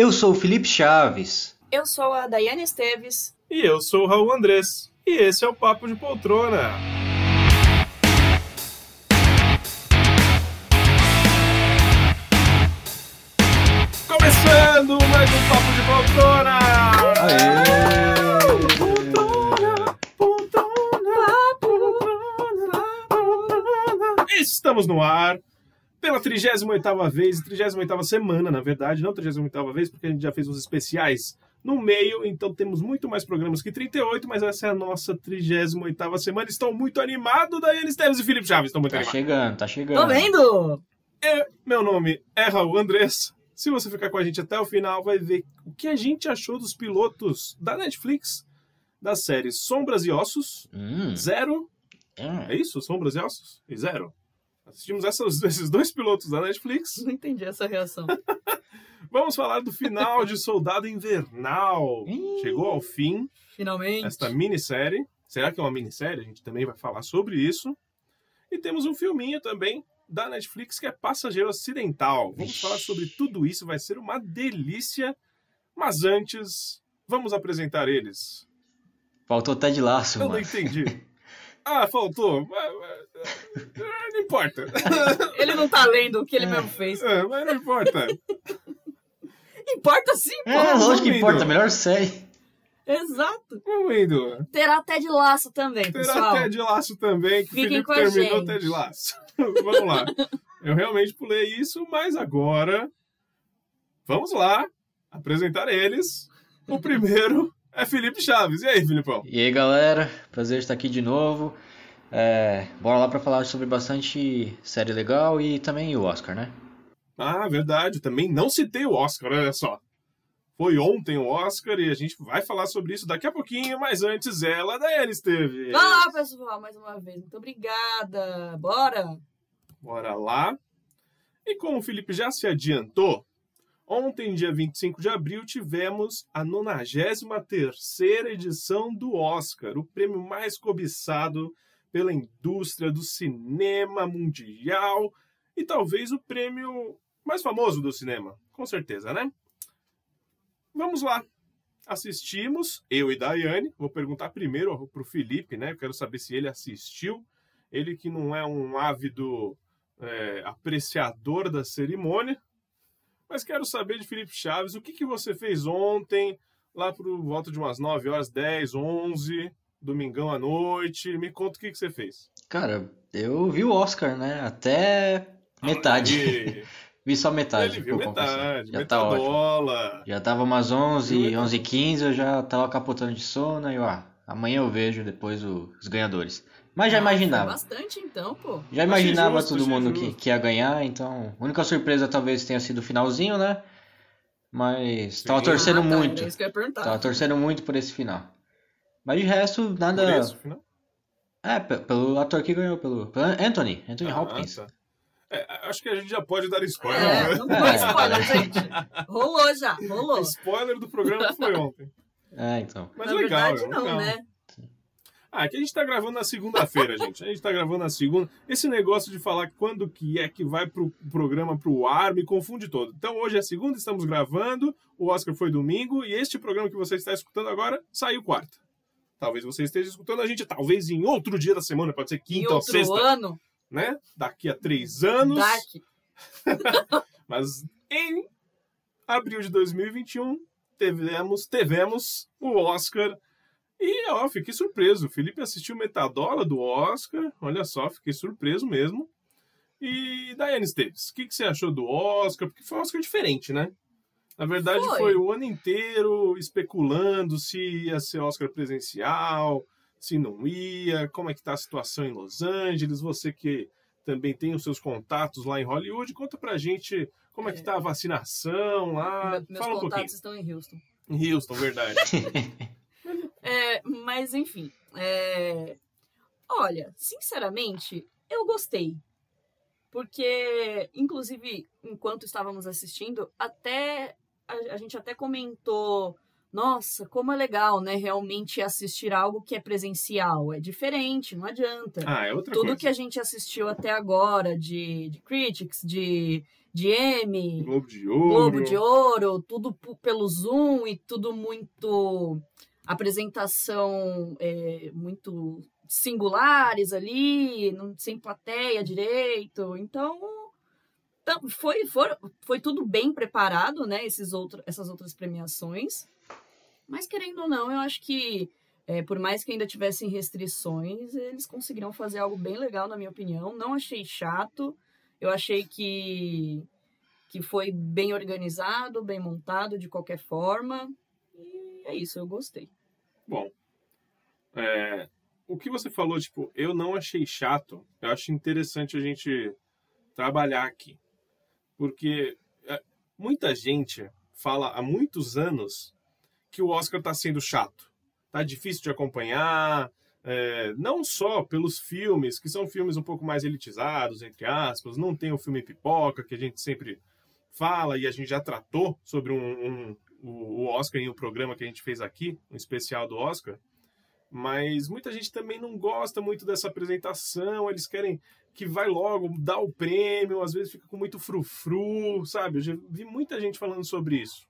Eu sou o Felipe Chaves. Eu sou a Daiane Esteves. E eu sou o Raul Andrés. E esse é o Papo de Poltrona. Começando mais um Papo de Poltrona! Aê! Poltrona, poltrona, poltrona, poltrona. Estamos no ar pela 38ª vez, 38ª semana, na verdade, não 38ª vez, porque a gente já fez uns especiais no meio, então temos muito mais programas que 38, mas essa é a nossa 38ª semana. Estou muito animado, Daiane Esteves e Felipe Chaves, estou muito Tá animado. chegando, tá chegando. Tô vendo! E meu nome é Raul Andrés. Se você ficar com a gente até o final, vai ver o que a gente achou dos pilotos da Netflix das séries Sombras e Ossos, Hum, Zero, hum. é isso? Sombras e Ossos? E Zero. Assistimos essas- esses dois pilotos da Netflix. Não entendi essa reação. Vamos falar do final de Soldado Invernal. Chegou ao fim Finalmente. esta minissérie. Será que é uma minissérie? A gente também vai falar sobre isso. E temos um filminho também da Netflix que é Passageiro Acidental. Vamos Ixi. falar sobre tudo isso, vai ser uma delícia. Mas antes, vamos apresentar eles. Faltou até de laço, Eu não mano. entendi. Ah, faltou. Importa. Ele não tá lendo o que ele mesmo fez. É, Mas não importa. Importa sim, pô. É, lógico que Indo. importa, melhor série. Exato. Vamos indo. Terá até de laço também, Terá pessoal. Ted Laço também, que Fiquem Felipe com a terminou gente. Ted Laço. vamos lá. Eu realmente pulei isso, mas agora vamos lá apresentar eles. O primeiro é Felipe Chaves. E aí, Filipão? E aí, galera, prazer estar aqui de novo. É, bora lá pra falar sobre bastante série legal e também o Oscar, né? Ah, verdade. Também não citei o Oscar, olha só. Foi ontem o Oscar e a gente vai falar sobre isso daqui a pouquinho, mas antes ela, Daiane esteve. Olá, pessoal, mais uma vez. Muito obrigada. Bora. Bora lá. E como o Felipe já se adiantou, ontem, dia 25 de abril, tivemos a 93ª edição do Oscar, o prêmio mais cobiçado pela indústria do cinema mundial e talvez o prêmio mais famoso do cinema, com certeza, né? Vamos lá. Assistimos, eu e Daiane. Vou perguntar primeiro para o Felipe, né? Eu quero saber se ele assistiu. Ele que não é um ávido é, apreciador da cerimônia. Mas quero saber de Felipe Chaves, o que, que você fez ontem, lá por volta de umas 9 horas, 10, 11, domingão à noite. Me conta o que, que você fez. Cara, eu vi o Oscar, né? Até metade. Vi só metade. Ele viu metade, Já tá ótimo. Já tava umas 11, Viu? 11 15 eu já tava capotando de sono e ah, amanhã eu vejo depois o- os ganhadores. Mas já Ah, imaginava. bastante, então, pô. Já imaginava justo, todo mundo que, que ia ganhar, então. A única surpresa talvez tenha sido o finalzinho, né? Mas tava Sim. torcendo Ah, tá, muito. Era isso que eu ia perguntar. Tava torcendo muito por esse final. Mas de resto, Por nada. isso, final. É, pe- pelo ator que ganhou, pelo, pelo Anthony, Anthony Ah, Hopkins. tá. É, acho que a gente já pode dar spoiler. É, né? não foi spoiler, gente. Rolou já, rolou. Spoiler do programa que foi ontem. É, então. Mas Na legal, verdade, é não, legal. né? Ah, aqui a gente tá gravando na segunda-feira, gente. A gente tá gravando na segunda. Esse negócio de falar quando que é que vai pro programa pro ar me confunde todo. Então hoje é segunda, estamos gravando, o Oscar foi domingo e este programa que você está escutando agora saiu quarta. Talvez você esteja escutando a gente, talvez em outro dia da semana, pode ser quinta ou sexta, ano, né? Daqui a três anos. Dark. Mas em abril de 2021 tivemos, tivemos o Oscar. E ó, fiquei surpreso. O Felipe assistiu Metadola do Oscar. Olha só, fiquei surpreso mesmo. E Daiane Esteves, o que, que você achou do Oscar? Porque foi um Oscar diferente, né? Na verdade, Foi. foi o ano inteiro especulando se ia ser Oscar presencial, se não ia, como é que tá a situação em Los Angeles. Você que também tem os seus contatos lá em Hollywood, conta pra gente como é que tá a vacinação lá. Me- Meus Fala um pouquinho. contatos estão em Houston. Em Houston, verdade. É, mas enfim, é, olha, sinceramente, eu gostei. Porque, inclusive, enquanto estávamos assistindo, até a, a gente até comentou, nossa, como é legal, né? Realmente assistir algo que é presencial. É diferente, não adianta. Ah, é outra Tudo coisa. que a gente assistiu até agora de, de Critics, de de Emmy, Globo de Ouro. Globo de Ouro, tudo pelo Zoom e tudo muito apresentação é, muito singulares ali, não, sem plateia direito. Então, tam- foi, foi, foi tudo bem preparado, né? Esses outro, essas outras premiações. Mas querendo ou não, eu acho que é, por mais que ainda tivessem restrições, eles conseguiram fazer algo bem legal, na minha opinião. Não achei chato. Eu achei que, que foi bem organizado, bem montado de qualquer forma. E é isso, eu gostei. Bom, é, o que você falou, tipo, eu não achei chato, eu acho interessante a gente trabalhar aqui. Porque é, muita gente fala há muitos anos que o Oscar está sendo chato. Tá difícil de acompanhar, é, não só pelos filmes, que são filmes um pouco mais elitizados, entre aspas, não tem o filme pipoca, que a gente sempre fala e a gente já tratou sobre um, um- o o Oscar em um programa que a gente fez aqui, um especial do Oscar. Mas muita gente também não gosta muito dessa apresentação, eles querem que vai logo dar o prêmio, às vezes fica com muito frufru, sabe? Eu já vi muita gente falando sobre isso.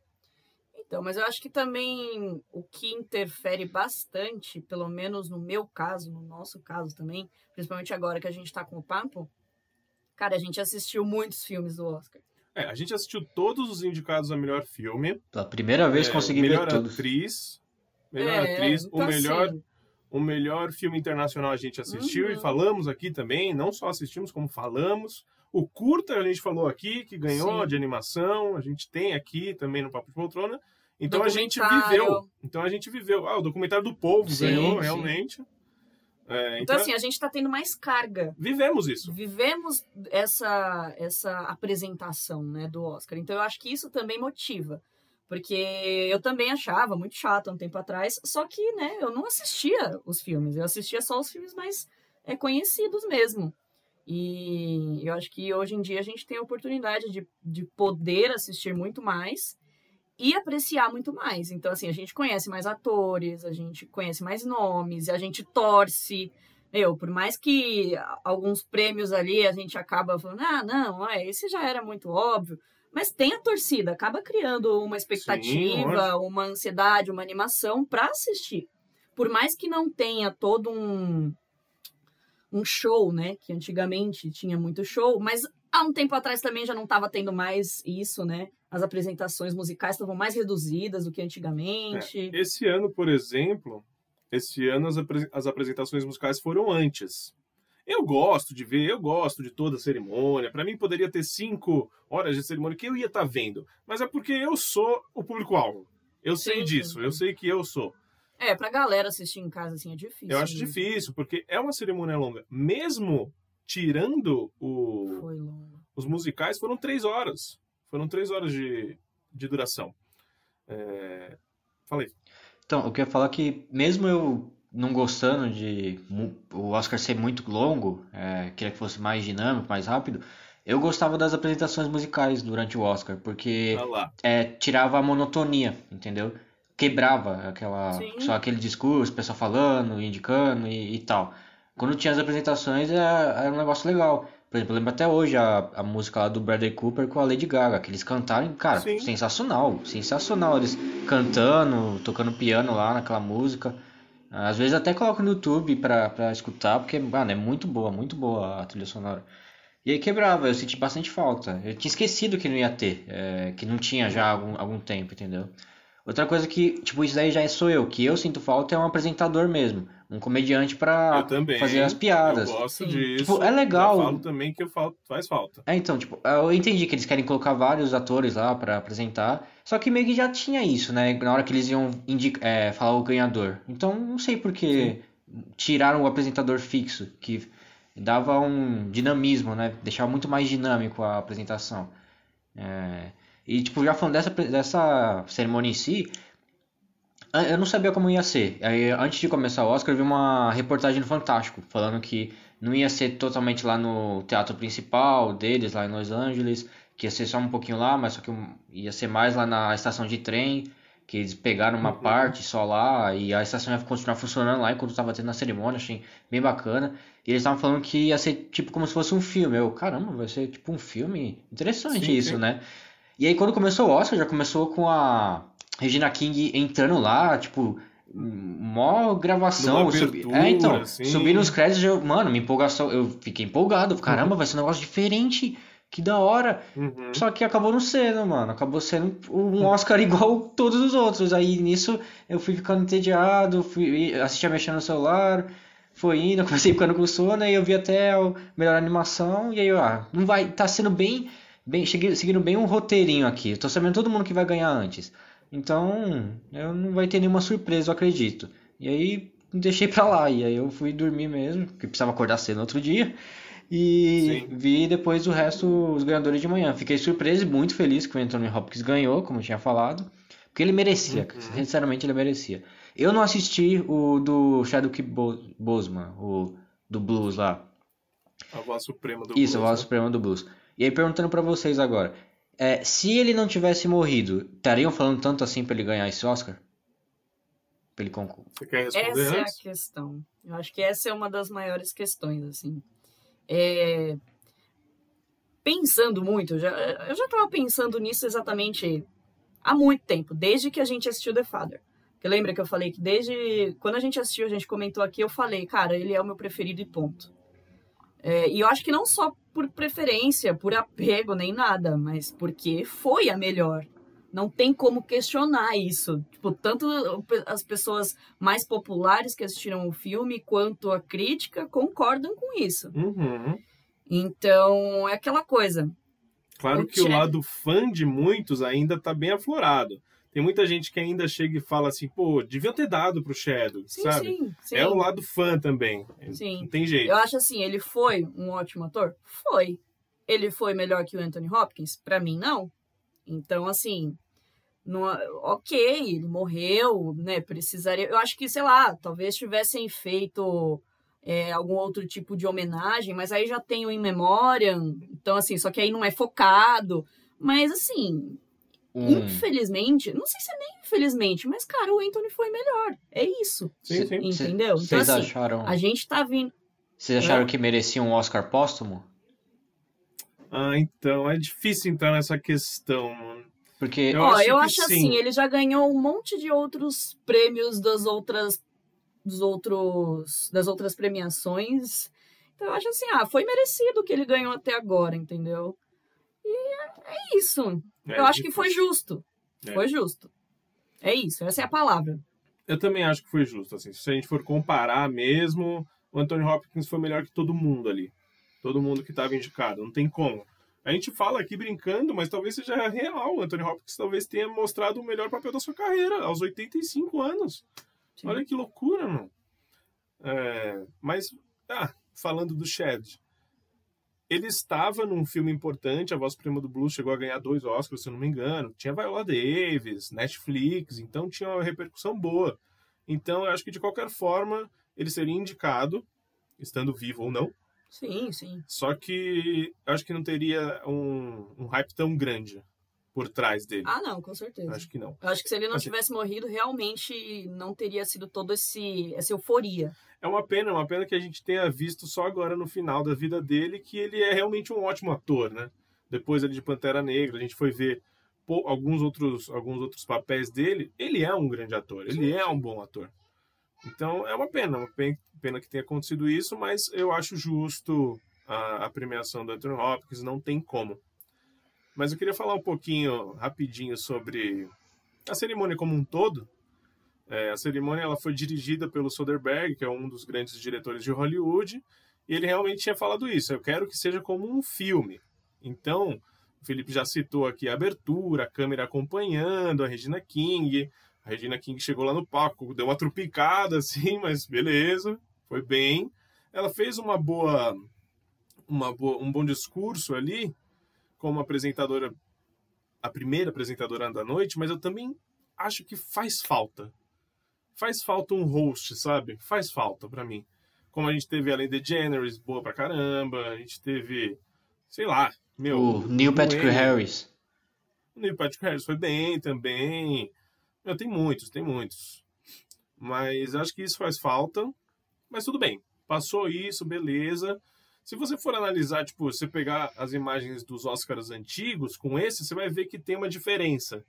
Então, mas eu acho que também o que interfere bastante, pelo menos no meu caso, no nosso caso também, principalmente agora que a gente tá com o papo, cara, a gente assistiu muitos filmes do Oscar. É, a gente assistiu todos os indicados a melhor filme, Pela primeira vez é, consegui melhor ver tudo. atriz, melhor É, atriz, então, o melhor assim, O melhor filme internacional a gente assistiu Uhum. e falamos aqui também, não só assistimos, como falamos. O curta a gente falou aqui, que ganhou Sim. de animação, a gente tem aqui também no Papo de Poltrona. Então a gente viveu. Então a gente viveu. Ah, o documentário do povo Sim, ganhou, sim. realmente. É, Então, assim, a gente tá tendo mais carga. vivemos isso. Vivemos essa, essa apresentação né, do Oscar. Então, eu acho que isso também motiva. Porque eu também achava muito chato um tempo atrás, só que né, eu não assistia os filmes, eu assistia só os filmes mais é, conhecidos mesmo. E eu acho que hoje em dia a gente tem a oportunidade de, de poder assistir muito mais e apreciar muito mais. Então, assim, a gente conhece mais atores, a gente conhece mais nomes, a gente torce. Meu, por mais que alguns prêmios ali a gente acaba falando, ah, não, esse já era muito óbvio. Mas tem a torcida, acaba criando uma expectativa, uma ansiedade, uma animação para assistir. Por mais que não tenha todo um, um show, né? Que antigamente tinha muito show, mas há um tempo atrás também já não estava tendo mais isso, né? As apresentações musicais estavam mais reduzidas do que antigamente. Esse ano, por exemplo, esse ano as, apre- as apresentações musicais foram antes. Eu gosto de ver, eu gosto de toda a cerimônia. Para mim, poderia ter cinco horas de cerimônia que eu ia estar vendo. Mas é porque eu sou o público-alvo. Eu sei Sim, disso, sim. eu sei que eu sou. É, pra galera assistir em casa, assim, é difícil. Eu acho mesmo. difícil, porque é uma cerimônia longa. Mesmo tirando o- os musicais, foram três horas. Foram três horas de, de duração. É... Falei. Então, eu queria falar que mesmo eu não gostando de o Oscar ser muito longo, é, queria que fosse mais dinâmico, mais rápido, eu gostava das apresentações musicais durante o Oscar, porque é, tirava a monotonia, entendeu? Quebrava aquela, Sim. só aquele discurso, o pessoal falando, indicando e, e tal. Quando tinha as apresentações era, era um negócio legal. Por exemplo, eu lembro até hoje a, a música lá do Bradley Cooper com a Lady Gaga, que eles cantaram, cara, Sim. sensacional, sensacional. Eles cantando, tocando piano lá naquela música. Às vezes até coloco no YouTube pra, pra escutar, porque, mano, é muito boa, muito boa a trilha sonora. E aí quebrava, eu senti bastante falta. Eu tinha esquecido que não ia ter, é, que não tinha já há algum, algum tempo, entendeu? Outra coisa que, tipo, isso daí já sou eu, que eu sinto falta é um apresentador mesmo, um comediante pra eu também. fazer as piadas. Eu gosto disso. Tipo, é legal. Já falo também que eu falo, faz falta. É, então, tipo, eu entendi que eles querem colocar vários atores lá pra apresentar, só que meio que já tinha isso, né? Na hora que eles iam indica- é, falar o ganhador. Então, não sei por que tiraram o apresentador fixo, que dava um dinamismo, né? Deixava muito mais dinâmico a apresentação. É, E, tipo, já falando dessa, dessa cerimônia em si, eu não sabia como ia ser. Aí, antes de começar o Oscar, eu vi uma reportagem no Fantástico, falando que não ia ser totalmente lá no teatro principal deles, lá em Los Angeles, que ia ser só um pouquinho lá, mas só que ia ser mais lá na estação de trem, que eles pegaram uma Uhum. parte só lá e a estação ia continuar funcionando lá enquanto estava tendo a cerimônia, achei bem bacana. E eles estavam falando que ia ser tipo como se fosse um filme. Eu, caramba, vai ser tipo um filme? Interessante Sim, isso, sim. né? E aí quando começou o Oscar, já começou com a Regina King entrando lá, tipo, mó gravação. Abertura, É, então, assim. subindo os créditos, eu, mano, minha empolgação, eu fiquei empolgado. Caramba, vai ser um negócio diferente, que da hora. Uhum. Só que acabou não sendo, mano. Acabou sendo um Oscar igual todos os outros. Aí nisso eu fui ficando entediado, fui assistia mexendo no celular, foi indo, comecei ficando com sono, aí eu vi até o melhor animação, e aí, eu, ah, não vai, tá sendo bem, bem, cheguei, seguindo bem um roteirinho aqui. Tô sabendo todo mundo que vai ganhar antes. Então, eu não vai ter nenhuma surpresa, eu acredito. E aí deixei pra lá, e aí eu fui dormir mesmo, porque precisava acordar cedo no outro dia. E Sim. vi depois o resto, os ganhadores de manhã. Fiquei surpreso e muito feliz que o Anthony Hopkins ganhou, como eu tinha falado. Porque ele merecia, Uhum. sinceramente ele merecia. Eu não assisti o do Chadwick Bo Boseman, o do Blues lá. A voz suprema do Isso, a blues, voz né? suprema do Blues. E aí perguntando pra vocês agora, é, se ele não tivesse morrido, estariam falando tanto assim pra ele ganhar esse Oscar? Pra ele concluir. Você quer responder Essa é a antes? questão. Eu acho que essa é uma das maiores questões, assim. É, Pensando muito, já, eu já tava pensando nisso exatamente há muito tempo, desde que a gente assistiu The Father. Porque lembra que eu falei que desde quando a gente assistiu, a gente comentou aqui, eu falei, cara, ele é o meu preferido e ponto. É, e eu acho que não só por preferência, por apego, nem nada, mas porque foi a melhor. Não tem como questionar isso. Tipo, tanto as pessoas mais populares que assistiram o filme quanto a crítica concordam com isso. Uhum. Então, é aquela coisa. Claro O que o lado fã de muitos ainda tá bem aflorado. Tem muita gente que ainda chega e fala assim, pô, devia ter dado pro Shadow, Sim, sabe? sim, sim. É o lado fã também. Sim. Não tem jeito. Eu acho assim, ele foi um ótimo ator? Foi. Ele foi melhor que o Anthony Hopkins? Pra mim, não. Então, assim, não, ok, ele morreu, né? Precisaria. Eu acho que, sei lá, talvez tivessem feito é, algum outro tipo de homenagem, mas aí já tem o In Memoriam. Então, assim, só que aí não é focado. Mas, assim, Um, infelizmente, não sei se é nem infelizmente, mas, cara, o Anthony foi melhor. É isso. Sim, sim. Entendeu? Então, Vocês assim, acharam, A gente tá vindo. vocês acharam que merecia um Oscar póstumo? Ah, então, é difícil entrar nessa questão, mano. Porque Eu Ó, acho eu que acho sim. assim, ele já ganhou um monte de outros prêmios das outras dos outros das outras premiações. Então eu acho assim, ah, foi merecido o que ele ganhou até agora, entendeu? E é, é isso. É eu acho que foi justo. É. Foi justo. É isso, essa é a palavra. Eu também acho que foi justo, assim. Se a gente for comparar mesmo, o Anthony Hopkins foi melhor que todo mundo ali. Todo mundo que estava indicado. Não tem como. A gente fala aqui brincando, mas talvez seja real. O Anthony Hopkins talvez tenha mostrado o melhor papel da sua carreira, aos 85 anos. Sim. Olha que loucura, mano. É, mas, ah, falando do Chad. Ele estava num filme importante, A Voz Prima do Blues chegou a ganhar dois Oscars, se eu não me engano. Tinha Viola Davis, Netflix, então tinha uma repercussão boa. Então, eu acho que de qualquer forma, ele seria indicado, estando vivo ou não. Sim, sim. Só que eu acho que não teria um, um hype tão grande por trás dele. Ah, não, com certeza. Acho que não. Eu acho que se ele não Assim- tivesse morrido, realmente não teria sido todo esse essa euforia. É uma pena, é uma pena que a gente tenha visto só agora no final da vida dele que ele é realmente um ótimo ator, né? Depois ali de Pantera Negra, a gente foi ver pô, alguns outros alguns outros papéis dele. Ele é um grande ator, ele é um bom ator. Então é uma pena, uma pe- pena que tenha acontecido isso, mas eu acho justo a, a premiação do Anthony Hopkins, não tem como. Mas eu queria falar um pouquinho rapidinho sobre a cerimônia como um todo. É, a cerimônia ela foi dirigida pelo Soderbergh, que é um dos grandes diretores de Hollywood, e ele realmente tinha falado isso. Eu quero que seja como um filme. Então, o Felipe já citou aqui a abertura, a câmera acompanhando, a Regina King. A Regina King chegou lá no palco, deu uma trupicada assim, mas beleza, foi bem. Ela fez uma boa, uma boa um bom discurso ali, como apresentadora, a primeira apresentadora da noite, mas eu também acho que faz falta faz falta um host, sabe? Faz falta pra mim. Como a gente teve Ellen DeGeneres, boa pra caramba, a gente teve, sei lá, meu... o Neil Patrick Harris. O Neil Patrick Harris foi bem também. Eu tenho muitos, tem muitos. Mas acho que isso faz falta. Mas tudo bem. Passou isso, beleza. Se você for analisar, tipo, você pegar as imagens dos Oscars antigos com esse, você vai ver que tem uma diferença.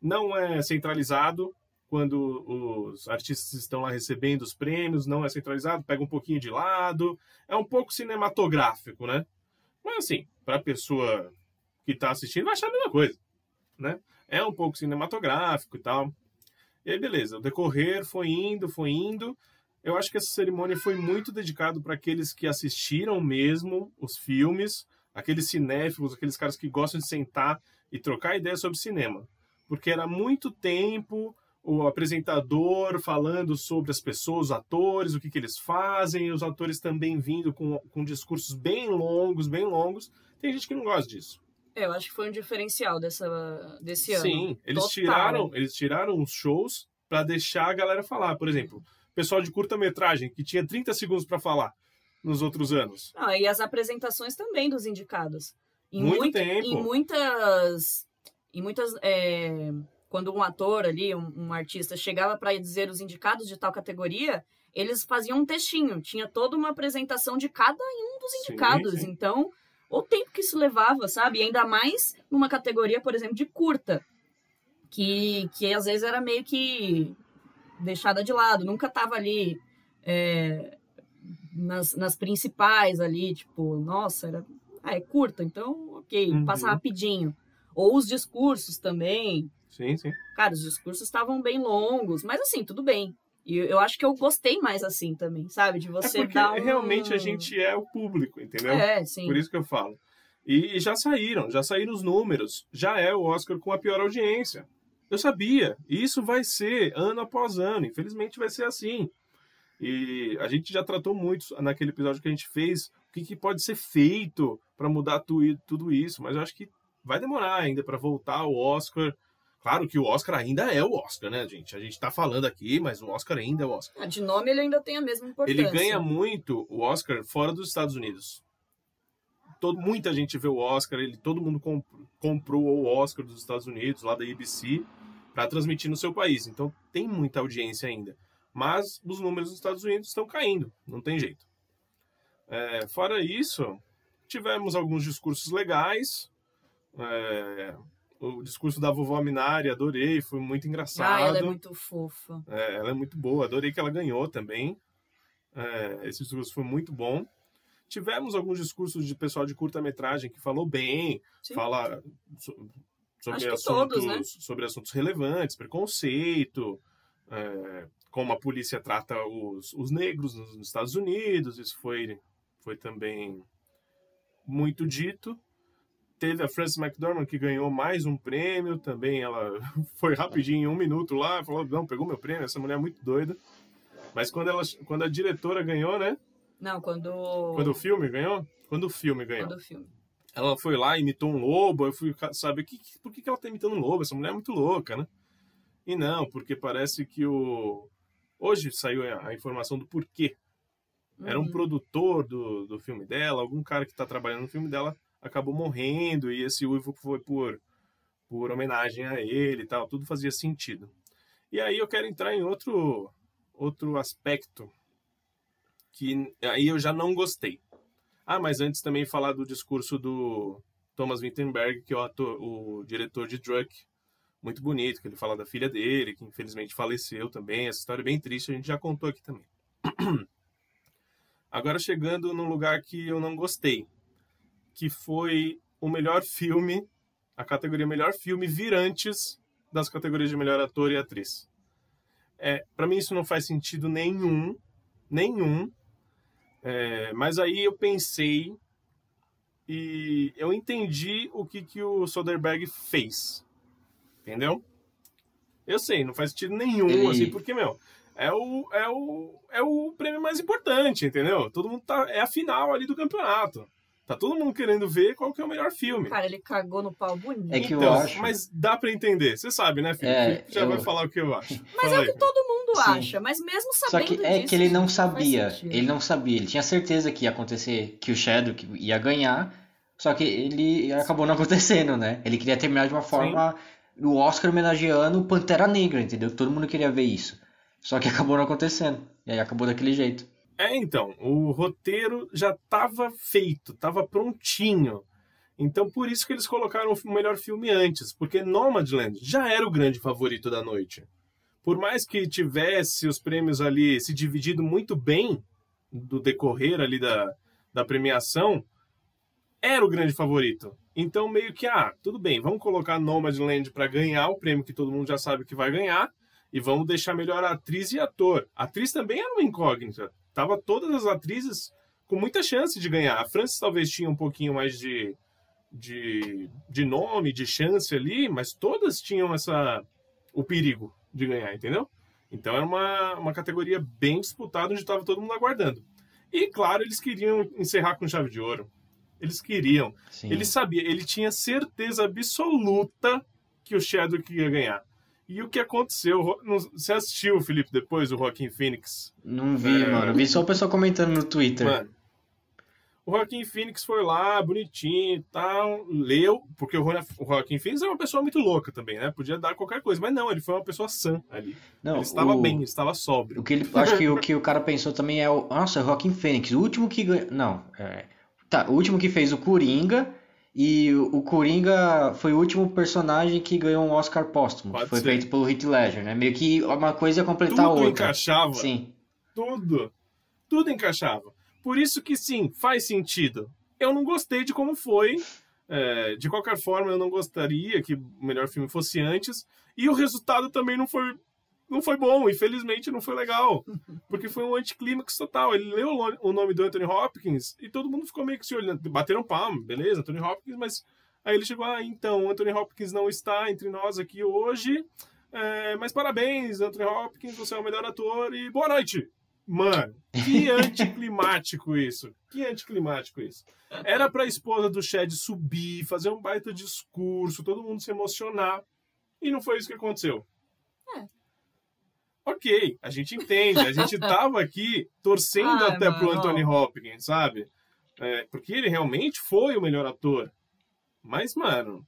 Não é centralizado quando os artistas estão lá recebendo os prêmios, não é centralizado, pega um pouquinho de lado. É um pouco cinematográfico, né? Mas assim, para a pessoa que está assistindo, vai achar a mesma coisa, né? É um pouco cinematográfico e tal. E aí, beleza, o decorrer foi indo, foi indo. Eu acho que essa cerimônia foi muito dedicado para aqueles que assistiram mesmo os filmes, aqueles cinéfilos, aqueles caras que gostam de sentar e trocar ideias sobre cinema. Porque era muito tempo o apresentador falando sobre as pessoas, os atores, o que, que eles fazem, os atores também vindo com, com discursos bem longos, bem longos. Tem gente que não gosta disso. É, eu acho que foi um diferencial dessa, desse ano. Sim, eles Total. tiraram, eles tiraram os shows para deixar a galera falar. Por exemplo, pessoal de curta-metragem que tinha 30 segundos para falar nos outros anos. Ah, e as apresentações também dos indicados. Em Muito muita- tempo. Em muitas. Em muitas. é, quando um ator ali, um, um artista, chegava para dizer os indicados de tal categoria, eles faziam um textinho. Tinha toda uma apresentação de cada um dos Sim, indicados. sim. Então, o tempo que isso levava, sabe? E ainda mais numa categoria, por exemplo, de curta. Que, que às vezes era meio que deixada de lado, nunca tava ali. é, nas, nas principais ali, tipo, nossa, era, ah, é curta, então, ok, Uhum. passa rapidinho. Ou os discursos também. Sim, sim. Cara, os discursos estavam bem longos, mas assim, tudo bem. E eu, acho que eu gostei mais assim também, sabe? De É você porque dar um... realmente a gente é o público, entendeu? É, sim. Por isso que eu falo. E, e já saíram, já saíram os números. Já é o Oscar com a pior audiência. Eu sabia. E isso vai ser ano após ano. Infelizmente vai ser assim. E a gente já tratou muito naquele episódio que a gente fez o que, que pode ser feito para mudar tu- tudo isso. Mas eu acho que vai demorar ainda para voltar o Oscar. Claro que o Oscar ainda é o Oscar, né, gente? A gente tá falando aqui, mas o Oscar ainda é o Oscar. Ah, De nome ele ainda tem a mesma importância. Ele ganha muito o Oscar fora dos Estados Unidos. Todo, muita gente vê o Oscar, ele, todo mundo comp- comprou o Oscar dos Estados Unidos, lá da ABC, para transmitir no seu país. Então tem muita audiência ainda. Mas os números dos Estados Unidos estão caindo, não tem jeito. É, fora isso, tivemos alguns discursos legais. É, o discurso da vovó Minari, adorei, foi muito engraçado. Ah, ela é muito fofa. É, ela é muito boa, adorei que ela ganhou também. É, esse discurso foi muito bom. Tivemos alguns discursos de pessoal de curta-metragem que falou bem, Sim. fala so- sobre, assuntos, todos, né? sobre assuntos relevantes, preconceito, é, como a polícia trata os, os negros nos, nos Estados Unidos, isso foi, foi também muito dito. Teve a Frances McDormand que ganhou mais um prêmio também. Ela foi rapidinho, em um minuto lá, falou: Não, pegou meu prêmio. Essa mulher é muito doida. Mas quando, ela, quando a diretora ganhou, né? Não, quando... Quando o filme ganhou? Quando o filme ganhou. Quando o filme. Ela foi lá, imitou um lobo. Eu fui saber que, por que, que ela tá imitando um lobo? Essa mulher é muito louca, né? E não, porque parece que o. Hoje saiu a, informação do porquê. Era um Uhum. produtor do, do filme dela, algum cara que tá trabalhando no filme dela acabou morrendo e esse uivo foi por, por homenagem a ele e tal. Tudo fazia sentido. E aí eu quero entrar em outro, outro aspecto que aí eu já não gostei. Ah, mas antes também falar do discurso do Thomas Wittenberg, que é o, ator, o diretor de Druck. Muito bonito, que ele fala da filha dele, que infelizmente faleceu também. Essa história é bem triste, a gente já contou aqui também. Agora chegando num lugar que eu não gostei, que foi o melhor filme, a categoria melhor filme vir antes das categorias de melhor ator e atriz. É, para mim isso não faz sentido nenhum, nenhum. É, mas aí eu pensei e eu entendi o que, que o Soderbergh fez. Entendeu? Eu sei, não faz sentido nenhum, Ele- assim, porque, meu, é o, é, o, é o prêmio mais importante, entendeu? Todo mundo tá. É a final ali do campeonato. Tá todo mundo querendo ver qual que é o melhor filme. Cara, ele cagou no pau bonito. É que eu Então, acho- Mas dá pra entender. Você sabe, né, Felipe? É, já eu- vai falar o que eu acho. Mas Fala é o que todo mundo Sim. acha, mas mesmo Só sabendo que é disso, que ele não sabia. Ele não sabia. Ele tinha certeza que ia acontecer, que o Shadow ia ganhar. Só que ele acabou não acontecendo, né? Ele queria terminar de uma forma o Oscar homenageando o Pantera Negra, entendeu? Todo mundo queria ver isso. Só que acabou não acontecendo. E aí acabou daquele jeito. É, então, o roteiro já estava feito, estava prontinho. Então, por isso que eles colocaram o melhor filme antes, porque Nomadland já era o grande favorito da noite. Por mais que tivesse os prêmios ali se dividido muito bem do decorrer ali da, da premiação, era o grande favorito. Então, meio que, ah, tudo bem, vamos colocar Nomadland para ganhar o prêmio que todo mundo já sabe que vai ganhar, e vamos deixar melhor a atriz e ator. A atriz também era uma incógnita. Tava todas as atrizes com muita chance de ganhar. A Frances talvez tinha um pouquinho mais de, de, de nome, de chance ali, mas todas tinham essa o perigo de ganhar, entendeu? Então era uma, uma categoria bem disputada, onde estava todo mundo aguardando. E claro, eles queriam encerrar com chave de ouro. Eles queriam. Sim. Ele sabia, ele tinha certeza absoluta que o Chadwick ia ganhar. E o que aconteceu? Você assistiu, Felipe, depois, o Joaquim Phoenix? Não vi, É. mano. Vi só o pessoal comentando no Twitter. Mano, o Joaquim Phoenix foi lá, bonitinho e tal, leu, porque o Ro- o Joaquim Phoenix é uma pessoa muito louca também, né? Podia dar qualquer coisa, mas não, ele foi uma pessoa sã ali. Não, ele estava o- bem, ele estava sóbrio. O que ele, acho que o que o cara pensou também é o. Nossa, Joaquim Fênix, o último que ganhou. Não, é, tá, o último que fez o Coringa. E o, Coringa foi o último personagem que ganhou um Oscar póstumo. Pode foi ser. feito pelo Heath Ledger, né? Meio que uma coisa ia completar a Tudo outra. encaixava, Sim. tudo. Tudo encaixava. Por isso que sim, faz sentido. Eu não gostei de como foi. é, de qualquer forma, eu não gostaria que o melhor filme fosse antes. E o resultado também não foi, não foi bom. Infelizmente, não foi legal. Porque foi um anticlímax total. Ele leu o nome do Anthony Hopkins e todo mundo ficou meio que se olhando. Bateram palma, beleza, Anthony Hopkins, mas aí ele chegou, ah, então, Anthony Hopkins não está entre nós aqui hoje. é, mas parabéns, Anthony Hopkins, você é o melhor ator e boa noite. Mano, que anticlimático isso. Que anticlimático isso. Era pra esposa do Chad subir, fazer um baita discurso, todo mundo se emocionar. E não foi isso que aconteceu. É. Ok, a gente entende. A gente tava aqui torcendo Ai, até pro mano. Anthony Hopkins, sabe? É, porque ele realmente foi o melhor ator. Mas, mano,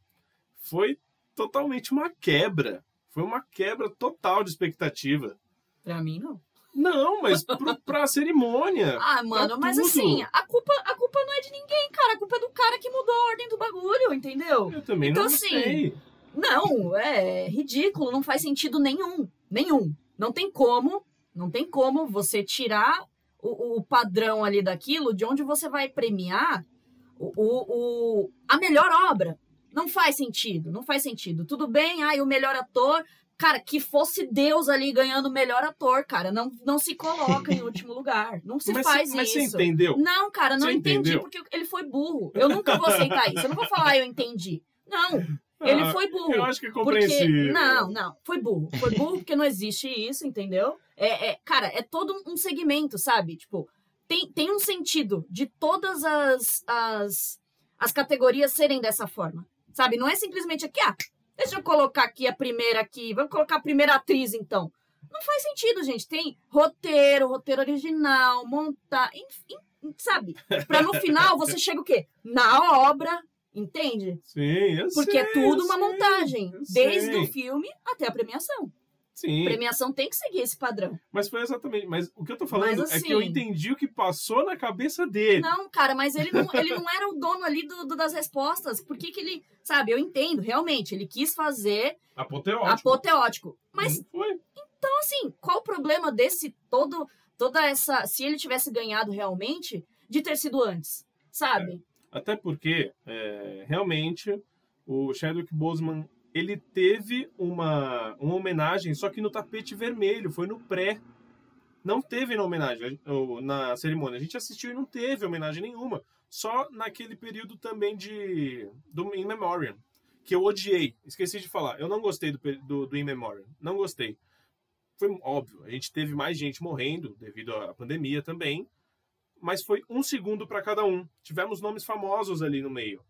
foi totalmente uma quebra. Foi uma quebra total de expectativa. Pra mim, não. Não, mas pro, pra cerimônia. Ah, mano, mas tudo. assim, a culpa, a culpa não é de ninguém, cara. A culpa é do cara que mudou a ordem do bagulho, entendeu? Eu também Então, não assim, gostei. Não, é ridículo, não faz sentido nenhum. Nenhum. Não tem como, não tem como você tirar o, o padrão ali daquilo de onde você vai premiar o, o, a melhor obra. Não faz sentido, não faz sentido. Tudo bem, ai, o melhor ator. Cara, que fosse Deus ali ganhando o melhor ator, cara. Não, não se coloca em último lugar. Não se mas faz você, mas isso. você entendeu? Não, cara, não Você entendi entendeu? porque ele foi burro. Eu nunca vou aceitar isso. Eu não vou falar, "Ah, eu entendi. Não, ele Ah, foi burro. Eu acho que é Porque. Não, não. Foi burro. Foi burro porque não existe isso, entendeu? É, é- cara, é todo um segmento, sabe? Tipo, tem, tem um sentido de todas as, as, as categorias serem dessa forma. Sabe? Não é simplesmente aqui, ah, deixa eu colocar aqui a primeira aqui. Vamos colocar a primeira atriz, então. Não faz sentido, gente. Tem roteiro, roteiro original, montar. Enfim, sabe? Pra no final você chega o quê? Na obra, entende? Sim, eu Porque sei, é tudo uma sei, montagem, desde sei. o filme até a premiação. Sim, A premiação tem que seguir esse padrão. mas foi exatamente. Mas o que eu tô falando Mas, é que eu assim- entendi o que passou na cabeça dele. Não, cara, mas ele não, ele não era o dono ali do, do- das respostas. Por que, que ele. Sabe, eu entendo, realmente. Ele quis fazer Apoteótico. apoteótico. Mas, Não foi. então, assim, qual o problema desse todo. Toda essa. Se ele tivesse ganhado realmente, de ter sido antes? Sabe? Até porque, é, realmente, o Chadwick Boseman, ele teve uma, uma homenagem, só que no tapete vermelho, foi no pré. Não teve na homenagem, ou na cerimônia. A gente assistiu e não teve homenagem nenhuma. Só naquele período também de do In Memoriam, que eu odiei. Esqueci de falar. Eu não gostei do, do, do In Memoriam. Não gostei. Foi óbvio, a gente teve mais gente morrendo devido à pandemia também mas foi um segundo para cada um. Tivemos nomes famosos ali no meio.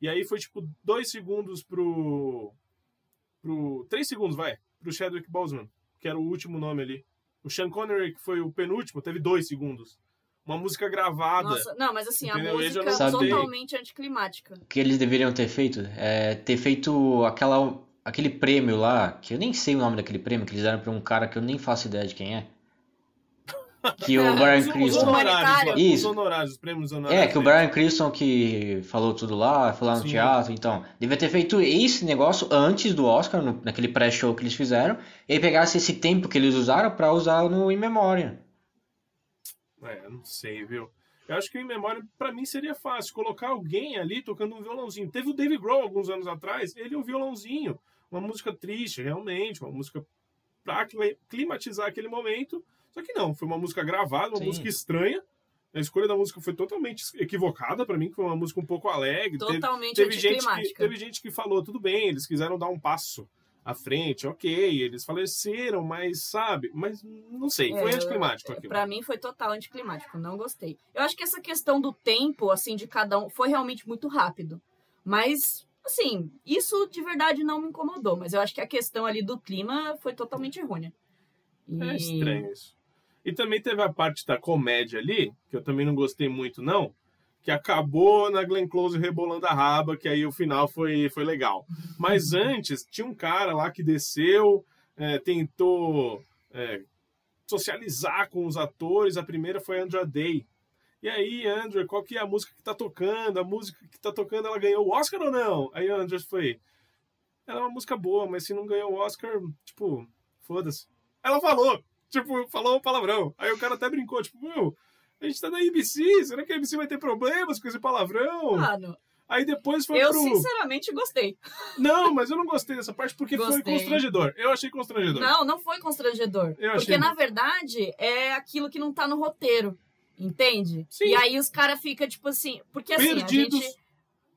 E aí foi tipo dois segundos pro. pro três segundos, vai, pro Chadwick Boseman, que era o último nome ali. O Sean Connery, que foi o penúltimo, teve dois segundos. Uma música gravada. Nossa, não, mas assim, Entendeu? a música não é gostei. totalmente anticlimática. O que eles deveriam ter feito é ter feito aquela, aquele prêmio lá, que eu nem sei o nome daquele prêmio, que eles deram pra um cara que eu nem faço ideia de quem é. Que o É, Brian Os- Os Cranston. honorários, lá, os Isso. honorários, os prêmios honorários. É, que o Brian Cranston que falou tudo lá, foi lá no Sim. teatro, então. Devia ter feito esse negócio antes do Oscar, no- naquele pré-show que eles fizeram, e pegasse esse tempo que eles usaram pra usar no In Memória. É, não sei, viu? Eu acho que em memória, pra mim, seria fácil colocar alguém ali tocando um violãozinho. Teve o Dave Grohl alguns anos atrás, ele um violãozinho. Uma música triste, realmente, uma música pra cli- climatizar aquele momento. Só que não, foi uma música gravada, uma Sim. música estranha. A escolha da música foi totalmente equivocada pra mim, que foi uma música um pouco alegre. Teve- Totalmente teve gente, que, teve gente que falou, tudo bem, eles quiseram dar um passo à frente, ok, eles faleceram, mas sabe, mas não sei, foi É, anticlimático aquilo. Pra mim foi total anticlimático, não gostei. Eu acho que essa questão do tempo, assim, de cada um, foi realmente muito rápido. Mas, assim, isso de verdade não me incomodou. Mas eu acho que a questão ali do clima foi totalmente errônea. E- É estranho isso. E também teve a parte da comédia ali, que eu também não gostei muito, não, que acabou na Glenn Close rebolando a raba, que aí o final foi, foi legal. Mas antes, tinha um cara lá que desceu, é, tentou é, socializar com os atores. A primeira foi Andra Day. E aí, Andrew, qual que é a música que tá tocando? A música que tá tocando, ela ganhou o Oscar ou não? Aí a Andrew foi. Ela é uma música boa, mas se não ganhou o Oscar, tipo, foda-se. Ela falou, tipo, falou um palavrão. Aí o cara até brincou, tipo, meu, a gente tá na ABC, será que a ABC vai ter problemas com esse palavrão? Mano, Aí depois foi eu pro. sinceramente gostei. Não, mas eu não gostei dessa parte porque foi Gostei. constrangedor. Eu achei constrangedor. Não, não foi constrangedor. Eu achei Porque, na bom. verdade, é aquilo que não tá no roteiro. Entende? Sim. E aí os caras ficam, tipo assim. Porque assim, Perdidos. a gente.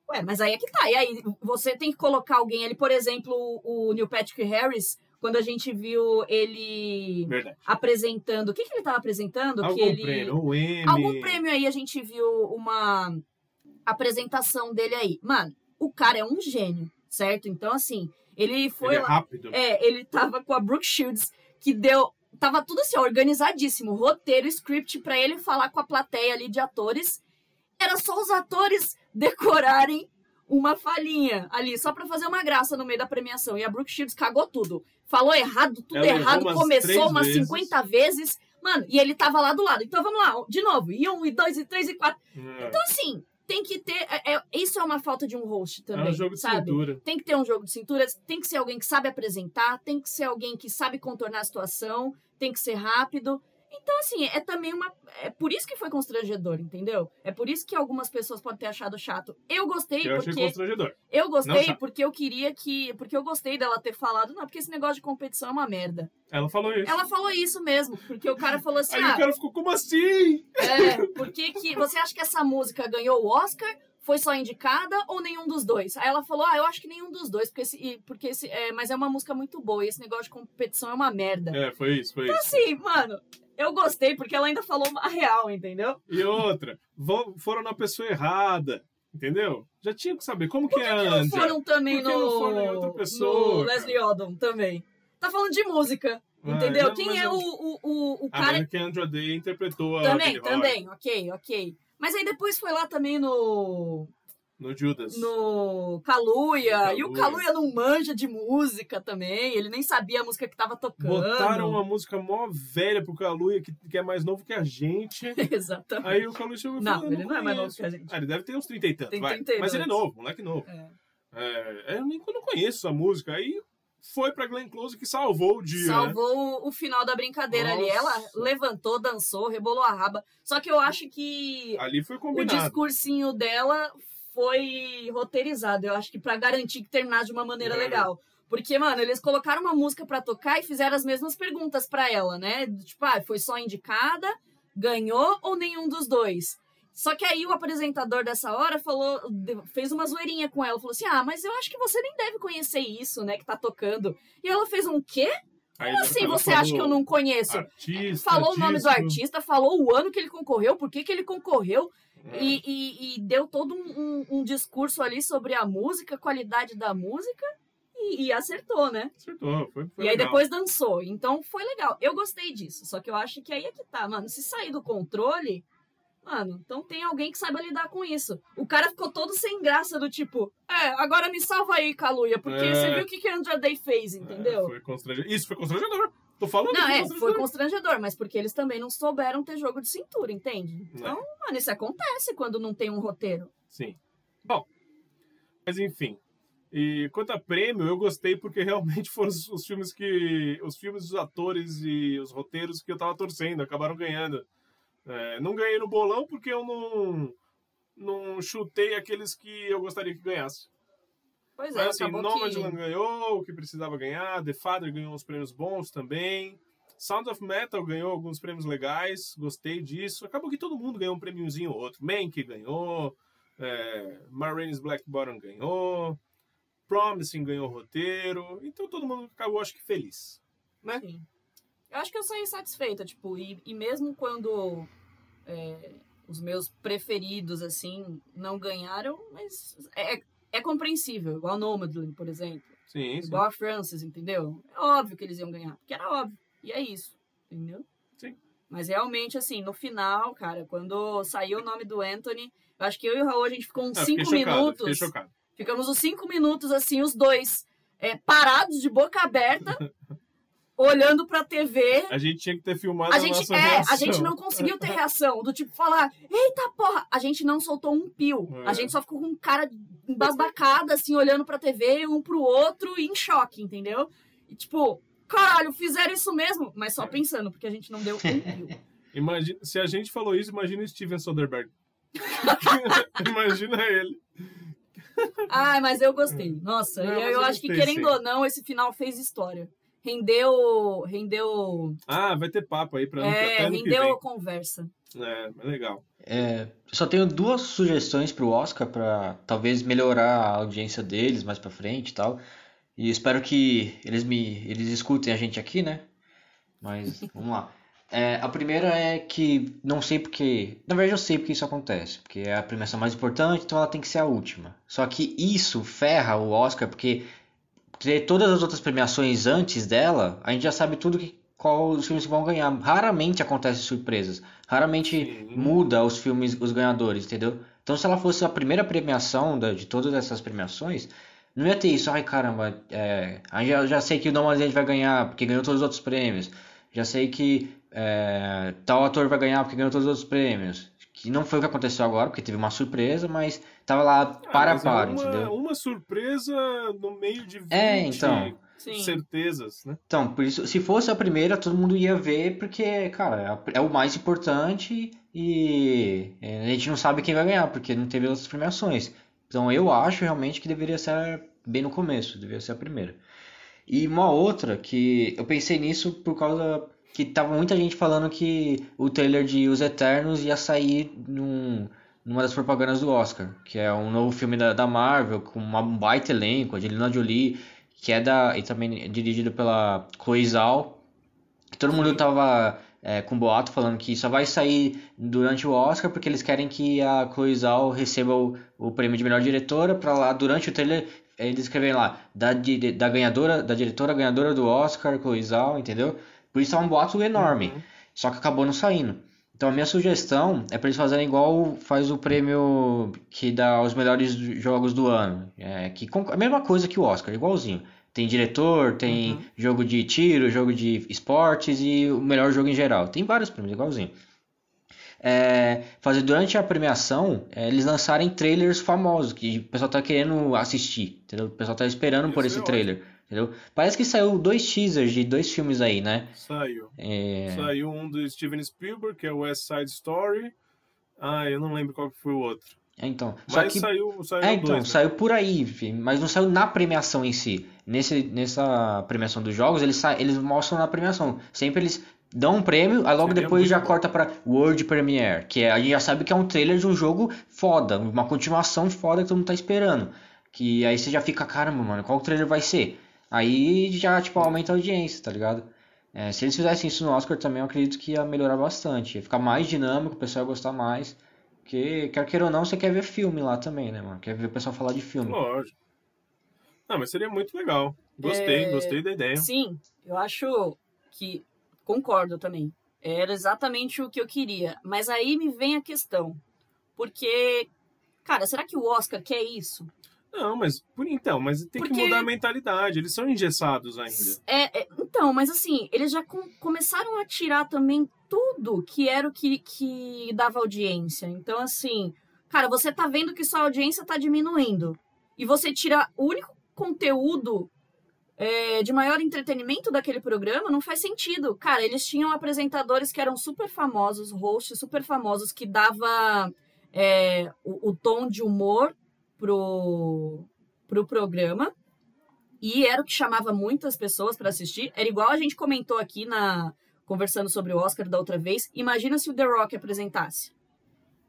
Ué, mas aí é que tá. E aí, você tem que colocar alguém ali, por exemplo, o Neil Patrick Harris, quando a gente viu ele Verdade. apresentando. O que, que ele tava apresentando? Algum que ele... prêmio, o M. Algum prêmio aí a gente viu uma apresentação dele aí. Mano, o cara é um gênio, certo? Então, assim, ele foi Ele é lá. rápido. É, ele tava com a Brooke Shields, que deu. Tava tudo assim, organizadíssimo. Roteiro, script pra ele falar com a plateia ali de atores. Era só os atores decorarem uma falhinha ali, só pra fazer uma graça no meio da premiação. E a Brooke Shields cagou tudo. Falou errado, tudo Ela errado, umas começou umas vezes. 50 vezes. Mano, e ele tava lá do lado. Então vamos lá, de novo. E um, e dois, e três, e quatro. É, Então, assim, tem que ter. é- é- isso é uma falta de um host é também. um jogo de sabe? cintura. Tem que ter um jogo de cintura, tem que ser alguém que sabe apresentar, tem que ser alguém que sabe contornar a situação, tem que ser rápido. Então, assim, é também uma. É por isso que foi constrangedor, entendeu? É por isso que algumas pessoas podem ter achado chato. Eu gostei, Eu achei porque. constrangedor. Eu gostei porque eu queria que. Porque eu gostei dela ter falado, não, porque esse negócio de competição é uma merda. Ela falou isso. Ela falou isso mesmo, porque o cara falou assim: Aí ah, o cara ficou, como assim? é, por que. Você acha que essa música ganhou o Oscar? Foi só indicada ou nenhum dos dois? Aí ela falou: Ah, eu acho que nenhum dos dois, porque esse. Porque esse é, mas é uma música muito boa e esse negócio de competição é uma merda. É, foi isso, foi isso. Assim, mano, eu gostei porque ela ainda falou a real, entendeu? E outra, vão- foram na pessoa errada, entendeu? Já tinha que saber como que é a que não foram também Por que no. não foram em outra no pessoa, Leslie Odom também. Tá falando de música, Ah, entendeu? não, Quem é eu- o, o, o, cara. Que a Andrea Day interpretou a Também, também, ok, ok. Mas aí depois foi lá também no. No Judas. no Kaluuya. E o Kaluuya. Não manja de música também. Ele nem sabia a música que tava tocando. Botaram uma música mó velha pro Kaluuya, que, que é mais novo que a gente. Exatamente. Aí o Kaluuya chegou e Não, falou, eu ele não é mais novo que a gente. Ah, ele deve ter uns 30 e tanto, Tem vai. 32. Mas ele é novo, moleque novo. É. É, eu nem eu não conheço essa música. Aí foi pra Glenn Close que salvou o dia, né? Salvou o, o final da brincadeira ali. Ela Nossa. levantou, dançou, rebolou a raba. Só que eu acho que Ali foi o combinado. discursinho dela foi roteirizado. Eu acho que pra garantir que terminasse de uma maneira É. legal. Porque, mano, eles colocaram uma música pra tocar e fizeram as mesmas perguntas pra ela, né? Tipo, ah, foi só indicada, ganhou ou nenhum dos dois? Só que aí o apresentador dessa hora falou, fez uma zoeirinha com ela, falou assim: "Ah, mas eu acho que você nem deve conhecer isso, né, que tá tocando". E ela fez um quê? Como assim você acha que eu não conheço? Artista, falou o nome do artista, falou o ano que ele concorreu, por que, que ele concorreu. E, e- e deu todo um, um- um discurso ali sobre a música, a qualidade da música, e, e acertou, né? Acertou, foi, foi e aí legal. depois dançou. Então foi legal. Eu gostei disso. Só que eu acho que aí é que tá, mano. Se sair do controle, Mano, então tem alguém que saiba lidar com isso. O cara ficou todo sem graça do tipo, é, agora me salva aí, Kaluuya, porque É. você viu o que, que Andra Day fez, entendeu? É, foi constrangedor. Isso foi constrangedor. Tô falando Não, é, foi constrangedor, mas porque eles também não souberam ter jogo de cintura, entende? É. Então, mano, isso acontece quando não tem um roteiro. Sim. Bom, mas enfim. E quanto a prêmio, eu gostei porque realmente foram os, os filmes que. Os filmes, os atores e os roteiros que eu tava torcendo, acabaram ganhando. É, não ganhei no bolão porque eu não. Não chutei aqueles que eu gostaria que ganhasse. Pois é, Mas assim, Nomadland que... ganhou o que precisava ganhar, The Father ganhou uns prêmios bons também. Sound of Metal ganhou alguns prêmios legais, gostei disso. Acabou que todo mundo ganhou um prêmiozinho ou outro. Mank ganhou, é, Marines Black Bottom ganhou, Promising ganhou roteiro. Então todo mundo acabou, acho que, feliz. Né? Sim. Eu acho que eu saí satisfeita, tipo, e, e mesmo quando é, os meus preferidos, assim, não ganharam, mas é, é compreensível, igual Nomadland, por exemplo. Sim, sim. Igual a Francis, entendeu? É óbvio que eles iam ganhar, porque era óbvio. E é isso, entendeu? Sim. Mas realmente, assim, no final, cara, quando saiu o nome do Anthony, eu acho que eu e o Raul, a gente ficou uns Ah, cinco chocado, minutos. Ficamos uns cinco minutos, assim, os dois é, parados de boca aberta, olhando pra TV. A gente tinha que ter filmado A a, gente, nossa é, reação. a gente não conseguiu ter reação, do tipo falar, eita porra, a gente não soltou um pio. É. A gente só ficou com um cara embasbacada, assim, olhando pra TV, um pro outro, em choque, entendeu? E tipo, caralho, fizeram isso mesmo, mas É. só pensando, porque a gente não deu um pio. Imagina, se a gente falou isso, imagina o Steven Soderbergh. imagina ele. Ai, mas eu gostei. Nossa, Não, eu, eu eu acho que gostei, querendo sim. ou não, esse final fez história. Rendeu. Rendeu. Ah, vai ter papo aí pra ano, É, ano rendeu vem. conversa. É, é legal. É, só tenho duas sugestões pro Oscar pra talvez melhorar a audiência deles mais pra frente e tal. E espero que eles me eles escutem a gente aqui, né? Mas vamos lá. É, a primeira é que não sei porque, na verdade eu sei porque isso acontece, porque é a premiação mais importante, então ela tem que ser a última. Só que isso ferra o Oscar porque ter todas as outras premiações antes dela, a gente já sabe tudo que qual os filmes que vão ganhar. Raramente acontecem surpresas. Raramente Sim. muda os filmes, os ganhadores, entendeu? Então, se ela fosse a primeira premiação da- de todas essas premiações, não ia ter isso. Ai, caramba, é, já, já sei que o Nomadland vai ganhar porque ganhou todos os outros prêmios. Já sei que é, tal ator vai ganhar porque ganhou todos os outros prêmios. Que não foi o que aconteceu agora, porque teve uma surpresa, mas tava lá Ah, para a mas é par, uma, entendeu? Uma surpresa no meio de 20 É, então. Certezas, né? Então, por isso, se fosse a primeira, todo mundo ia ver, porque, cara, é é o mais importante e é, a gente não sabe quem vai ganhar, porque não teve outras premiações. Então, eu acho realmente que deveria ser bem no começo, deveria ser a primeira. E uma outra que eu pensei nisso por causa que tava muita gente falando que o trailer de Os Eternos ia sair num, numa das propagandas do Oscar, que é um novo filme da, da Marvel com uma, um baita elenco, a Angelina Jolie, que é da e também é dirigido pela Chloe Zhao. Todo mundo tava é, com boato falando que só vai sair durante o Oscar porque eles querem que a Chloe Zhao receba o, o prêmio de melhor diretora para lá durante o trailer eles escrevem lá da, da ganhadora da diretora ganhadora do Oscar Chloe Zhao, entendeu? Por isso é um boato enorme. Uhum. Só que acabou não saindo. Então a minha sugestão é para eles fazerem igual faz o prêmio que dá os melhores jogos do ano. É, que a mesma coisa que o Oscar, igualzinho. Tem diretor, tem Uhum. jogo de tiro, jogo de esportes e o melhor jogo em geral. Tem vários prêmios, igualzinho. É, fazer durante a premiação, é, eles lançarem trailers famosos que o pessoal tá querendo assistir, entendeu? O pessoal tá esperando Isso por é esse ótimo. Entendeu? Parece que saiu dois teasers de dois filmes aí, né? Saiu. É, Saiu um do Steven Spielberg, que é o West Side Story. Ah, eu não lembro qual foi o outro. é, então. Só Mas que saiu, saiu É, então, dois, né? saiu por aí, mas não saiu na premiação em si. Nesse, nessa premiação dos jogos, eles, sa- eles mostram na premiação. Sempre eles dão um prêmio, aí logo Seria depois já bom. corta pra World Premiere, que é, a gente já sabe que é um trailer de um jogo foda, uma continuação foda que todo mundo tá esperando. Que aí você já fica, caramba, mano, qual trailer vai ser? Aí já, tipo, aumenta a audiência, tá ligado? É, se eles fizessem isso no Oscar também, eu acredito que ia melhorar bastante. Ia ficar mais dinâmico, o pessoal ia gostar mais. Porque, quer queira ou não, você quer ver filme lá também, né, mano? Quer ver o pessoal falar de filme. Lógico. Não, mas seria muito legal. Gostei, É, gostei da ideia. Sim, eu acho que concordo também. Era exatamente o que eu queria. Mas aí me vem a questão. Porque, cara, será que o Oscar quer isso? Não, mas por então, mas tem Porque- que mudar a mentalidade. Eles são engessados ainda. É, é, então, mas assim, eles já com- começaram a tirar também tudo que era o que, que dava audiência. Então, assim, cara, você tá vendo que sua audiência tá diminuindo. E você tira o único conteúdo é, de maior entretenimento daquele programa, não faz sentido. Cara, eles tinham apresentadores que eram super famosos, hosts super famosos, que dava é, o, o tom de humor pro, pro programa. E era o que chamava muitas pessoas para assistir. Era igual a gente comentou aqui na conversando sobre o Oscar da outra vez. Imagina se o The Rock apresentasse.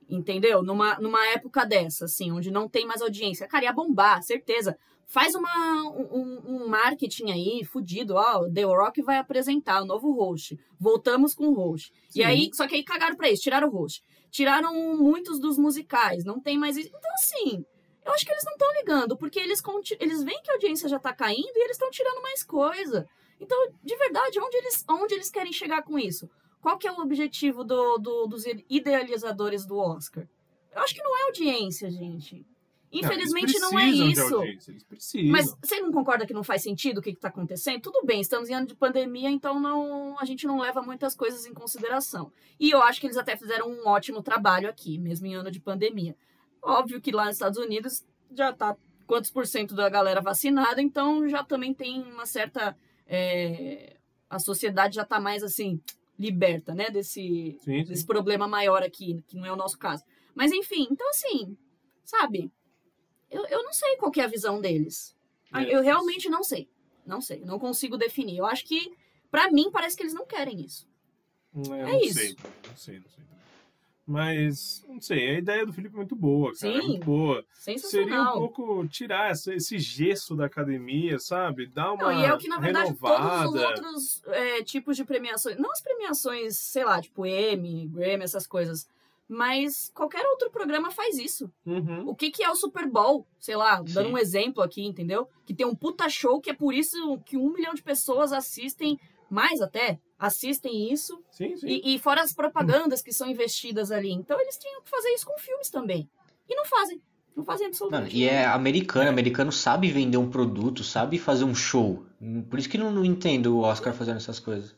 Entendeu? Numa, numa época dessa, assim, onde não tem mais audiência. Cara, ia bombar, certeza. Faz uma, um, um marketing aí, fudido. Ó, The Rock vai apresentar o novo host. Voltamos com o host. E Sim. aí, só que aí cagaram pra isso, tiraram o host. Tiraram muitos dos musicais, não tem mais isso. Então, assim, eu acho que eles não estão ligando, porque eles, eles veem que a audiência já tá caindo e eles estão tirando mais coisa. Então, de verdade, onde eles, onde eles querem chegar com isso? Qual que é o objetivo do, do- dos idealizadores do Oscar? Eu acho que não é audiência, gente. Infelizmente eles não, é isso. Mas você não concorda que não faz sentido o que está acontecendo? Tudo bem, estamos em ano de pandemia, então não, a gente não leva muitas coisas em consideração. E eu acho que eles até fizeram um ótimo trabalho aqui, mesmo em ano de pandemia. Óbvio que lá nos Estados Unidos já tá quantos por cento da galera vacinada, então já também tem uma certa. é, a sociedade já tá mais assim, liberta, né? Desse, Sim, sim. desse problema maior aqui, que não é o nosso caso. Mas enfim, então assim, sabe? Eu, eu não sei qual que é a visão deles. Ah, É. Eu realmente não sei. Não sei, não consigo definir. Eu acho que, pra mim, parece que eles não querem isso. É, É não isso. Sei, não sei, não sei. Mas, não sei, a ideia do Felipe é muito boa, cara. É Sim. muito boa. Seria um pouco tirar essa- esse gesso da academia, sabe? Dar uma Não, e é o que, na verdade, renovada. todos os outros é, tipos de premiações, não as premiações, sei lá, tipo Emmy, Grammy, essas coisas, mas qualquer outro programa faz isso. Uhum. O que, que é o Super Bowl? Sei lá, dando Sim. um exemplo aqui, entendeu? Que tem um puta show que é por isso que um milhão de pessoas assistem, mais até, assistem isso. Sim, sim. E, e fora as propagandas que são investidas ali. Então eles tinham que fazer isso com filmes também. E não fazem. Não fazem absolutamente e é americano, americano sabe vender um produto, sabe fazer um show. Por isso que não, não entendo o Oscar fazendo essas coisas.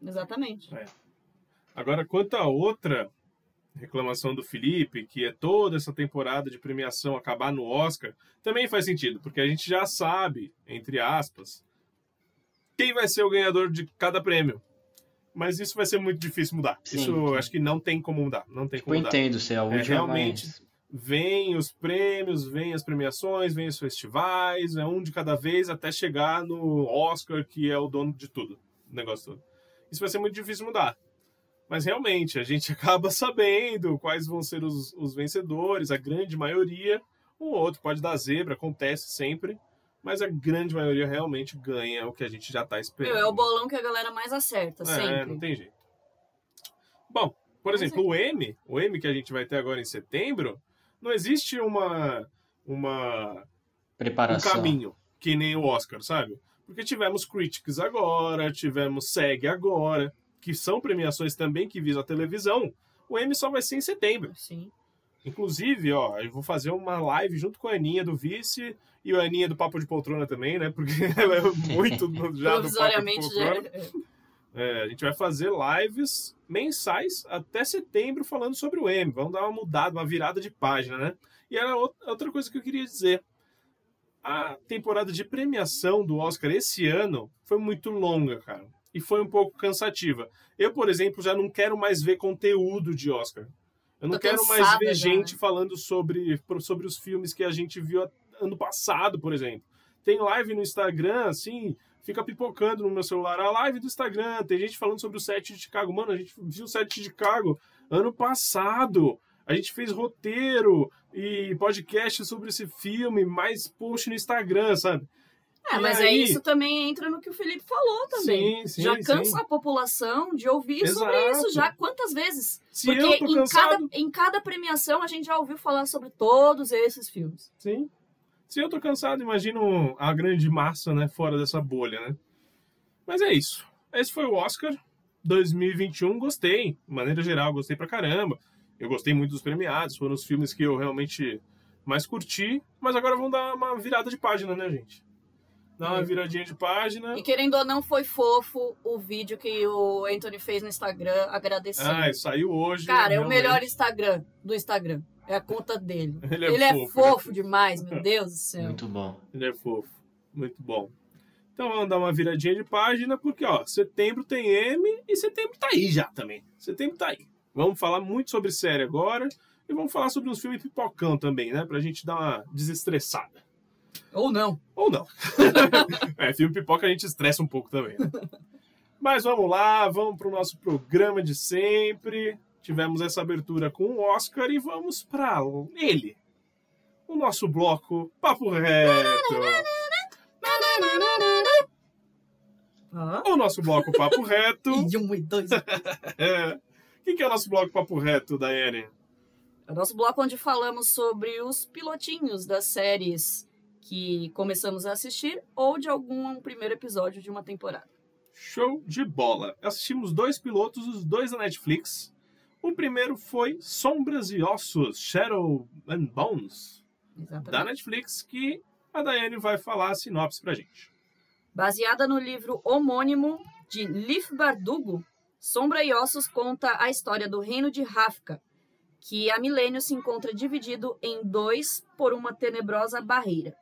Exatamente. Agora, quanto a outra reclamação do Felipe, que é toda essa temporada de premiação acabar no Oscar, também faz sentido, porque a gente já sabe, entre aspas, quem vai ser o ganhador de cada prêmio. Mas isso vai ser muito difícil mudar. Sim, isso sim. acho que não tem como mudar. Não tem Eu como mudar. entendo se é última, realmente. mas... Vem os prêmios, vem as premiações, vem os festivais, é um de cada vez até chegar no Oscar, que é o dono de tudo, o negócio todo. Isso vai ser muito difícil mudar. Mas realmente, a gente acaba sabendo quais vão ser os, os vencedores, a grande maioria. Um ou outro pode dar zebra, acontece sempre. Mas a grande maioria realmente ganha o que a gente já está esperando. Meu, é o bolão que a galera mais acerta, É, sempre. não tem jeito. Bom, por Mas exemplo, o M, o M que a gente vai ter agora em setembro, não existe uma, uma um Preparação. caminho que nem o Oscar, sabe? Porque tivemos Critics agora, tivemos SEG agora, que são premiações também que visam a televisão. O M só vai ser em setembro. Sim. Inclusive, ó, eu vou fazer uma live junto com a Aninha do Vice e a Aninha do Papo de Poltrona também, né? Porque ela é muito já do Papo de. Poltrona. É, a gente vai fazer lives mensais até setembro falando sobre o M. Vamos dar uma mudada, uma virada de página, né? E era out- outra coisa que eu queria dizer. A temporada de premiação do Oscar esse ano foi muito longa, cara. E foi um pouco cansativa. Eu, por exemplo, já não quero mais ver conteúdo de Oscar. Eu não Tô quero mais cansada ver já, gente né? falando sobre, sobre os filmes que a gente viu ano passado, por exemplo. Tem live no Instagram, assim, fica pipocando no meu celular. A live do Instagram, tem gente falando sobre o set de Chicago. Mano, a gente viu o set de Chicago ano passado. A gente fez roteiro e podcast sobre esse filme, mais post no Instagram, sabe? É, mas é aí- isso também entra no que o Felipe falou também. Sim, sim, já sim. cansa a população de ouvir sobre Exato. isso já quantas vezes? Se Porque em cansado, cada, em cada premiação a gente já ouviu falar sobre todos esses filmes. sim. Se eu tô cansado, imagino a grande massa, né, fora dessa bolha, né? Mas é isso. Esse foi o Oscar. 2021 gostei, de maneira geral, gostei pra caramba. Eu gostei muito dos premiados, foram os filmes que eu realmente mais curti, mas agora vamos dar uma virada de página, né, gente? Dar uma viradinha de página. E querendo ou não, foi fofo o vídeo que o Anthony fez no Instagram agradecendo. Ah, saiu hoje. Cara, é o melhor Instagram do Instagram. É a conta dele. Ele é Ele é fofo, fofo né? demais, meu Deus do céu. Muito bom. Ele é fofo. Muito bom. Então vamos dar uma viradinha de página, porque ó, setembro tem M e setembro tá aí já também. Setembro tá aí. Vamos falar muito sobre série agora e vamos falar sobre uns filmes pipocão também, né? Pra gente dar uma desestressada. Ou não. Ou não. é, filme pipoca a gente estressa um pouco também. Né? Mas vamos lá, vamos pro nosso programa de sempre. Tivemos essa abertura com o Oscar e vamos para ele. O nosso bloco Papo Reto. Ah. O nosso bloco Papo Reto. E um e dois. É. O que que é o nosso bloco Papo Reto, Daiane? É o nosso bloco onde falamos sobre os pilotinhos das séries que começamos a assistir ou de algum primeiro episódio de uma temporada. Show de bola. Assistimos dois pilotos, os dois da Netflix. O primeiro foi Sombras e Ossos, Shadow and Bones, da Exatamente. Netflix, que a Daiane vai falar a sinopse pra gente. Baseada no livro homônimo de Leif Bardugo, Sombra e Ossos conta a história do reino de Rafka, que há milênios se encontra dividido em dois por uma tenebrosa barreira.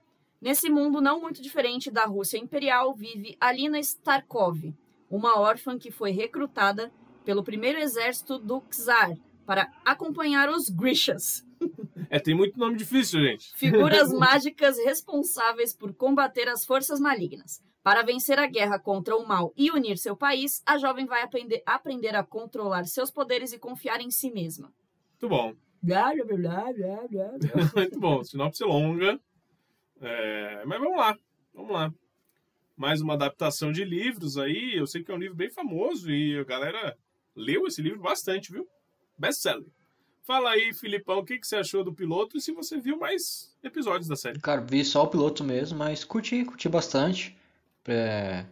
Nesse mundo não muito diferente da Rússia imperial, vive Alina Starkov, uma órfã que foi recrutada pelo primeiro exército do Czar para acompanhar os Grishas, É, tem muito nome difícil, gente. figuras mágicas responsáveis por combater as forças malignas. Para vencer a guerra contra o mal e unir seu país, a jovem vai aprender, aprender a controlar seus poderes e confiar em si mesma. Muito bom. Blá, blá, blá, blá, blá, blá. Muito bom. Sinopse longa. É, Mas vamos lá. Vamos lá. Mais uma adaptação de livros aí. Eu sei que é um livro bem famoso e a galera leu esse livro bastante, viu? Best-seller. Fala aí, Filipão, o que, que você achou do piloto e se você viu mais episódios da série. Cara, vi só o piloto mesmo, mas curti, curti bastante. É,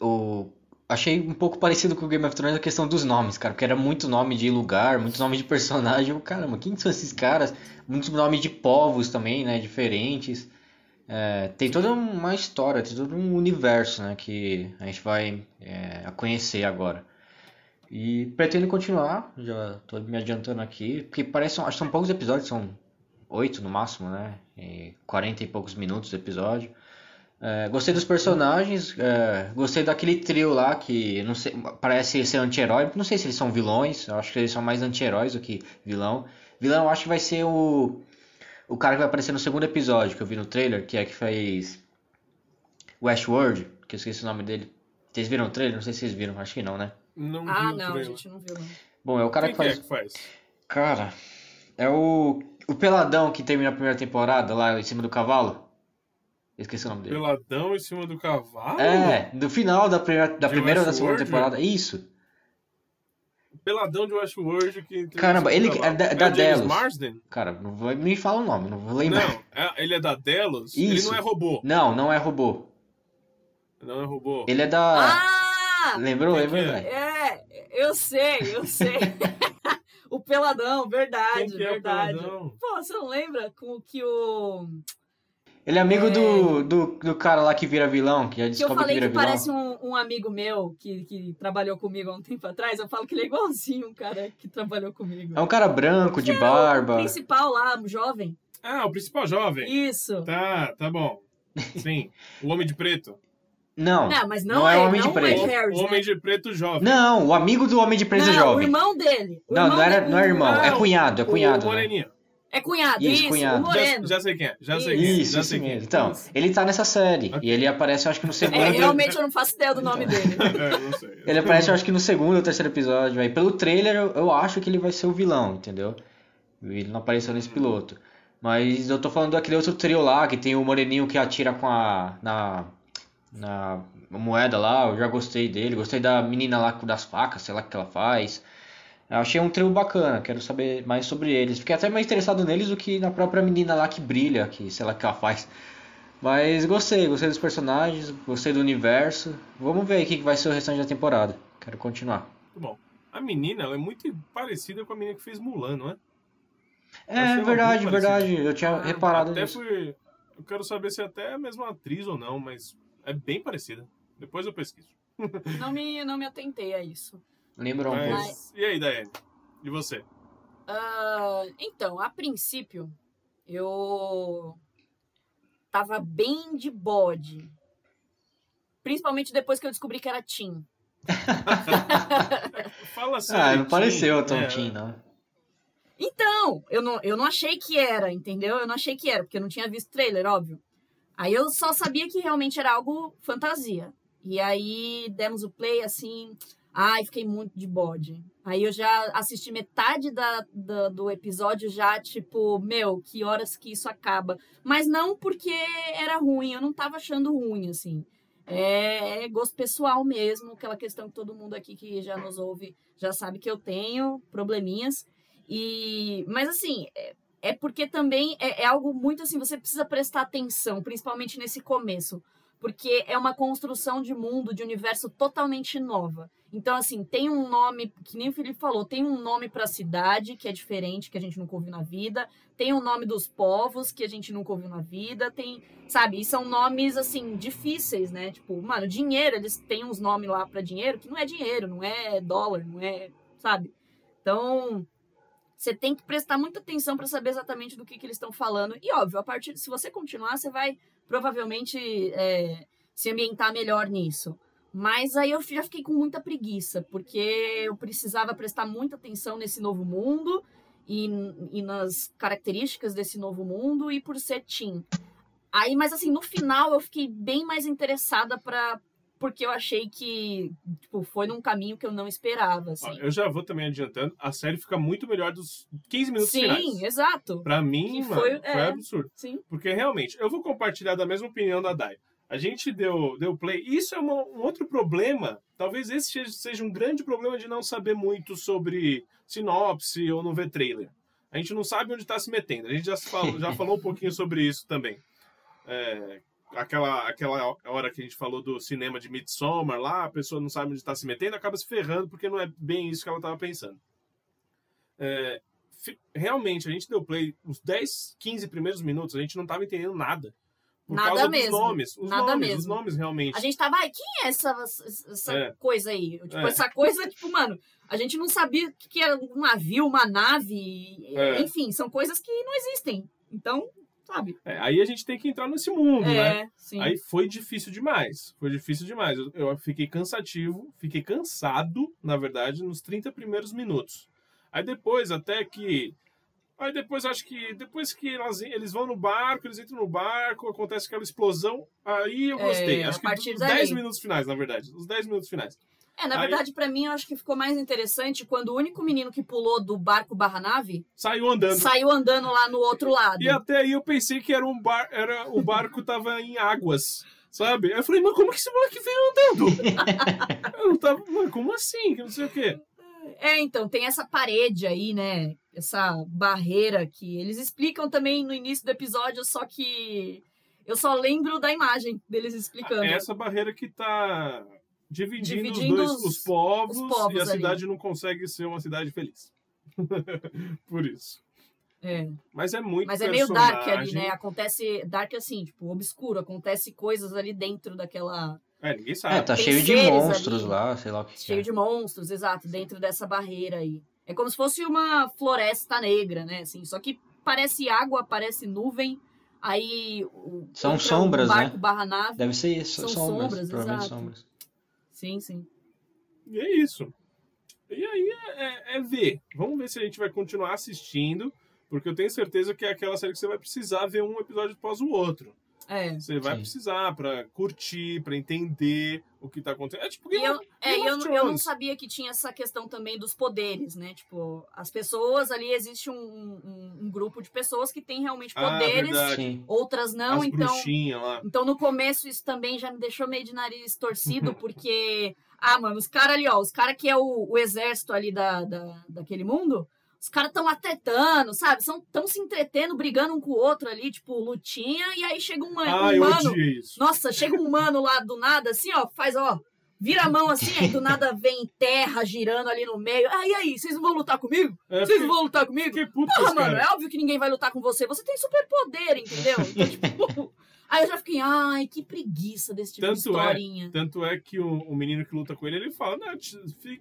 O... Achei um pouco parecido com o Game of Thrones a questão dos nomes, cara, porque era muito nome de lugar, muitos nomes de personagem. Eu, Caramba, quem são esses caras? Muitos nomes de povos também, né, diferentes. É, tem toda uma história, tem todo um universo, né, que a gente vai é, conhecer agora. E pretendo continuar, já tô me adiantando aqui, porque parece, acho que são poucos episódios, são oito no máximo, né? E 40 e poucos minutos do episódio. É, gostei dos personagens, é, gostei daquele trio lá que não sei, parece ser anti-herói. Não sei se eles são vilões, eu acho que eles são mais anti-heróis do que vilão. Vilão eu acho que vai ser o, o cara que vai aparecer no segundo episódio que eu vi no trailer, que é que fez Westworld, que eu esqueci o nome dele. Vocês viram o trailer? Não sei se vocês viram, acho que não, né? Não Ah, não, a gente não viu, não. Bom, é o cara Quem que é faz. que faz? Cara, é o. O Peladão que termina a primeira temporada lá em cima do cavalo. Esqueci o nome dele. Peladão em cima do cavalo? É, no final da primeira, da De primeira ou da segunda temporada. Isso. Peladão de Westworld que... Caramba, ele é da- é da Delos. Marsden? Cara, não vai me fala o nome, não vou lembrar. Não, é- ele é da Delos? Ele Isso. não é robô. Não, não é robô. Não é robô. Ele é da. Ah! Lembrou? Quem Lembrou? que é? É, eu sei, eu sei. o Peladão, verdade, é o verdade. Peladão? Pô, você não lembra com que o. Ele é amigo É. do, do, do cara lá que vira vilão, que já Que eu descobre que falei vira que vilão. parece um, um amigo meu que, que trabalhou comigo há um tempo atrás. Eu falo que ele é igualzinho um cara que trabalhou comigo. É um cara branco, de O barba. principal lá, jovem. Ah, o principal jovem. Isso. Tá, tá bom. Sim, o Homem de Preto. Não, Não, mas não, não é é, o Homem de não Preto. é O Harris, Homem né? de Preto jovem. não, o amigo do Homem de Preso não, Jovem. o irmão dele. O Não, irmão não, era, dele- não é irmão, é cunhado, é O cunhado. né? Moreninho. É cunhado, Isso, isso, cunhado. o Já, moreno. já sei quem é, já sei quem é. Isso, já isso sei quem é. Então, ele tá nessa série. E ele aparece, acho que no segundo. É, ou ter- realmente eu não faço ideia do nome dele. É, não sei. Ele aparece, eu acho que no segundo ou terceiro episódio. Aí, pelo trailer, eu, eu acho que ele vai ser o vilão, entendeu? Ele não apareceu nesse piloto. Mas eu tô falando daquele outro trio lá, que tem o moreninho que atira com a. na. na moeda lá. Eu já gostei dele. Gostei da menina lá com das facas, sei lá o que ela faz. Eu achei um trio bacana, quero saber mais sobre eles. Fiquei até mais interessado neles do que na própria menina lá que brilha, que sei lá o que ela faz. Mas gostei, gostei dos personagens, gostei do universo. Vamos ver aí o que vai ser o restante da temporada. Quero continuar. Muito bom. A menina, ela é muito parecida com a menina que fez Mulan, não é? É, verdade, verdade. Eu tinha Ah, reparado Até nisso. fui. Eu quero saber se é até a mesma atriz ou não, mas é bem parecida. Depois eu pesquiso. Não me, não me atentei a isso. Lembrou um pouco. E aí, Daiane? E você? Ah, então, a princípio, eu tava bem de bode. Principalmente depois que eu descobri que era Tim. Fala assim. Ah, não pareceu tão É, teen, não. Então, eu não, eu não achei que era, entendeu? Eu não achei que era, porque eu não tinha visto trailer, óbvio. Aí eu só sabia que realmente era algo fantasia. E aí demos o play assim. Ai, fiquei muito de bode. Aí eu já assisti metade da, da- do episódio, já, tipo, meu, que horas que isso acaba. Mas não porque era ruim, eu não tava achando ruim, assim. É, é gosto pessoal mesmo, aquela questão que todo mundo aqui que já nos ouve já sabe que eu tenho probleminhas. E, mas assim, é, é porque também é, é algo muito assim, você precisa prestar atenção, principalmente nesse começo, porque é uma construção de mundo, de universo totalmente nova. Então, assim, tem um nome, que nem o Felipe falou, tem um nome para a cidade que é diferente, que a gente nunca ouviu na vida, tem o nome dos povos que a gente nunca ouviu na vida, tem, sabe, e são nomes, assim, difíceis, né? Tipo, mano, dinheiro, eles têm uns nomes lá para dinheiro que não é dinheiro, não é dólar, não é, sabe? Então, você tem que prestar muita atenção para saber exatamente do que, que eles estão falando. E óbvio, a partir se você continuar, você vai provavelmente é, se ambientar melhor nisso. Mas aí eu já fiquei com muita preguiça, porque eu precisava prestar muita atenção nesse novo mundo e, e nas características desse novo mundo e por ser teen. Aí, mas assim, no final eu fiquei bem mais interessada para porque eu achei que tipo, foi num caminho que eu não esperava, Ó, assim. eu já vou também adiantando. A série fica muito melhor dos 15 minutos Sim, finais. exato. Pra mim, mano, foi- foi, é. absurdo. Sim. Porque realmente, eu vou compartilhar da mesma opinião da Dai. A gente deu, deu play. Isso é uma- um outro problema. Talvez esse seja- um grande problema de não saber muito sobre sinopse ou não ver trailer. A gente não sabe onde está se metendo. A gente já, se falou, já falou um pouquinho sobre isso também. É, aquela, aquela hora que a gente falou do cinema de Midsommar lá, a pessoa não sabe onde está se metendo, acaba se ferrando porque não é bem isso que ela estava pensando. É, realmente, a gente deu play os 10, 15 primeiros minutos, a gente não estava entendendo nada. Por Nada causa mesmo, dos nomes. Os nada nomes, mesmo. os nomes realmente. A gente tava, ai, quem é essa, essa É. coisa aí? Tipo, É. essa coisa, tipo, mano, a gente não sabia o que que era um navio, uma nave, É. enfim, são coisas que não existem. Então, sabe? É, aí a gente tem que entrar nesse mundo, né? É, sim. Aí foi difícil demais. Foi difícil demais. Eu, eu fiquei cansativo, fiquei cansado, na verdade, nos 30 primeiros minutos. Aí depois, até que. Aí depois, acho que. Depois que elas, eles vão no barco, eles entram no barco, acontece aquela explosão. Aí eu É, gostei. a acho que os dali. 10 minutos finais, na verdade. Os 10 minutos finais. É, na Aí- verdade, pra mim, eu acho que ficou mais interessante quando o único menino que pulou do barco barra nave Saiu andando. saiu andando lá no outro lado. E até aí eu pensei que era um bar, era, o barco tava em águas, sabe? Aí eu falei, mas como que esse moleque veio andando? eu não tava, mano, como assim? Que não sei o quê. É, então, tem essa parede aí, né? Essa barreira que eles explicam também no início do episódio, só que eu só lembro da imagem deles explicando. É essa barreira que tá dividindo, Dividindo os dois, os- os, povos, os povos e a ali. cidade não consegue ser uma cidade feliz. Por isso. É. Mas é muito Mas é meio dark ali, né? Acontece. Dark assim, tipo, obscuro. Acontece coisas ali dentro daquela. É, ninguém sabe. É, tá Tem cheio de monstros ali. lá, sei lá o que, que Cheio é. de monstros, exato, dentro dessa barreira aí. É como se fosse uma floresta negra, né? Assim, só que parece água, parece nuvem. Aí. o- São sombras, um barco né? barra nave. Deve ser isso, São sombras, sombras, provavelmente exato. sombras. Sim, sim. E é isso. E aí é, é- é ver. Vamos ver se a gente vai continuar assistindo, porque eu tenho certeza que é aquela série que você vai precisar ver um episódio após o outro. É. Você vai Sim. precisar pra curtir, pra entender o que tá acontecendo. É tipo Game eu, é, Game e eu, eu não sabia que tinha essa questão também dos poderes, né? Tipo, as pessoas ali, existe um, um, um grupo de pessoas que tem realmente Ah, poderes. Sim. outras não, As então. Então, no começo, isso também já me deixou meio de nariz torcido, porque. Ah, mano, os caras ali, ó, os caras que é o, o exército ali da, da, daquele mundo, os caras estão atretando, sabe? Estão se entretendo, brigando um com o outro ali, tipo, lutinha, e aí chega um, Ah, um mano. Nossa, chega um mano lá do nada, assim, ó, faz, ó. vira a mão assim, aí do nada vem terra girando ali no meio. Ah, e aí, vocês não vão lutar comigo? É, Vocês não vão lutar comigo? Puto com Porra, mano, caras. é óbvio que ninguém vai lutar com você. Você tem superpoder, entendeu? Então, tipo. Aí eu já fiquei, ai, que preguiça desse tipo de Tanto é, historinha. Tanto é que o, o menino que luta com ele, ele fala, não,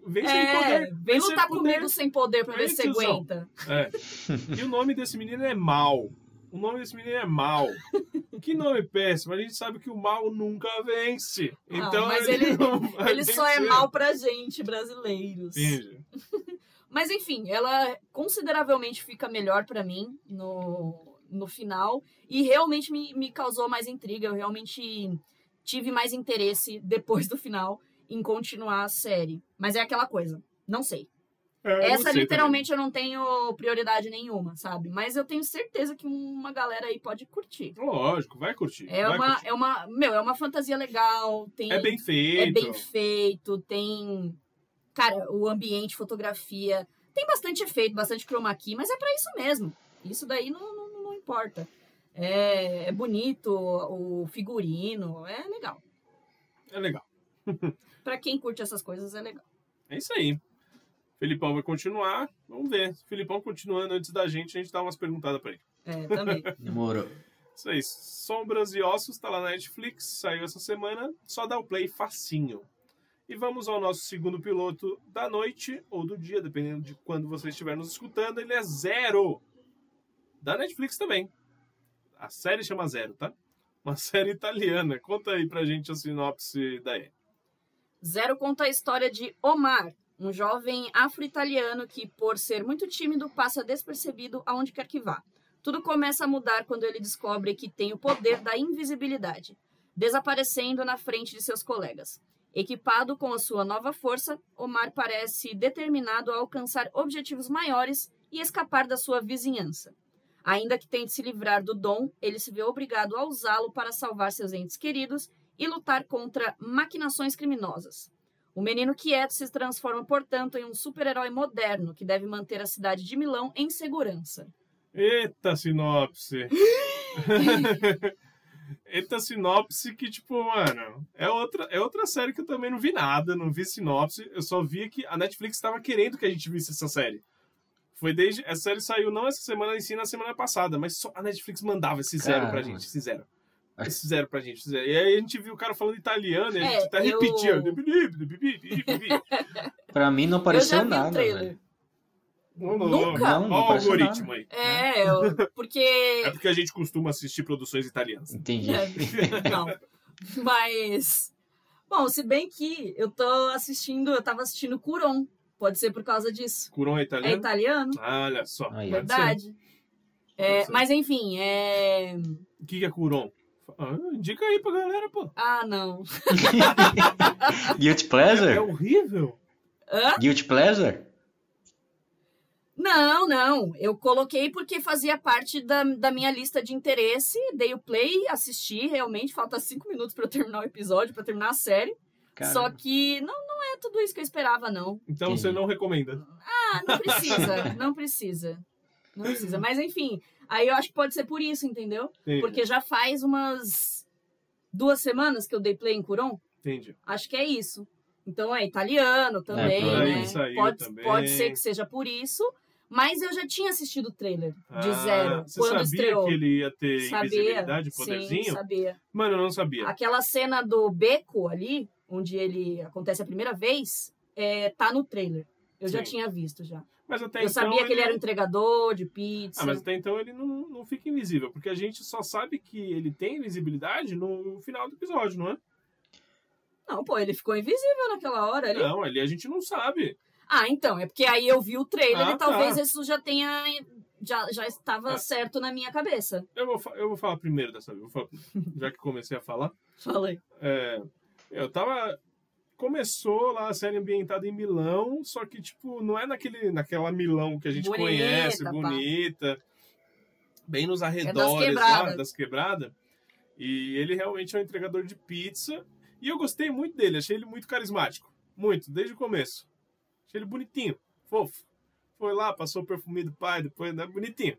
vem sem É, poder. vem sem lutar poder. comigo sem poder pra ver Aí, se você aguenta. É. E o nome desse menino é Mal. O nome desse menino é Mal. Que nome péssimo. A gente sabe que o mal nunca vence. Não, Então mas ele- Ele só é mal pra gente, brasileiros. Mas enfim, ela consideravelmente fica melhor pra mim no, no final. E realmente me, me causou mais intriga. Eu realmente tive mais interesse depois do final em continuar a série. Mas é aquela coisa, não sei. É, Essa sei literalmente eu não tenho prioridade nenhuma, sabe? Mas eu tenho certeza que uma galera aí pode curtir. também. Lógico, vai curtir. É vai uma, curtir. é uma, meu, é uma fantasia legal, tem É bem feito. é bem feito, tem cara, o ambiente, fotografia, tem bastante efeito, bastante chroma key, mas é pra isso mesmo. Isso daí não importa. É, é bonito, o figurino, é legal. É legal. Pra quem curte essas coisas é legal. É isso aí. Felipão vai continuar. Vamos ver. Se o Felipão continuando antes da gente, a gente dá umas perguntadas pra ele. É, também. Demorou. Isso aí. Sombras e Ossos tá lá na Netflix. Saiu essa semana. Só dá o play facinho. E vamos ao nosso segundo piloto da noite ou do dia, dependendo de quando você estiver nos escutando. Ele é Zero. Da Netflix também. A série chama Zero, tá? Uma série italiana. Conta aí pra gente a sinopse daí. Zero conta a história de Omar, um jovem afro-italiano que, por ser muito tímido, passa despercebido aonde quer que vá. Tudo começa a mudar quando ele descobre que tem o poder da invisibilidade, desaparecendo na frente de seus colegas. Equipado com a sua nova força, Omar parece determinado a alcançar objetivos maiores e escapar da sua vizinhança. Ainda que tente se livrar do dom, ele se vê obrigado a usá-lo para salvar seus entes queridos e lutar contra maquinações criminosas. O menino quieto se transforma, portanto, em um super-herói moderno que deve manter a cidade de Milão em segurança. Eita sinopse! Eita sinopse que, tipo, mano, é outra, é outra série que eu também não vi nada, não vi sinopse. Eu só vi que a Netflix estava querendo que a gente visse essa série. Foi desde. Essa série saiu não essa semana, em si na semana passada, mas só a Netflix mandava esse zero pra Caramba. gente, esse zero. Esse zero pra gente, esse zero. E aí a gente viu o cara falando italiano, e a É, gente até eu- repetia. Pra mim não Eu apareceu nada. o trailer. velho. Nunca? Não, não Olha o algoritmo aí. É, eu- porque. É porque a gente costuma assistir produções italianas. Entendi. É, não. Mas. Bom, se bem que eu tô assistindo, eu tava assistindo Curon. Pode ser por causa disso. Curon é É italiano? italiano, Olha só. Aí, verdade. É, mas enfim, é. O que que é Curon? Ah, indica aí pra galera, pô. Ah, não. Guilty É Pleasure? horrível. Hã? Guilty Pleasure? Não, não. Eu coloquei porque fazia parte da, da minha lista de interesse. Dei o play, assisti realmente. Falta cinco minutos pra eu terminar o episódio, pra terminar a série. Cara, Só que não, não é tudo isso que eu esperava, não. Então você não recomenda. Ah, não precisa, não precisa. Não precisa. Mas enfim, aí eu acho que pode ser por isso, entendeu? Entendi. Porque já faz umas duas semanas que eu dei play em Curon. Entendi. Acho que é isso. Então é italiano também, por aí né? saiu Pode, também. pode ser que seja por isso. Mas eu já tinha assistido o trailer de Ah, zero Você quando sabia estreou. que ele ia ter sabia, invisibilidade, sim, poderzinho? sabia. Mano, eu não sabia. Aquela cena do beco ali, onde ele acontece a primeira vez, é, tá no trailer. Eu já Sim. tinha visto já. Mas até eu então. sabia que ele era um entregador de pizza. Ah, mas até então ele não, não fica invisível, porque a gente só sabe que ele tem invisibilidade no final do episódio, não é? Não, pô, ele ficou invisível naquela hora ali. Não, ali a gente não sabe. Ah, então, é porque aí eu vi o trailer Ah, e talvez tá. isso já tenha. Já, já estava Ah. certo na minha cabeça. Eu vou, eu vou falar primeiro dessa vez, falar já que comecei a falar. Falei. É, eu tava. Começou lá a série ambientada em Milão, só que, tipo, não é naquele, naquela Milão que a gente Bonita, conhece, pá. bonita, bem nos arredores lá, quebradas. das quebradas. E ele realmente é um entregador de pizza. E eu gostei muito dele, achei ele muito carismático. Muito, desde o começo. Achei ele bonitinho, fofo. Foi lá, passou o perfume do pai, depois, né, bonitinho.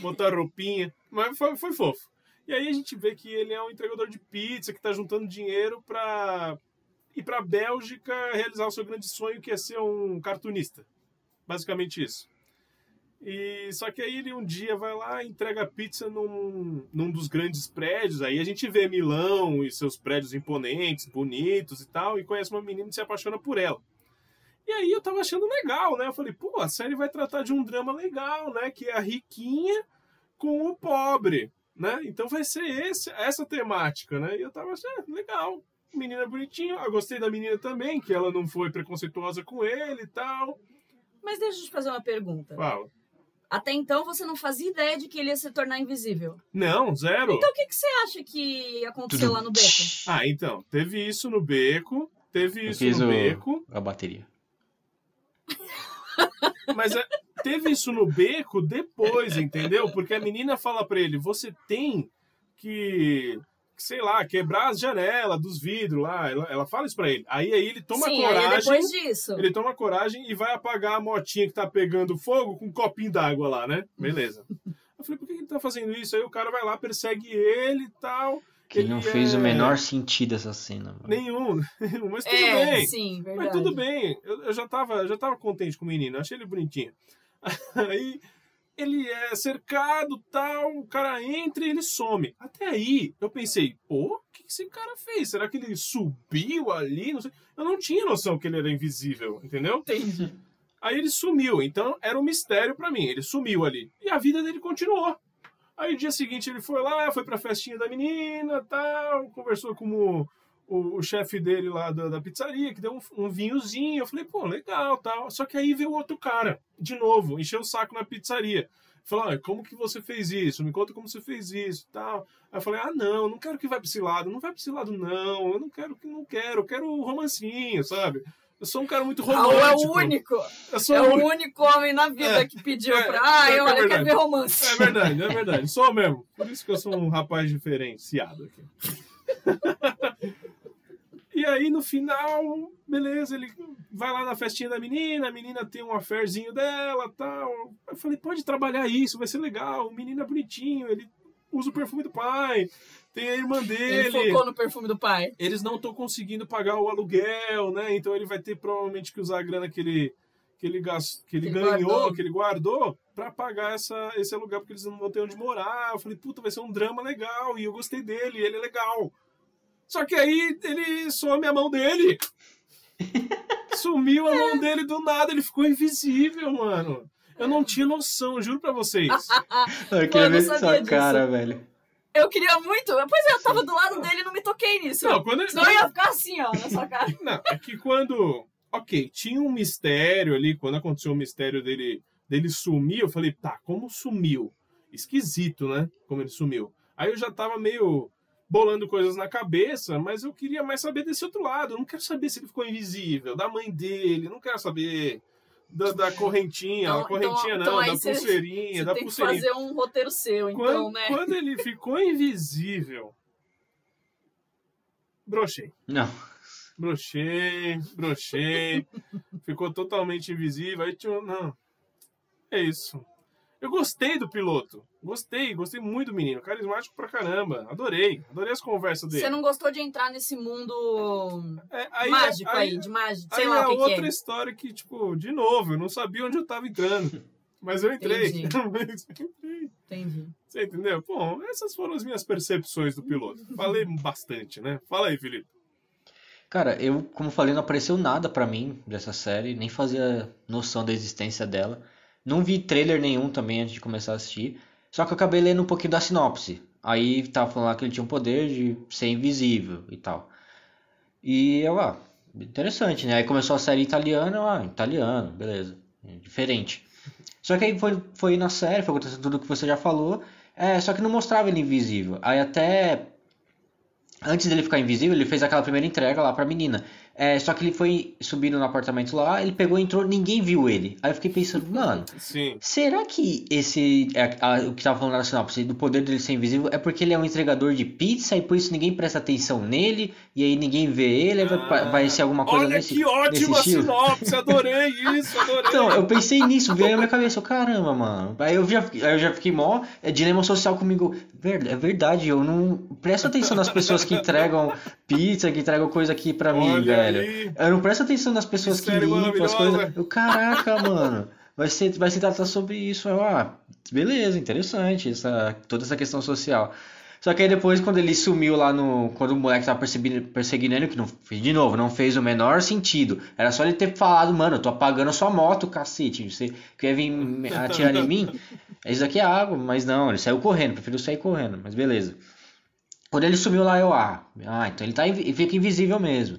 Botou a roupinha, mas foi, foi fofo. E aí a gente vê que ele é um entregador de pizza que tá juntando dinheiro pra, ir pra Bélgica realizar o seu grande sonho, que é ser um cartunista. Basicamente isso. E só que aí ele um dia vai lá entrega pizza num, num dos grandes prédios. Aí a gente vê Milão e seus prédios imponentes, bonitos e tal, e conhece uma menina e se apaixona por ela. E aí eu tava achando legal, né? Eu falei, pô, a série vai tratar de um drama legal, né? Que é a riquinha com o pobre, né? Então vai ser esse, essa temática, né? E eu tava achando, ah, legal. Menina bonitinha, eu gostei da menina também, que ela não foi preconceituosa com ele e tal. Mas deixa eu te fazer uma pergunta. Fala. Até então você não fazia ideia de que ele ia se tornar invisível. Não, zero. Então o que, que você acha que aconteceu lá no beco? Ah, então, teve isso no beco, teve Eu isso fiz no o- beco, a bateria. mas é, teve isso no beco depois, entendeu? Porque a menina fala pra ele, você tem que, sei lá, quebrar as janelas dos vidros lá. Ela, ela fala isso pra ele. Aí, aí ele toma Sim, aí coragem. depois disso. Ele toma coragem e vai apagar a motinha que tá pegando fogo com um copinho d'água lá, né? Beleza. Eu falei, por que ele tá fazendo isso? Aí o cara vai lá, persegue ele e tal. Que não fez é- o menor sentido essa cena, mano. Nenhum, nenhum, mas tudo É, bem. sim, verdade. Mas tudo bem, eu, eu já, tava, já tava contente com o menino, achei ele bonitinho. Aí ele é cercado, tal, o cara entra e ele some. Até aí eu pensei, pô, o que esse cara fez? Será que ele subiu ali? Não sei. Eu não tinha noção que ele era invisível, entendeu? Entendi. Aí ele sumiu, então era um mistério pra mim. Ele sumiu ali. E a vida dele continuou. Aí dia seguinte ele foi lá, foi pra festinha da menina, tal, conversou com o, o, o chefe dele lá da, da pizzaria, que deu um, um vinhozinho. Eu falei, pô, legal, tal. Só que aí veio outro cara, de novo, encheu o saco na pizzaria. Falou, ah, como que você fez isso? Me conta como você fez isso, tal. Aí eu falei, ah, não, não quero que vá pra esse lado, não vai pra esse lado, não. Eu não quero que não quero, eu quero um romancinho, sabe? Eu sou um cara muito Raul é romântico. o único. Eu sou É o único homem na vida É, que pediu é, pra. Ai, é olha, verdade. quer ver romance. É verdade, é verdade. Sou mesmo. Por isso que eu sou um rapaz diferenciado aqui. E aí, no final, beleza, ele vai lá na festinha da menina, a menina tem um affairzinho dela tal. Eu falei, pode trabalhar isso, vai ser legal. O menino é bonitinho, ele usa o perfume do pai, tem a irmã Ele dele. focou no perfume do pai. Eles não estão conseguindo pagar o aluguel, né? Então ele vai ter provavelmente que usar a grana que ele, que ele, gas- que ele Que ele ganhou, guardou. que ele guardou, para pagar essa, esse aluguel, porque eles não vão ter onde morar. Eu falei, puta, vai ser um drama legal, e eu gostei dele, ele é legal. Só que aí ele some a mão dele. Sumiu a mão dele do nada, ele ficou invisível, mano. Eu não tinha noção, juro pra vocês. Eu queria Mano, eu ver sabia sua disso. cara, velho. Eu queria muito. Pois é, eu tava do lado dele e não me toquei nisso. Não, quando ele, Senão eu ia ficar assim, ó, na sua cara. Não, é que quando. Ok, tinha um mistério ali, quando aconteceu o mistério dele, dele sumir, eu falei, tá, como sumiu? Esquisito, né? Como ele sumiu. Aí eu já tava meio bolando coisas na cabeça, mas eu queria mais saber desse outro lado. Eu não quero saber se ele ficou invisível, da mãe dele, não quero saber da, da correntinha, Então- a correntinha então- não, então da cê- pulseirinha, Você da tem que pulseirinha. fazer um roteiro seu, então, quando, né? quando ele ficou invisível, brochei. Não. Brochei, brochei, ficou totalmente invisível. Aí tinha. Não. É isso. Eu gostei do piloto. Gostei, gostei muito do menino. Carismático pra caramba. Adorei. Adorei as conversas dele. Você não gostou de entrar nesse mundo É, aí, mágico aí, aí, de mágico, aí sei lá é o que, que outra é. história que, tipo, de novo, eu não sabia onde eu tava entrando. Mas eu entrei. Entendi. Mas eu entrei. Entendi. Você entendeu? Bom, essas foram as minhas percepções do piloto. Falei bastante, né? Fala aí, Felipe. Cara, eu, como falei, não apareceu nada pra mim dessa série, nem fazia noção da existência dela. Não vi trailer nenhum também antes de começar a assistir. Só que eu acabei lendo um pouquinho da sinopse. Aí tava falando lá que ele tinha um poder de ser invisível e tal. E eu, ah, interessante, né? Aí começou a série italiana, eu, ah, italiano, beleza, é diferente. Só que aí foi, foi na série, foi acontecendo tudo que você já falou, é, só que não mostrava ele invisível. Aí até antes dele ficar invisível, ele fez aquela primeira entrega lá pra menina. É, só que ele foi subindo no apartamento lá, ele pegou, entrou, ninguém viu ele. Aí eu fiquei pensando, mano, Sim. será que esse. é, a- o que tava falando na sinopse, do poder dele ser invisível, é porque ele é um entregador de pizza e por isso ninguém presta atenção nele, e aí ninguém vê ele, aí vai, vai ser alguma coisa Ah, Olha nesse, que ótima nesse sinopse, adorei isso, adorei. Então, eu pensei nisso, veio na minha cabeça, eu, caramba, mano. Aí eu já, aí eu já fiquei mó é, dilema social comigo. É verdade, eu não presto atenção nas pessoas que entregam pizza, que entregam coisa aqui pra mim, Olha velho. Eu não presto atenção nas pessoas Que que limpam as coisas. Eu, caraca, mano. Vai ser, vai se tratar sobre isso. Eu, ah, beleza, interessante essa, toda essa questão social. Só que aí depois, quando ele sumiu lá no. Quando o moleque tava perseguindo, perseguindo ele, que não fez de novo, não fez o menor sentido. Era só ele ter falado, mano, eu tô apagando a sua moto, cacete. Você quer vir atirar em mim? Isso aqui é água, mas não, ele saiu correndo, preferiu sair correndo, mas beleza. Quando ele sumiu lá, eu, ah, ah então ele tá, fica invisível mesmo.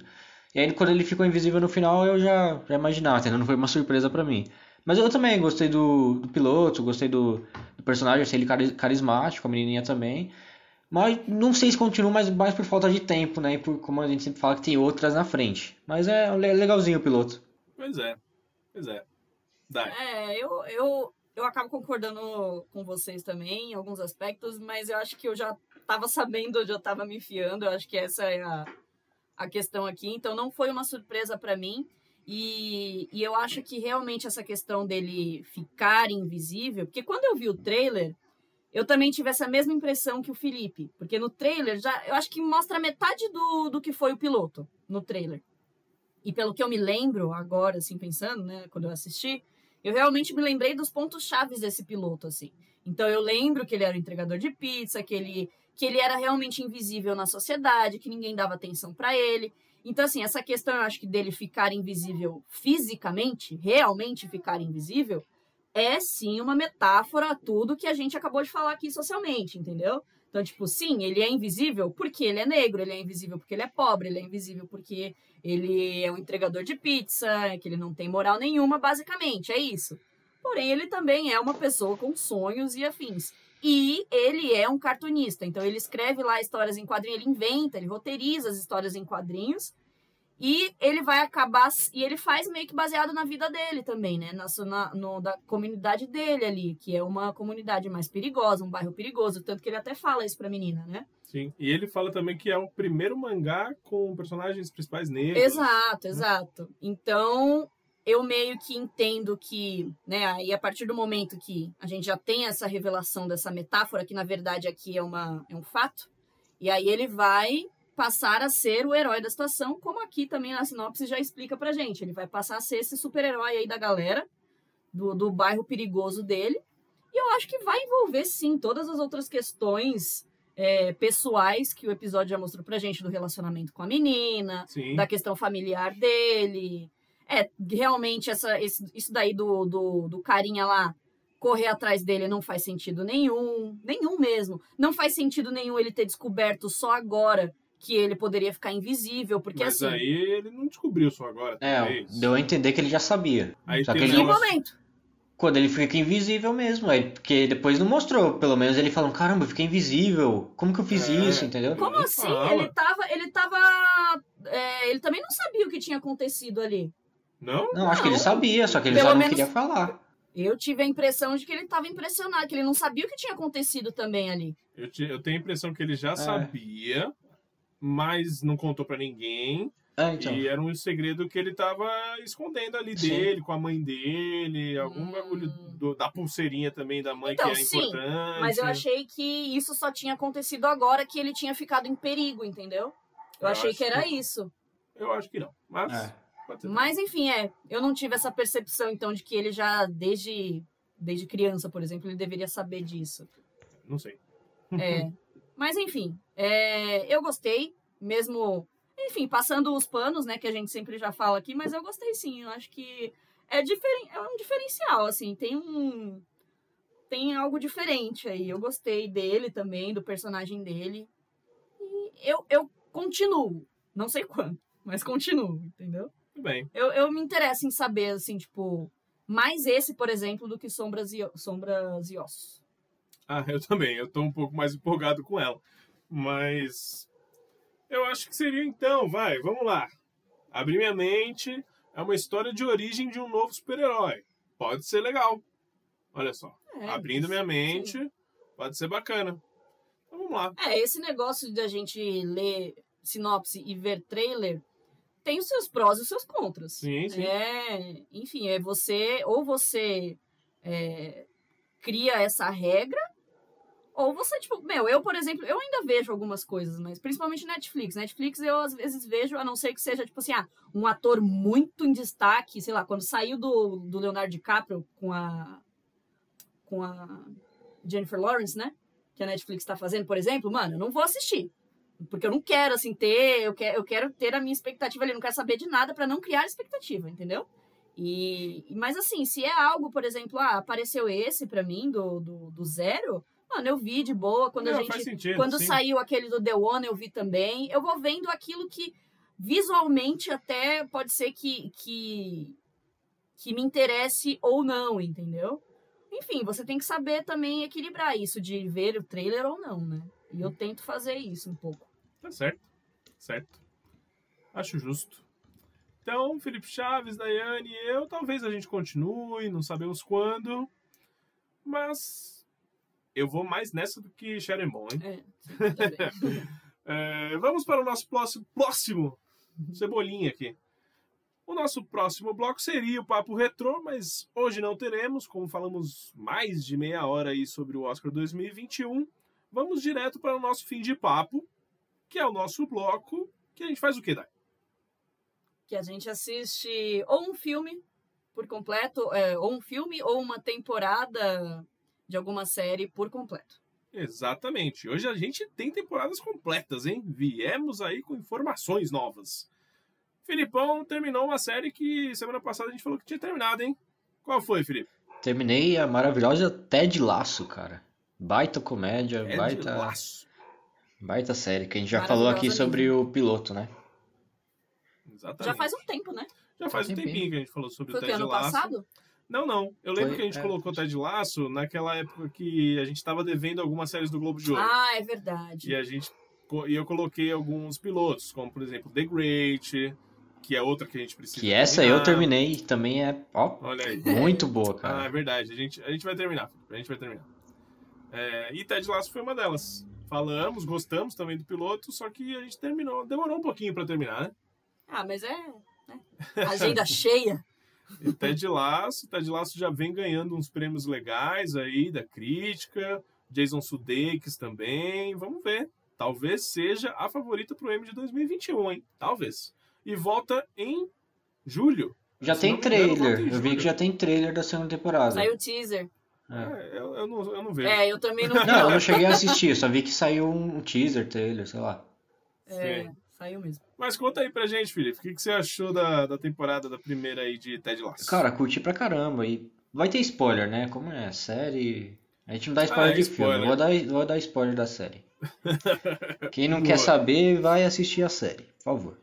E aí, quando ele ficou invisível no final, eu já, já imaginava, entendeu? Não foi uma surpresa pra mim. Mas eu também gostei do, do piloto, gostei do, do personagem, achei ele cari- carismático, a menininha também. Mas não sei se continua, mas mais por falta de tempo, né? E por como a gente sempre fala que tem outras na frente. Mas é le- legalzinho o piloto. Pois é, pois é. Dai. É, eu, eu, eu acabo concordando com vocês também em alguns aspectos, mas eu acho que eu já tava sabendo onde eu tava me enfiando, eu acho que essa é a, a questão aqui. Então não foi uma surpresa pra mim. E, e eu acho que realmente essa questão dele ficar invisível, porque quando eu vi o trailer, eu também tive essa mesma impressão que o Felipe, porque no trailer já eu acho que mostra metade do, do que foi o piloto no trailer. E pelo que eu me lembro agora, assim, pensando, né, quando eu assisti, eu realmente me lembrei dos pontos chaves desse piloto, assim. Então eu lembro que ele era o entregador de pizza, que ele, que ele era realmente invisível na sociedade, que ninguém dava atenção pra ele. Então, assim, essa questão, eu acho que dele ficar invisível fisicamente, realmente ficar invisível, é sim uma metáfora a tudo que a gente acabou de falar aqui socialmente, entendeu? Então, tipo, sim, ele é invisível porque ele é negro, ele é invisível porque ele é pobre, ele é invisível porque ele é um entregador de pizza, que ele não tem moral nenhuma, basicamente, é isso. Porém, ele também é uma pessoa com sonhos e afins. E ele é um cartunista, então ele escreve lá histórias em quadrinhos, ele inventa, ele roteiriza as histórias em quadrinhos. E ele vai acabar. E ele faz meio que baseado na vida dele também, né? Na, na no, da comunidade dele ali, que é uma comunidade mais perigosa, um bairro perigoso. Tanto que ele até fala isso pra menina, né? Sim. E ele fala também que é o primeiro mangá com personagens principais negros. Exato, exato. Então, eu meio que entendo que, né, aí a partir do momento que a gente já tem essa revelação dessa metáfora, que na verdade aqui é, uma, é um fato, e aí ele vai passar a ser o herói da situação, como aqui também na sinopse já explica pra gente. Ele vai passar a ser esse super-herói aí da galera, do, do bairro perigoso dele. E eu acho que vai envolver, sim, todas as outras questões é, pessoais que o episódio já mostrou pra gente, do relacionamento com a menina, Sim. da questão familiar dele. É, realmente, essa, esse- isso daí do, do, do carinha lá correr atrás dele não faz sentido nenhum. Nenhum mesmo. Não faz sentido nenhum ele ter descoberto só agora que ele poderia ficar invisível, porque Mas assim. aí ele não descobriu só agora, É, talvez. deu a entender que ele já sabia. Aí Só que ele um momento. quando ele fica invisível mesmo, aí, porque depois não mostrou, pelo menos ele falando, caramba, eu fiquei invisível, como que eu fiz É. isso, entendeu? Como assim? fala. Ele tava. Ele tava. é, ele também não sabia o que tinha acontecido ali. Não? Não, acho que ele sabia, só que ele Pelo só não menos- queria falar. Eu tive a impressão de que ele tava impressionado, que ele não sabia o que tinha acontecido também ali. Eu, te- eu tenho a impressão que ele já É. sabia, mas não contou pra ninguém. É, então. E era um segredo que ele tava escondendo ali Sim. dele, com a mãe dele, algum Hum. bagulho do- da pulseirinha também da mãe Então, que é sim, importante. Mas eu achei que isso só tinha acontecido agora que ele tinha ficado em perigo, entendeu? Eu, Eu achei que era que- isso. Eu acho que não. Mas É. Mas enfim, é. Eu não tive essa percepção, então, de que ele já, desde, desde criança, por exemplo, ele deveria saber disso. Não sei. É. Mas enfim, é, eu gostei, mesmo. Enfim, passando os panos, né, que a gente sempre já fala aqui, mas eu gostei sim. Eu acho que é, diferen, é um diferencial, assim, tem um. Tem algo diferente aí. Eu gostei dele também, do personagem dele. E eu, eu continuo. Não sei quando, mas continuo, entendeu? Bem. Eu, eu me interesso em saber, assim, tipo, mais esse, por exemplo, do que Sombras e, Sombras e Ossos. Ah, eu também. Eu tô um pouco mais empolgado com ela. Mas. Eu acho que seria então, vai, vamos lá. Abrir minha mente é uma história de origem de um novo super-herói. Pode ser legal. Olha só. É, Abrindo minha sim. mente, pode ser bacana. Então vamos lá. É, esse negócio de a gente ler sinopse e ver trailer tem os seus prós e os seus contras. Sim, sim. É, enfim, é você, ou você é, cria essa regra, ou você, tipo, meu, eu, por exemplo, eu ainda vejo algumas coisas, mas principalmente Netflix. Netflix eu às vezes vejo, a não ser que seja, tipo assim, ah, um ator muito em destaque, sei lá, quando saiu do, do Leonardo DiCaprio com a. com a Jennifer Lawrence, né? Que a Netflix tá fazendo, por exemplo, mano, eu não vou assistir. Porque eu não quero, assim, ter. Eu quero, eu quero ter a minha expectativa ali. Não quero saber de nada pra não criar expectativa, entendeu? E, mas assim, se é algo, por exemplo, ah, apareceu esse pra mim do, do, do zero, mano, eu vi de boa. Quando a Não, gente. faz sentido, quando sim. saiu aquele do The One, eu vi também. Eu vou vendo aquilo que visualmente até pode ser que, que, que me interesse ou não, entendeu? Enfim, você tem que saber também equilibrar isso de ver o trailer ou não, né? E eu tento fazer isso um pouco. Tá certo. Certo. Acho justo. Então, Felipe Chaves, Daiane e eu, talvez a gente continue, não sabemos quando. Mas eu vou mais nessa do que Xeremon, hein? É. É, vamos para o nosso próximo, próximo cebolinha aqui. O nosso próximo bloco seria o Papo Retrô, mas hoje não teremos, como falamos mais de meia hora aí sobre o Oscar 2021. Vamos direto para o nosso fim de papo, que é o nosso bloco, que a gente faz o quê, Dai? que a gente assiste ou um filme por completo, é, ou um filme ou uma temporada de alguma série por completo. Exatamente. Hoje a gente tem temporadas completas, hein? Viemos aí com informações novas. Filipão terminou uma série que semana passada a gente falou que tinha terminado, hein? Qual foi, Felipe? Terminei a maravilhosa Ted Laço, cara. Baita comédia, É baita, laço. baita série, que a gente já falou aqui sobre o piloto, né? Exatamente. Já faz um tempo, né? Já faz um tempinho. que a gente falou sobre Foi o Ted ano Laço. passado? Não, não. Eu lembro Foi, que a gente é. colocou Ted Laço naquela época que a gente estava devendo algumas séries do Globo de Ouro. Ah, é verdade. E a gente e eu coloquei alguns pilotos, como por exemplo The Great, que é outra que a gente precisa. Que essa terminar. eu terminei também é, ó, Olha aí. muito boa, Ah, é cara. verdade. A gente, a gente vai terminar. A gente vai terminar. É, e Ted Lasso foi uma delas. Falamos, gostamos também do piloto, só que a gente terminou. Demorou um pouquinho pra terminar, né? Ah, mas é. né? Agenda cheia. E Ted Lasso, Ted Lasso já vem ganhando uns prêmios legais aí da crítica. Jason Sudeikis também. Vamos ver. Talvez seja a favorita pro M de 2021, hein? Talvez. E volta em julho. Já tem engano, trailer. em Eu vi que já tem trailer da segunda temporada. Saiu o teaser. É. É, eu, eu não, eu não vejo. É, eu também não vi. Não, eu não. cheguei a assistir, eu só vi que saiu um teaser, trailer, sei lá. É, Sim. saiu mesmo. Mas conta aí pra gente, Felipe. O que, que você achou da, da temporada da primeira aí de Ted Lasso? Cara, curti pra caramba. E vai ter spoiler, né? Como é série. A gente não dá spoiler Ah, é de spoiler. filme. Vou dar, vou dar spoiler da série. Quem não Boa. quer saber, vai assistir a série, por favor.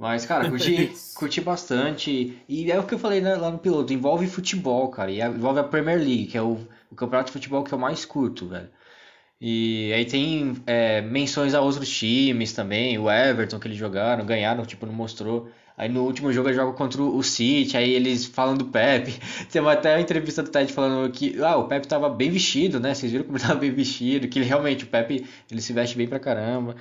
Mas, cara, curti, curti bastante. E é o que eu falei né, lá no piloto: envolve futebol, cara. E envolve a Premier League, que é o, o campeonato de futebol que eu mais curto, velho. E aí tem é, menções a outros times também. O Everton que eles jogaram, ganharam, tipo, não mostrou. Aí no último jogo eles jogam contra o City, aí eles falam do Pepe. Tem até uma entrevista do Ted falando que ah, o Pepe tava bem vestido, né? Vocês viram como ele tava bem vestido, que ele realmente, o Pepe, ele se veste bem pra caramba.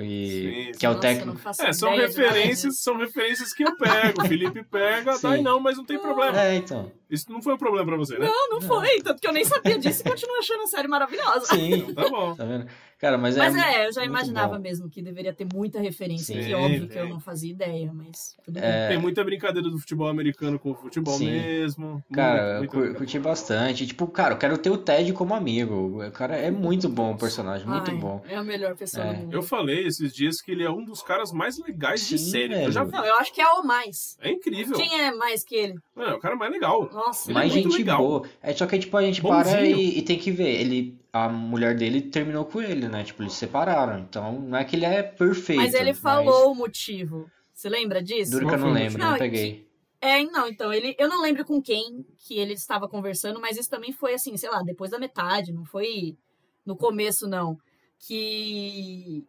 E, Sim, que é o técnico. não É, são referências, são referências que eu pego. O Felipe pega, Sim. daí não, mas não tem problema. É, então. Isso não foi um problema pra você, né? Não, não foi. Tanto que eu nem sabia disso e continuo achando a série maravilhosa. Sim, Tá bom. tá vendo? Cara, mas é. Mas é, eu já imaginava bom. mesio que deveria ter muita referência. Sim, que óbvio que eu não fazia ideia, mas tudo bem. É, Tem muita brincadeira do futebol americano com o futebol Sim. mesmo. Cara, eu muito, muito curti bastante. Tipo, cara, eu quero ter o Ted como amigo. O cara é muito bom o personagem, muito Ai, bom. É a melhor pessoa É. do mundo. Eu falei esses dias que ele é um dos caras mais legais de Sim, série. velho. Eu já vi. Não, eu acho que é o mais. É incrível. Quem é mais que ele? Mano, é o cara mais legal. Nossa, Ele é Mais muito gente legal. boa. É só que tipo, a gente Bonzinho. para e, e tem que ver. Ele, a mulher dele terminou com ele, né? Tipo, eles se separaram. Então, não é que ele é perfeito. mas ele falou o motivo. Você lembra disso? Duro que eu não lembro, não Não, peguei. É, não, então, ele, eu não lembro com quem que ele estava conversando, mas isso também foi assim, sei lá, depois da metade, não foi no começo, não. Que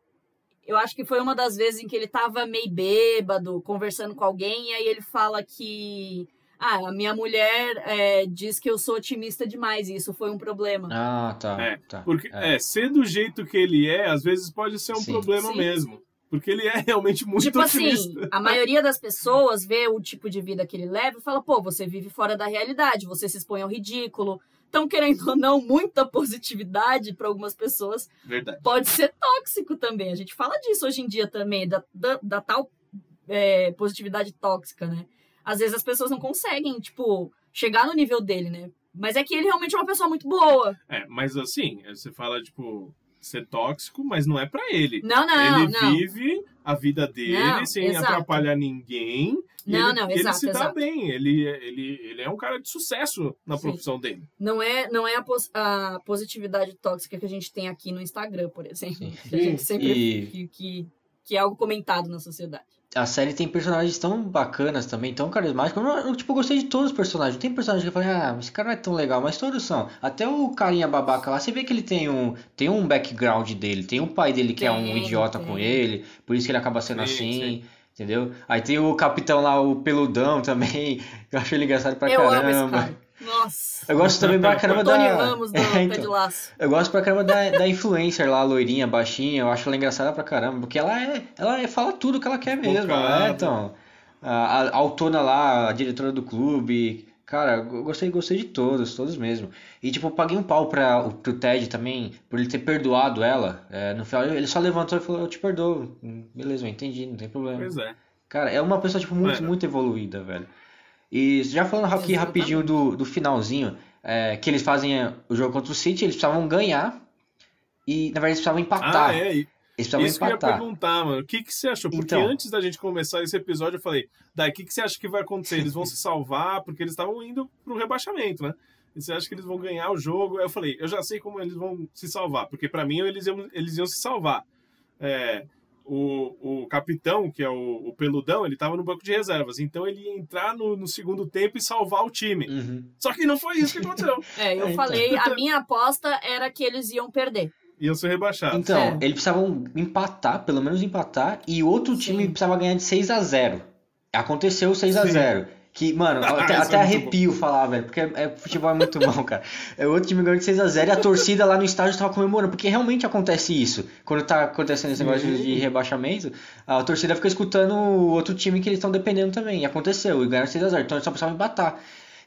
eu acho que foi uma das vezes em que ele tava meio bêbado, conversando com alguém, e aí ele fala que. Ah, a minha mulher é, diz que eu sou otimista demais, e isso foi um problema. Ah, tá. É, tá. Porque, É. é. ser do jeito que ele é, às vezes pode ser um Sim. problema Sim. mesmo. Porque ele é realmente muito tipo assim, otimista. a maioria das pessoas vê o tipo de vida que ele leva e fala, pô, você vive fora da realidade, você se expõe ao ridículo. Então, querendo ou não, muita positividade para algumas pessoas Verdade. pode ser tóxico também. A gente fala disso hoje em dia também, da, da, da tal é, positividade tóxica, né? Às vezes as pessoas não conseguem, tipo, chegar no nível dele, né? Mas é que ele realmente é uma pessoa muito boa. É, mas assim, você fala, tipo, ser tóxico, mas não é pra ele. Não, não, ele não. vive a vida dele Não, sem exato. atrapalhar ninguém. Não, ele, não, ele exato, se dá exato. bem. Ele, ele, ele é um cara de sucesso na Sim. profissão dele. Não é, não é a, pos- a positividade tóxica que a gente tem aqui no Instagram, por exemplo. Sim. Que a gente sempre. E- Que, que, que é algo comentado na sociedade. A série tem personagens tão bacanas também, tão carismáticos. Eu, eu, tipo, gostei de todos os personagens. Tem personagem que eu falei, ah, esse cara não é tão legal, mas todos são. Até o carinha babaca lá, você vê que ele tem um, tem um background dele. Tem o pai dele que é um idiota com ele, por isso que ele acaba sendo Sim, assim. sim. Entendeu? Aí tem o capitão lá, o peludão também. Eu acho ele engraçado pra eu caramba. Nossa. Eu gosto também pra caramba Tony da. Ramos do É, Pé então. de Laço. Eu gosto pra caramba da, da influencer lá, a loirinha, baixinha. Eu acho ela engraçada pra caramba. Porque ela é. Ela é- fala tudo que ela quer mesmo. Focada. É, então. A, a autona lá, a diretora do clube. Cara, eu gostei, gostei de todos, todos mesmo. E tipo, eu paguei um pau pra, pro Ted também, por ele ter perdoado ela. É, no final, ele só levantou e falou, eu te perdoo. Beleza, eu entendi, não tem problema. Pois é. Cara, é uma pessoa, tipo, muito, Mano. muito evoluída, velho. E já falando aqui Exatamente. rapidinho do, do finalzinho, é, que eles fazem o jogo contra o City, eles precisavam ganhar e, na verdade, eles precisavam empatar. Ah, é. e- Eles precisavam Isso que eu ia empatar. perguntar, mano. O que, que você achou? Porque Então. antes da gente começar esse episódio, eu falei, Dai, o que, que você acha que vai acontecer? Eles vão se salvar, porque eles estavam indo pro rebaixamento, né? E você acha que eles vão ganhar o jogo? Aí eu falei, eu já sei como eles vão se salvar, porque pra mim eles iam, eles iam se salvar. É, o, o capitão, que é o, o peludão, ele tava no banco de reservas, então ele ia entrar no, no segundo tempo e salvar o time. Uhum. Só que não foi isso que aconteceu. É, eu É, então. falei, a minha aposta era que eles iam perder. Iam ser rebaixados. Então, É. eles precisavam empatar, pelo menos empatar, e o outro time Sim. precisava ganhar de 6 a 0 Aconteceu 6 a Sim. 0 Que, mano, Ah, até, até é muito arrepio falar, velho, porque é, é- futebol é muito bom, cara. É, O outro time ganhou de 6 a 0 e a torcida lá no estádio tava comemorando, porque realmente acontece isso. Quando tá acontecendo esse negócio de- de rebaixamento, a torcida fica escutando o outro time que eles estão dependendo também. E aconteceu, e ganharam 6 a 0 Então eles só precisavam empatar.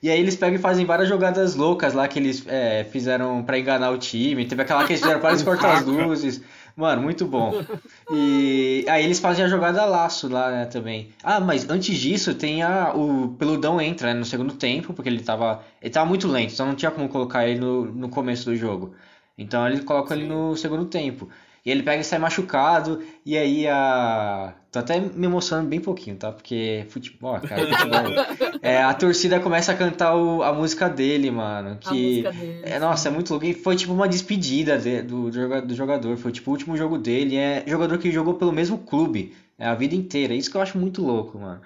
E aí eles pegam e fazem várias jogadas loucas lá que eles é, fizeram pra enganar o time. Teve aquela que eles fizeram para eles cortar as luzes. Mano, muito bom. E aí eles fazem a jogada laço lá, né, também. Ah, mas antes disso tem a o peludão entra, né, no segundo tempo, porque ele tava ele tava muito lento, então não tinha como colocar ele no, no começo do jogo. Então eles colocam ele no segundo tempo. E ele pega e sai machucado, e aí a. Tô até me emocionando bem pouquinho, tá? Porque futebol, cara, futebol. É, a torcida começa a cantar o- a música dele, mano. Que. dele. É, nossa, é muito louco. E foi tipo uma despedida de- do, do joga- do jogador. Foi tipo o último jogo dele. É jogador que jogou pelo mesmo clube é, a vida inteira. Isso que eu acho muito louco, mano.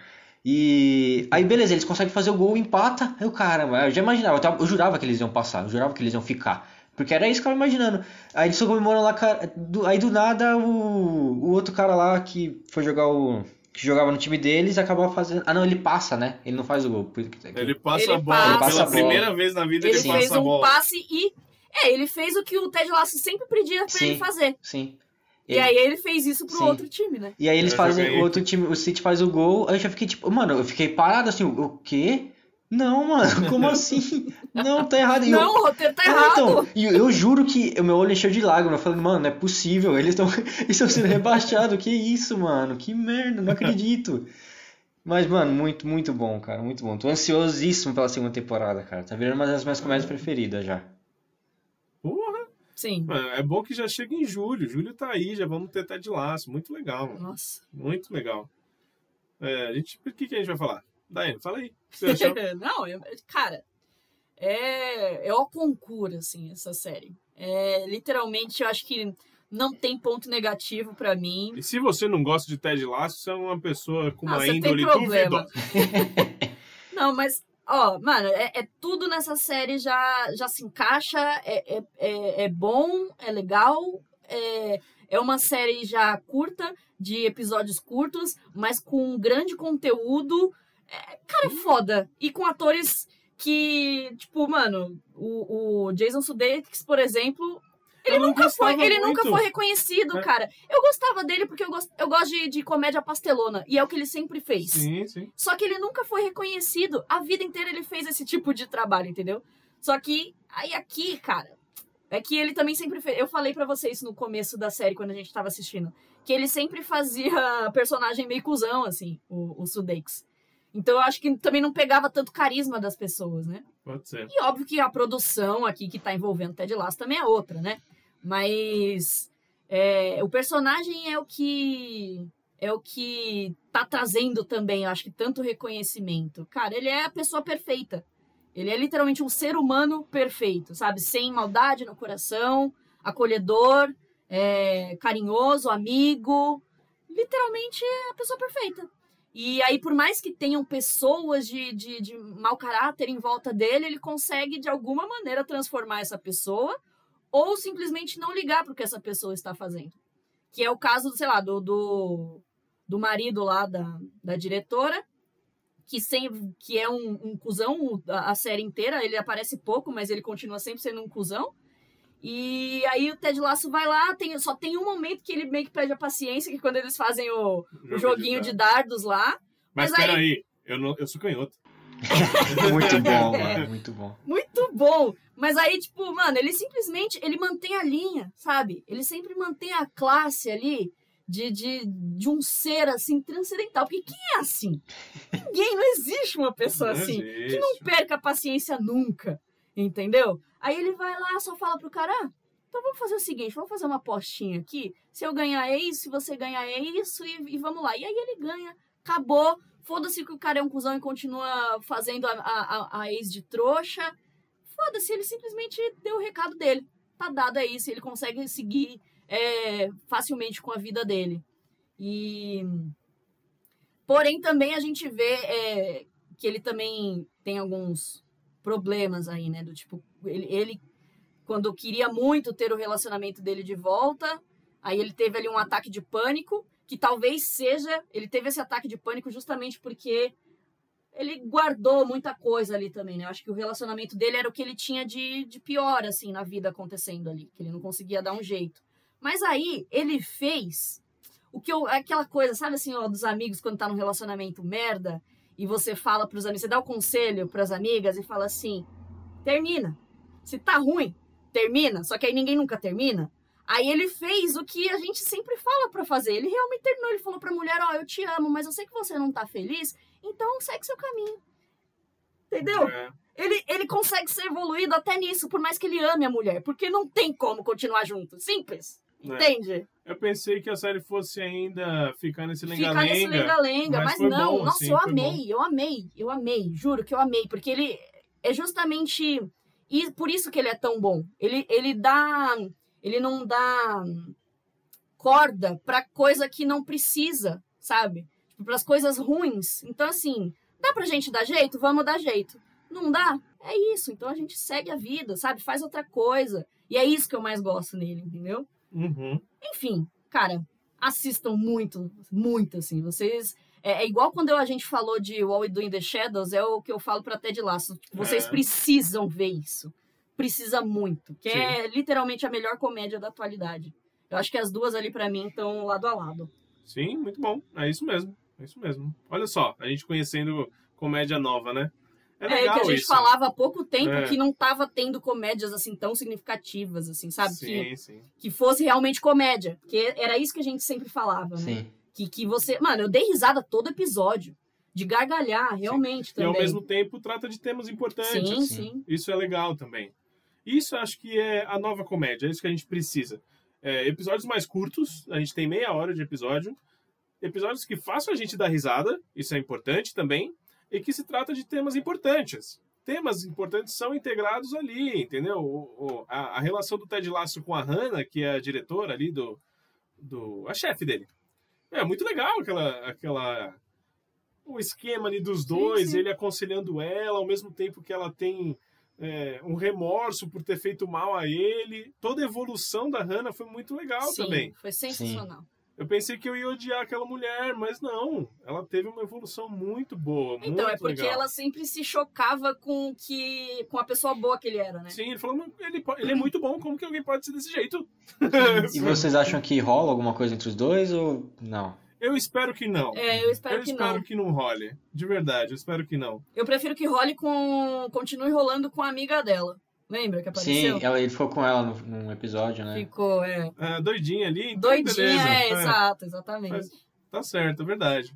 E aí, beleza, eles conseguem fazer o gol, empata. Aí o caramba, eu já imaginava, eu, tava- eu jurava que eles iam passar, eu jurava que eles iam ficar. Porque era isso que eu tava imaginando. Aí eles comemoram lá, cara, do- aí do nada o, o outro cara lá que foi jogar o. que jogava no time deles acabava fazendo. Ah não, ele passa, né? Ele não faz o gol. Ele passa Ele a bola. passa. Pela Passa a bola. primeira vez na vida ele, Ele fez um passe e. É, ele fez o que o Ted Lasso sempre pedia pra Sim. ele fazer. Sim. E aí ele fez isso pro Sim. outro time, né? E aí eles Eu fazem, o outro time, o City faz o gol, aí eu já fiquei tipo, mano, eu fiquei parado assim, o o quê? Não, mano, como assim? Não, tá errado. Eu- Não, o roteiro tá Ah, errado. então, eu, eu juro que o meu olho encheu de lágrimas, falando, mano, não é possível, eles estão eles estão sendo rebaixados, que isso, mano, que merda, não acredito. Mas, mano, muito, muito bom, cara, muito bom. Tô ansiosíssimo pela segunda temporada, cara, tá virando uma das minhas comédias preferidas já. Porra, Sim. mano, é bom que já chega em julho. Julho tá aí, já vamos ter Ted Laço. Muito legal, mano. Nossa. Muito legal. É, a gente, o que, que a gente vai falar? Daiane, fala aí. O que você achou? Não, eu- cara, é, é o concurso, assim, essa série. É, literalmente, eu acho que não tem ponto negativo pra mim. E se você não gosta de Ted Laço, você é uma pessoa com Ah, uma tem índole duvidosa. Não, mas, ó, mano, é, é tudo nessa série já, já se encaixa, é, é, é, é bom, é legal, é, É uma série já curta, de episódios curtos, mas com um grande conteúdo. É, cara, foda. E com atores que, tipo, mano, o, o Jason Sudeikis, por exemplo, ele nunca foi, ele nunca foi reconhecido, É. cara. Eu gostava dele porque eu gosto, eu gosto de, de comédia pastelona, e é o que ele sempre fez. Sim, sim. Só que ele nunca foi reconhecido. A vida inteira ele fez esse tipo de trabalho, entendeu? Só que aí aqui, cara, é que ele também sempre fez. Eu falei pra vocês no começo da série, quando a gente tava assistindo, que ele sempre fazia personagem meio cuzão, assim, o, o Sudeikis. Então eu acho que também não pegava tanto carisma das pessoas, né? Pode ser. E óbvio que a produção aqui que tá envolvendo Ted Lasso também é outra, né? Mas é, o personagem é o que é o que tá trazendo também, eu acho que tanto reconhecimento. Cara, ele é a pessoa perfeita. Ele é literalmente um ser humano perfeito, sabe? Sem maldade no coração, acolhedor, é, carinhoso, amigo. Literalmente é a pessoa perfeita. E aí, por mais que tenham pessoas de, de, de mau caráter em volta dele, ele consegue, de alguma maneira, transformar essa pessoa ou simplesmente não ligar para o que essa pessoa está fazendo. Que é o caso, sei lá, do, do, do marido lá da, da diretora, que, sem, que é um, um cuzão a, a série inteira. Ele aparece pouco, mas ele continua sempre sendo um cuzão. E aí o Ted Lasso vai lá, tem, só tem um momento que ele meio que perde a paciência, que é quando eles fazem o, o joguinho de dardos lá. Mas, Mas aí- peraí, eu, não, eu sou canhoto. Muito bom, mano. Muito bom. Muito bom! Mas aí, tipo, mano, ele simplesmente ele mantém a linha, sabe? Ele sempre mantém a classe ali de, de, de um ser assim transcendental. Porque quem é assim? Ninguém, não existe uma pessoa Não assim. existe. Que não perca a paciência nunca. Entendeu? Aí ele vai lá, só fala pro cara. "Ah, Então vamos fazer o seguinte, vamos fazer uma apostinha aqui. Se eu ganhar é isso, se você ganhar é isso, e, e vamos lá. E aí ele ganha, acabou. Foda-se que o cara é um cuzão e continua fazendo a, a, a- ex de trouxa. Foda-se, ele simplesmente deu o recado dele. Tá dado é isso, ele consegue seguir é, facilmente com a vida dele. E. Porém, também a gente vê é, que ele também tem alguns problemas aí, né? Do tipo, ele, ele, quando queria muito ter o relacionamento dele de volta, aí ele teve ali um ataque de pânico, que talvez seja. Ele teve esse ataque de pânico justamente porque ele guardou muita coisa ali também, né? Eu acho que o relacionamento dele era o que ele tinha de, de pior, assim, na vida acontecendo ali, que ele não conseguia dar um jeito. Mas aí, ele fez o que eu. Aquela coisa, sabe assim, ó, dos amigos quando tá num relacionamento merda e você fala pros amigos, você dá o conselho pras amigas e fala assim: termina. Se tá ruim, termina. Só que aí ninguém nunca termina. Aí ele fez o que a gente sempre fala pra fazer. Ele realmente terminou. Ele falou pra mulher: Ó, eu te amo, mas eu sei que você não tá feliz, então segue seu caminho. Entendeu? É. Ele, ele consegue ser evoluído até nisso, por mais que ele ame a mulher. Porque não tem como continuar junto. Simples. É. Entende? Eu pensei que a série fosse ainda ficar nesse Ficar nesse lenga-lenga. lenga-lenga. mas Mas, não. bom, Nossa, assim, eu amei. Eu amei. Eu amei. Juro que eu amei. Porque ele é justamente... E por isso que ele é tão bom. Ele, ele dá... Ele não dá corda pra coisa que não precisa, sabe? Tipo, pras coisas ruins. Então, assim, dá pra gente dar jeito? Vamos dar jeito. Não dá? É isso. Então a gente segue a vida, sabe? Faz outra coisa. E é isso que eu mais gosto nele, entendeu? Uhum. Enfim, cara, assistam muito, muito, assim. Vocês. É, é igual quando a gente falou de What We Do in the Shadows, é o que eu falo pra Ted Lasso. Vocês É. precisam ver isso. Precisa muito. Que Sim. é literalmente a melhor comédia da atualidade. Eu acho que as duas ali pra mim estão lado a lado. Sim, muito bom. É isso mesmo. É isso mesmo. Olha só, a gente conhecendo comédia nova, né? É É, legal que a gente isso. falava há pouco tempo É. que não tava tendo comédias assim tão significativas, assim, sabe? Sim, Que, sim. que fosse realmente comédia. Porque era isso que a gente sempre falava, né? Sim. Que, que você. Mano, eu dei risada todo episódio. De gargalhar, realmente E também. ao mesmo tempo trata de temas importantes. Sim, sim. sim. Isso é legal também. Isso acho que é a nova comédia, é isso que a gente precisa. É, episódios mais curtos, a gente tem meia hora de episódio. Episódios que façam a gente dar risada, isso é importante também. E que se trata de temas importantes. Temas importantes são integrados ali, entendeu? O- o- a, a relação do Ted Lasso com a Hannah, que é a diretora ali do. do a chefe dele. É muito legal aquela. aquela o esquema ali dos dois, sim. ele aconselhando ela, ao mesmo tempo que ela tem é, um remorso por ter feito mal a ele. Toda a evolução da Hannah foi muito legal Sim, também. foi sensacional. Eu pensei que eu ia odiar aquela mulher, mas não. Ela teve uma evolução muito boa, Então, é muito porque legal. ela sempre se chocava com que com a pessoa boa que ele era, né? Sim, ele falou, "Mas ele, ele é muito bom, como que alguém pode ser desse jeito? E vocês acham que rola alguma coisa entre os dois ou não? Eu espero que não. É, eu espero eu que espero não. que não role. De verdade, eu espero que não. Eu prefiro que role com. continue rolando com a amiga dela. Lembra que apareceu? Sim, ela, ele ficou com ela no, num episódio, né? Ficou, é. Ah, doidinha ali, então Doidinha, beleza. é, É, exato, exatamente. Mas- Tá certo, é verdade.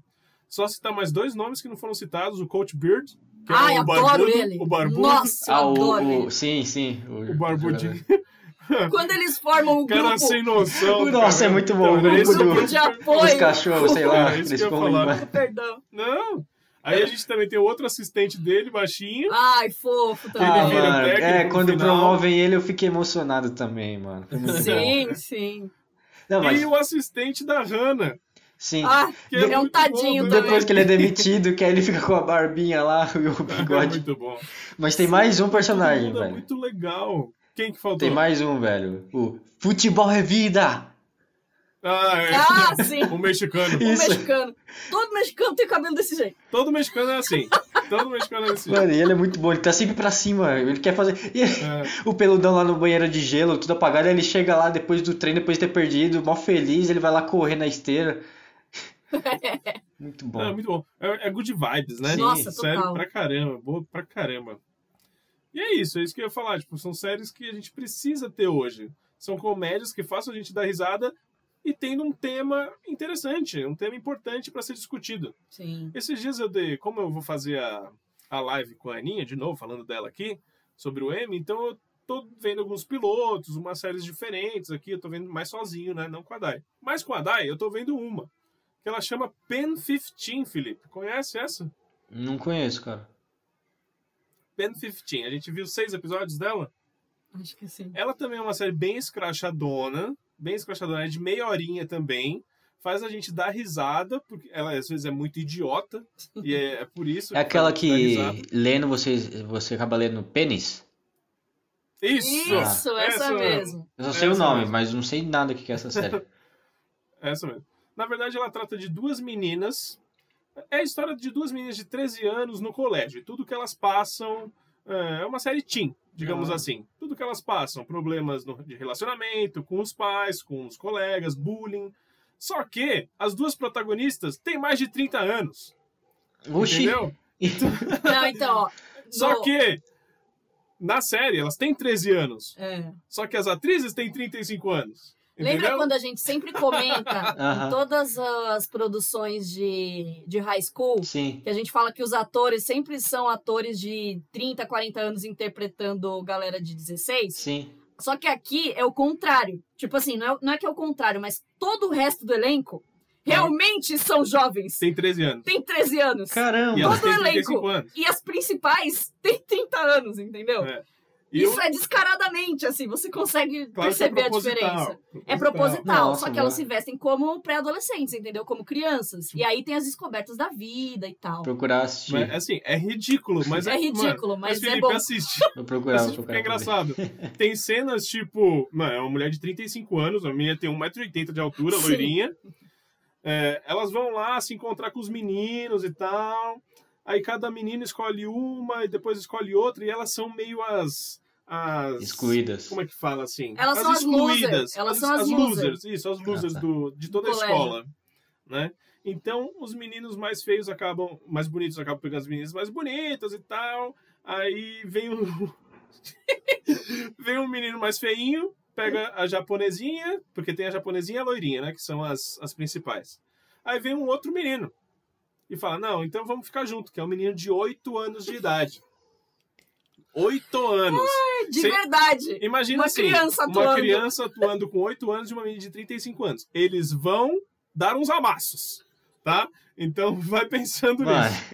Só citar mais dois nomes que não foram citados, o Coach Beard, que Ai, é o adoro barbudo, ele. o barbudo, Nossa, eu Ah, adoro o, ele. o. Sim, sim. O, o barbudinho. Quando eles formam o Cara grupo sem noção. Nossa, cara. é muito bom, o Então, grupo esse- do- de apoio. Os cachorros, sei lá, É, eles que eu falar. Perdão. Não. Aí a gente também tem outro assistente dele, baixinho. Ai, fofo também. Ah, vira mano, é, quando final. promovem ele eu fiquei emocionado também, mano. Muito bom. sim, sim. Não, mas, E o assistente da Hannah. sim. Ah, Que é um tadinho bom, também. Depois que ele é demitido, que aí ele fica com a barbinha lá e o É bigode. muito bom. Mas tem mais um personagem, é velho. muito legal. Quem que faltou? Tem mais um, velho. O Futebol é Vida! Ah, é. Ah, sim. O mexicano. O Isso. mexicano. Todo mexicano tem cabelo desse jeito. Todo mexicano é assim. Todo mexicano é assim. Mano, e ele é muito bom, ele tá sempre pra cima, ele quer fazer. E É. o peludão lá no banheiro de gelo, tudo apagado, ele chega lá depois do treino, depois de ter perdido, mó feliz, ele vai lá correr na esteira. Muito bom. É muito bom. É, é good vibes, né? Sim. Nossa, Sério total. pra caramba, boa pra caramba. E é isso, é isso que eu ia falar. Tipo, são séries que a gente precisa ter hoje. São comédias que façam a gente dar risada e tendo um tema interessante, um tema importante pra ser discutido. Sim. Esses dias eu dei, como eu vou fazer a, a live com a Aninha, de novo, falando dela aqui, sobre o M, então eu tô vendo alguns pilotos, umas séries diferentes aqui, eu tô vendo mais sozinho, né? Não com a Dai. Mas com a Dai, eu tô vendo uma, que ela chama Pen 15, Felipe. Conhece essa? Não conheço, cara. Pen 15. A gente viu seis episódios dela. Acho que sim. Ela também é uma série bem escrachadona, bem escrachadona, é de meia horinha também. Faz a gente dar risada, porque ela às vezes é muito idiota, e é, é por isso. É aquela que lendo você, você acaba lendo pênis? Isso! Isso, essa mesmo. Eu só sei o Essa nome, mesmo. mas não sei nada o que é essa série. Essa mesmo. Na verdade, ela trata de duas meninas. É a história de duas meninas de 13 anos no colégio. E tudo que elas passam. É é uma série teen, digamos Ah. assim. Tudo que elas passam. Problemas no- de relacionamento, com os pais, com os colegas, bullying. Só que as duas protagonistas têm mais de 30 anos. Oxi! Entendeu? Não, então, ó. Só no- que na série elas têm 13 anos. É. Só que as atrizes têm 35 anos. Lembra Entendeu? quando a gente sempre comenta em todas as produções de, de high school Sim. que a gente fala que os atores sempre são atores de 30, 40 anos interpretando galera de 16? Sim. Só que aqui é o contrário. Tipo assim, não é, não é que é o contrário, mas todo o resto do elenco realmente são jovens. Tem 13 anos. Tem 13 anos. Caramba! E Todo elenco. 35 anos. E as principais têm 30 anos, entendeu? É. Isso é descaradamente, assim, você consegue Claro é perceber a proposital. diferença. É proposital, Nossa, só que elas se vestem como pré-adolescentes, entendeu? Como crianças. E aí tem as descobertas da vida e tal. Procurar assistir. Mas, assim, é ridículo, mas É é. ridículo, mano, mas é Felipe, bom. assiste. Vou procurar, assiste procurar. é engraçado. Tem cenas tipo. Mano, é uma mulher de 35 anos, a menina tem 1,80m de altura, Sim. loirinha. É, elas vão lá se encontrar com os meninos e tal. Aí cada menino escolhe uma e depois escolhe outra, e elas são meio as. As Excluídas. Como é que fala assim? Elas são as losers. Elas são as losers. Isso, as losers tá. do, de toda a colégio. escola. Né? Então, os meninos mais feios acabam, mais bonitos acabam pegando as meninas mais bonitas e tal. Aí vem um. vem um menino mais feinho, pega a japonesinha, porque tem a japonesinha e a loirinha, né? Que são as, as principais. Aí vem um outro menino e fala: Não, então vamos ficar junto, que é um menino de 8 anos de idade. 8 anos. De Sem- verdade. Imagina Uma assim, criança uma atuando. criança atuando com 8 anos e uma menina de 35 anos. Eles vão dar uns amassos, tá? Então vai pensando Mano, nisso.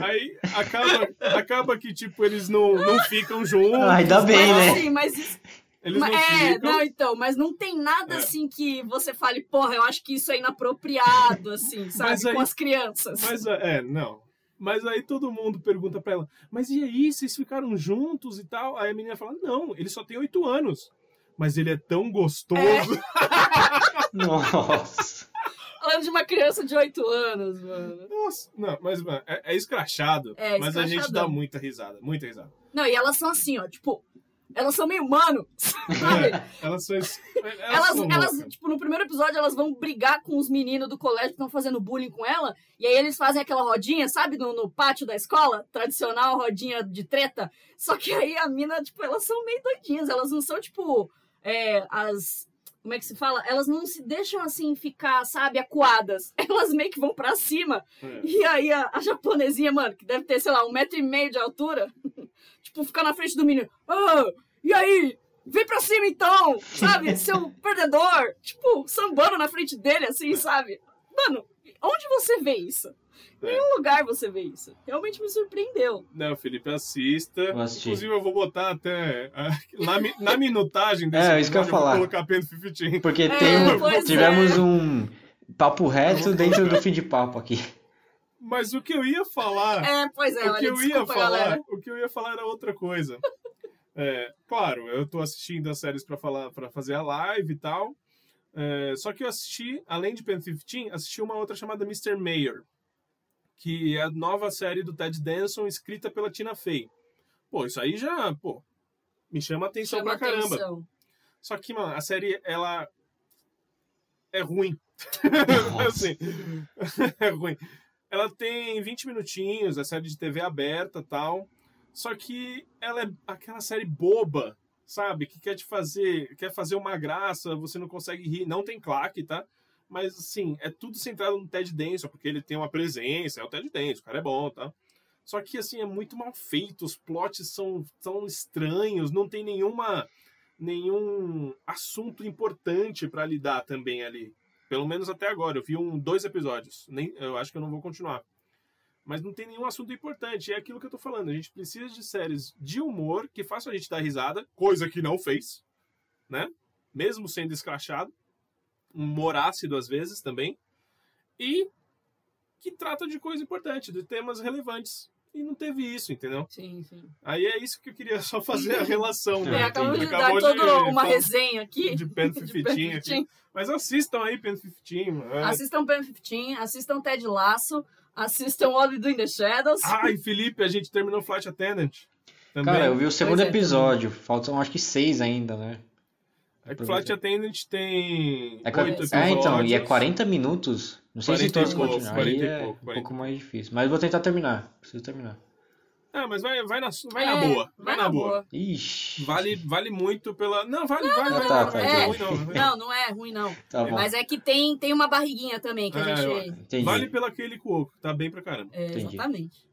Aí acaba, acaba que, tipo, eles não, não ficam juntos. Ah, ainda bem, mas né? assim, mas isso- Eles mas- não é, ficam. não, então, mas não tem nada É. assim que você fale, porra, eu acho que isso é inapropriado, assim, sabe? Mas aí- Com as crianças. Mas, é, não. Mas aí todo mundo pergunta pra ela, mas e aí, vocês ficaram juntos e tal? Aí a menina fala, não, ele só tem oito anos. Mas ele é tão gostoso. Nossa. Falando de uma criança de 8 anos, mano. Nossa, não, mas mano, é, é escrachado. É, mas a gente dá muita risada, muita risada. Não, e elas são assim, ó, tipo, elas são meio mano, sabe? É, elas são. Elas, Elas, são elas, tipo, no primeiro episódio, elas vão brigar com os meninos do colégio que estão fazendo bullying com ela. E aí eles fazem aquela rodinha, sabe, no, no pátio da escola? Tradicional rodinha de treta. Só que aí a mina, tipo, elas são meio doidinhas. Elas não são, tipo, é, as. Como é que se fala? Elas não se deixam assim ficar, sabe, acuadas. Elas meio que vão pra cima. É. E aí a, a japonesinha, mano, que deve ter, sei lá, um metro e meio de altura, tipo, ficar na frente do menino. Ah, e aí? Vem pra cima então, sabe? Seu perdedor. Tipo, sambando na frente dele, assim, sabe? Mano, onde você vê isso? Em É. nenhum lugar você vê isso. Realmente me surpreendeu. Não, Felipe, assista. Inclusive, eu vou botar até. ah, Na, na minutagem desse É, isso que eu ia falar. vou colocar Pen 15. Porque É, tem tivemos é. um papo reto dentro do fim de papo aqui. Mas o que eu ia falar. É, pois é, o que olha, eu ia desculpa, falar, galera. o que eu ia falar era outra coisa. É, claro, eu tô assistindo as séries para falar, para fazer a live e tal. É, só que eu assisti, além de Pen 15, assisti uma outra chamada Mr. Mayor, que é a nova série do Ted Danson escrita pela Tina Fey. Pô, isso aí já, pô, me chama atenção Chama pra caramba. atenção. Só que, mano, a série ela é ruim. Assim, é ruim. Ela tem 20 minutinhos, é série de TV aberta tal. Só que ela é aquela série boba, sabe? Que quer te fazer, quer fazer uma graça, você não consegue rir, não tem claque, tá? Mas assim, é tudo centrado no Ted Danson, porque ele tem uma presença, é o Ted Danson, o cara é bom, tá? Só que assim, é muito mal feito, os plots são tão estranhos, não tem nenhuma nenhum assunto importante pra lidar também ali. Pelo menos até agora. Eu vi um, dois episódios. Nem, eu acho que eu não vou continuar. Mas não tem nenhum assunto importante. É aquilo que eu tô falando. A gente precisa de séries de humor que façam a gente dar risada, coisa que não fez, né? Mesmo sendo escrachado. Humor ácido às vezes também. E que trata de coisa importante, de temas relevantes. E não teve isso, entendeu? Sim, sim. Aí é isso que eu queria só fazer a relação. É, né? É, acabamos de Acabou dar de toda uma resenha aqui. de Pen de 15 Pen aqui. 15. Mas assistam aí Pen 15. mano. É. Assistam Pen 15, assistam Ted Laço, assistam We Do in the Shadows. Ai, Felipe, a gente terminou Flight Attendant. Também. Cara, eu vi o segundo é, episódio. Faltam acho que seis ainda, né? É que Flight Attendant tem É, é, então, e é 40 minutos. Não sei 40 se todos pouco, continuam. 40 Aí e é pouco, um 40. pouco mais difícil. Mas vou tentar terminar. Preciso terminar. Ah, mas vai, vai, na, vai na É, boa. Vai, na, boa. Ixi. Vale, vale muito pela. Não, vale, vale, não, vale. tá, não, tá, não tá. é ruim, não. Não, não é ruim, não. Tá bom. Mas é que tem, tem uma barriguinha também que a É, gente. Entendi. Vale pela aquele Cuoco, tá bem pra caramba. É, Entendi. exatamente.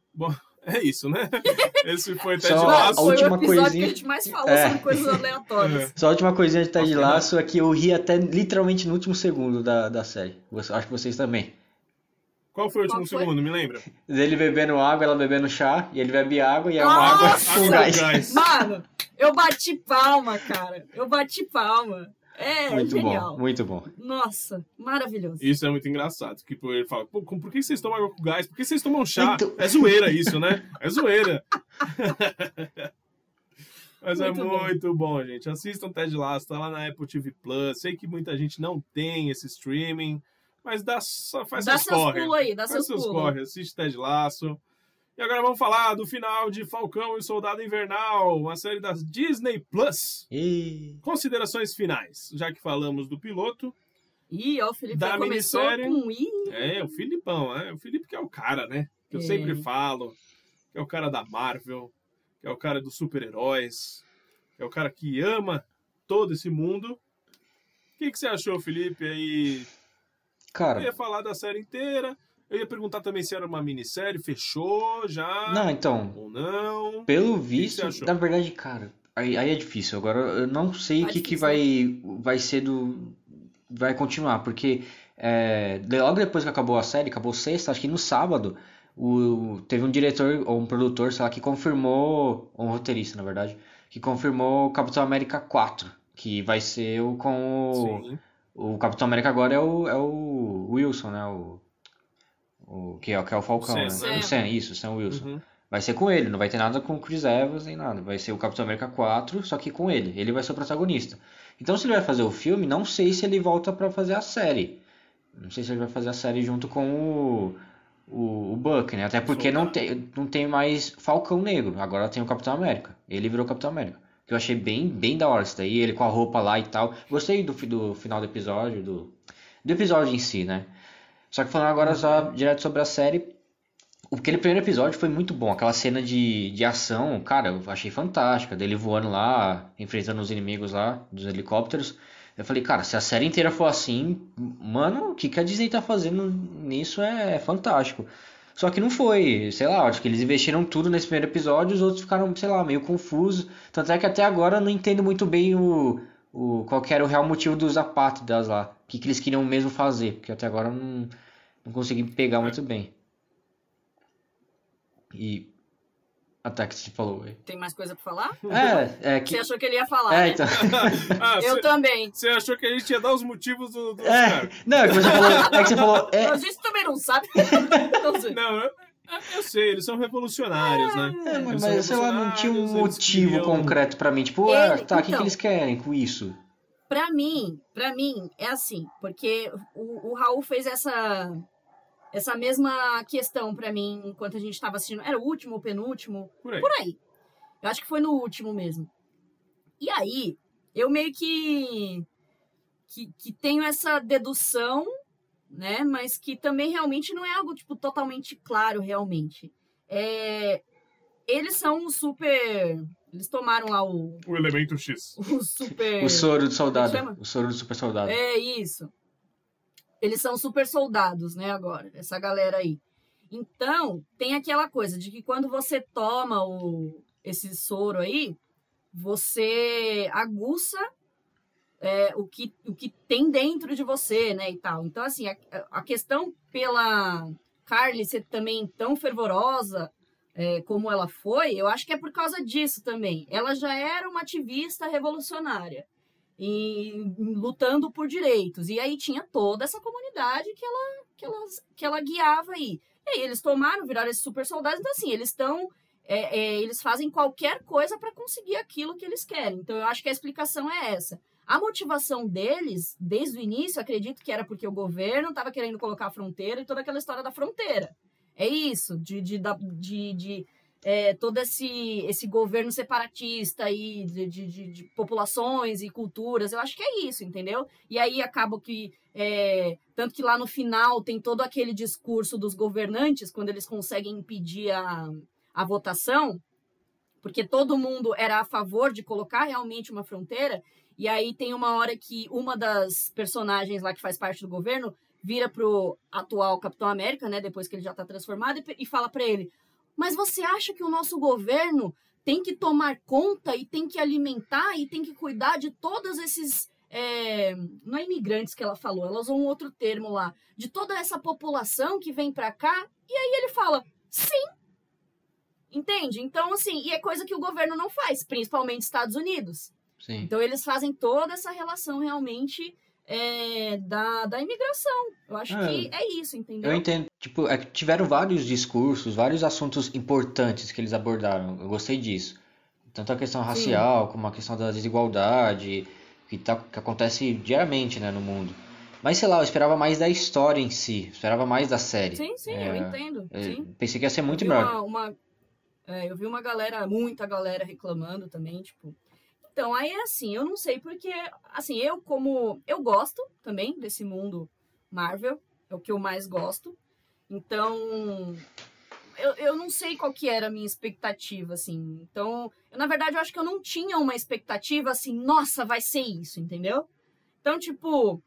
É isso, né? Esse foi Ted Só Não, a Lasso. foi última o episódio coisinha- que a gente mais falou É. sobre coisas aleatórias. Só a última coisinha de Ted Ok, Laço é que eu ri até literalmente no último segundo da, da série. Você- Acho que vocês também. Qual foi o último foi? segundo? Me lembra? Ele bebendo água, ela bebendo chá, e ele bebe água e é uma água com gás. Mano, eu bati palma, cara. Eu bati palma. É Muito genial. bom, muito bom. Nossa, maravilhoso. Isso é muito engraçado. Que ele fala, Pô, por que vocês tomam água com gás? Por que vocês tomam chá? Então- É zoeira isso, né? É zoeira. Mas Muito é bom. muito bom, gente. Assistam Ted Lasso, tá lá na Apple TV Plus. Sei que muita gente não tem esse streaming, mas dá só faz Dá seus seus corre. aí, dá Faz seus seus pulos. corre, assiste Ted Lasso. E agora vamos falar do final de Falcão e Soldado Invernal, uma série das Disney Plus. E... Considerações finais, já que falamos do piloto. Ih, ó, o Felipe Da já começou minissérie. com I. É, o Filipão, é. O Felipe que é o cara, né? Que eu É. sempre falo. Que é o cara da Marvel. Que é o cara dos super-heróis. Que é o cara que ama todo esse mundo. O que, que você achou, Felipe? Aí. Eu Cara, ia falar da série inteira. Eu ia perguntar também se era uma minissérie. Fechou já? não, então, Ou não? pelo visto, na verdade, cara, aí, aí é difícil. Agora eu não sei o que, que vai, vai ser do. Vai continuar, porque é, logo depois que acabou a série, acabou sexta, acho que no sábado, o, teve um diretor ou um produtor, sei lá, que confirmou, ou um roteirista, na verdade, que confirmou o Capitão América 4, que vai ser o com o. Sim. O Capitão América agora é o, é o Wilson, né? O, o que é, que é o Falcão, Sam, né? né? O Sam, isso, o Sam Wilson. Uhum. Vai ser com ele, não vai ter nada com o Chris Evans nem nada. Vai ser o Capitão América 4, só que com ele. Ele vai ser o protagonista. Então, se ele vai fazer o filme, não sei se ele volta pra fazer a série. Não sei se ele vai fazer a série junto com o, o, o Buck, né? Até porque não tem, não tem mais Falcão Negro. Agora tem o Capitão América. Ele virou Capitão América. Que eu achei bem, bem da hora isso daí. Ele com a roupa lá e tal. Gostei do, do final do episódio, do, do episódio em si, né? Só que falando agora só direto sobre a série, Aquele primeiro episódio foi muito bom. Aquela cena de, de ação, cara, eu achei fantástica. Dele voando lá, enfrentando os inimigos lá, dos helicópteros. Eu falei, cara, se a série inteira for assim, mano, o que, que a Disney tá fazendo nisso é fantástico. Só que não foi, sei lá, acho que eles investiram tudo nesse primeiro episódio, os outros ficaram, sei lá, meio confusos. Tanto é que até agora eu não entendo muito bem o, o qual que era o real motivo dos apátridas lá. O que, que eles queriam mesmo fazer, porque até agora eu não, não consegui pegar muito bem. E. Até que você falou, aí. Tem mais coisa pra falar? É, é que. Você achou que ele ia falar, É, né? então. Ah, Eu cê- também. Você achou que a gente ia dar os motivos do, dos É, não, é que você falou. É que você falou. É, A gente também não sabe. Não. Não, eu, sei, eles são revolucionários, né? é, são mas sei lá, não tinha um motivo queriam- concreto pra mim. Tipo, ah, tá, o que, que então. eles querem com isso? Pra mim, pra mim, é assim, porque o, o Raul fez essa essa mesma questão pra mim enquanto a gente tava assistindo. Era o último ou penúltimo? Por aí. Por aí. Eu acho que foi no último mesmo. E aí, eu meio que, que, que tenho essa dedução, né? Mas que também realmente não é algo, tipo, totalmente claro, realmente. É, eles são um super... Eles tomaram lá o, O elemento X. o super... O soro do soldado. O soro do super soldado. É isso. Eles são super soldados, né, agora, essa galera aí. Então, tem aquela coisa de que quando você toma o, esse soro aí, você aguça é, o, que, o que tem dentro de você, né, e tal. Então, assim, a, a questão pela Carly ser também tão fervorosa é, como ela foi, eu acho que é por causa disso também. Ela já era uma ativista revolucionária e lutando por direitos. E aí tinha toda essa comunidade que ela, que ela, que ela guiava aí. E aí eles tomaram, viraram esses super soldados. Então, assim, eles estão. é, é, eles fazem qualquer coisa para conseguir aquilo que eles querem. Então, eu acho que a explicação é essa. A motivação deles, desde o início, acredito que era porque o governo estava querendo colocar a fronteira e toda aquela história da fronteira. É isso, de, de, de, de é, todo esse, esse governo separatista aí de, de, de- de populações e culturas. Eu acho que é isso, entendeu? E aí acaba que. é, tanto que lá no final tem todo aquele discurso dos governantes, quando eles conseguem impedir a, a votação, porque todo mundo era a favor de colocar realmente uma fronteira. E aí tem uma hora que uma das personagens lá que faz parte do governo vira pro atual Capitão América, né, depois que ele já tá transformado, e, fala para ele: "Mas você acha que o nosso governo tem que tomar conta e tem que alimentar e tem que cuidar de todos esses é, não é imigrantes que ela falou, ela usou um outro termo lá, de toda essa população que vem para cá?" E aí ele fala: "Sim, Entende? Então, assim, e é coisa que o governo não faz, principalmente Estados Unidos. Sim. Então, eles fazem toda essa relação realmente é, da, da imigração. Eu acho É. que é isso, entendeu? Eu entendo. Tipo, é tiveram vários discursos, vários assuntos importantes que eles abordaram. Eu gostei disso. Tanto a questão racial, como a questão da desigualdade, que, tá, que acontece diariamente, né, no mundo. Mas sei lá, eu esperava mais da história em si, esperava mais da série. Sim, sim, É, eu entendo. Eu Sim. pensei que ia ser muito melhor. uma, uma- é, eu vi uma galera, muita galera reclamando também, tipo. Então, aí é assim, eu não sei porque, assim, eu como. Eu gosto também desse mundo Marvel, é o que eu mais gosto. Então. Eu, eu não sei qual que era a minha expectativa, assim. Então, eu, na verdade, eu acho que eu não tinha uma expectativa assim, nossa, vai ser isso, entendeu? Então, tipo,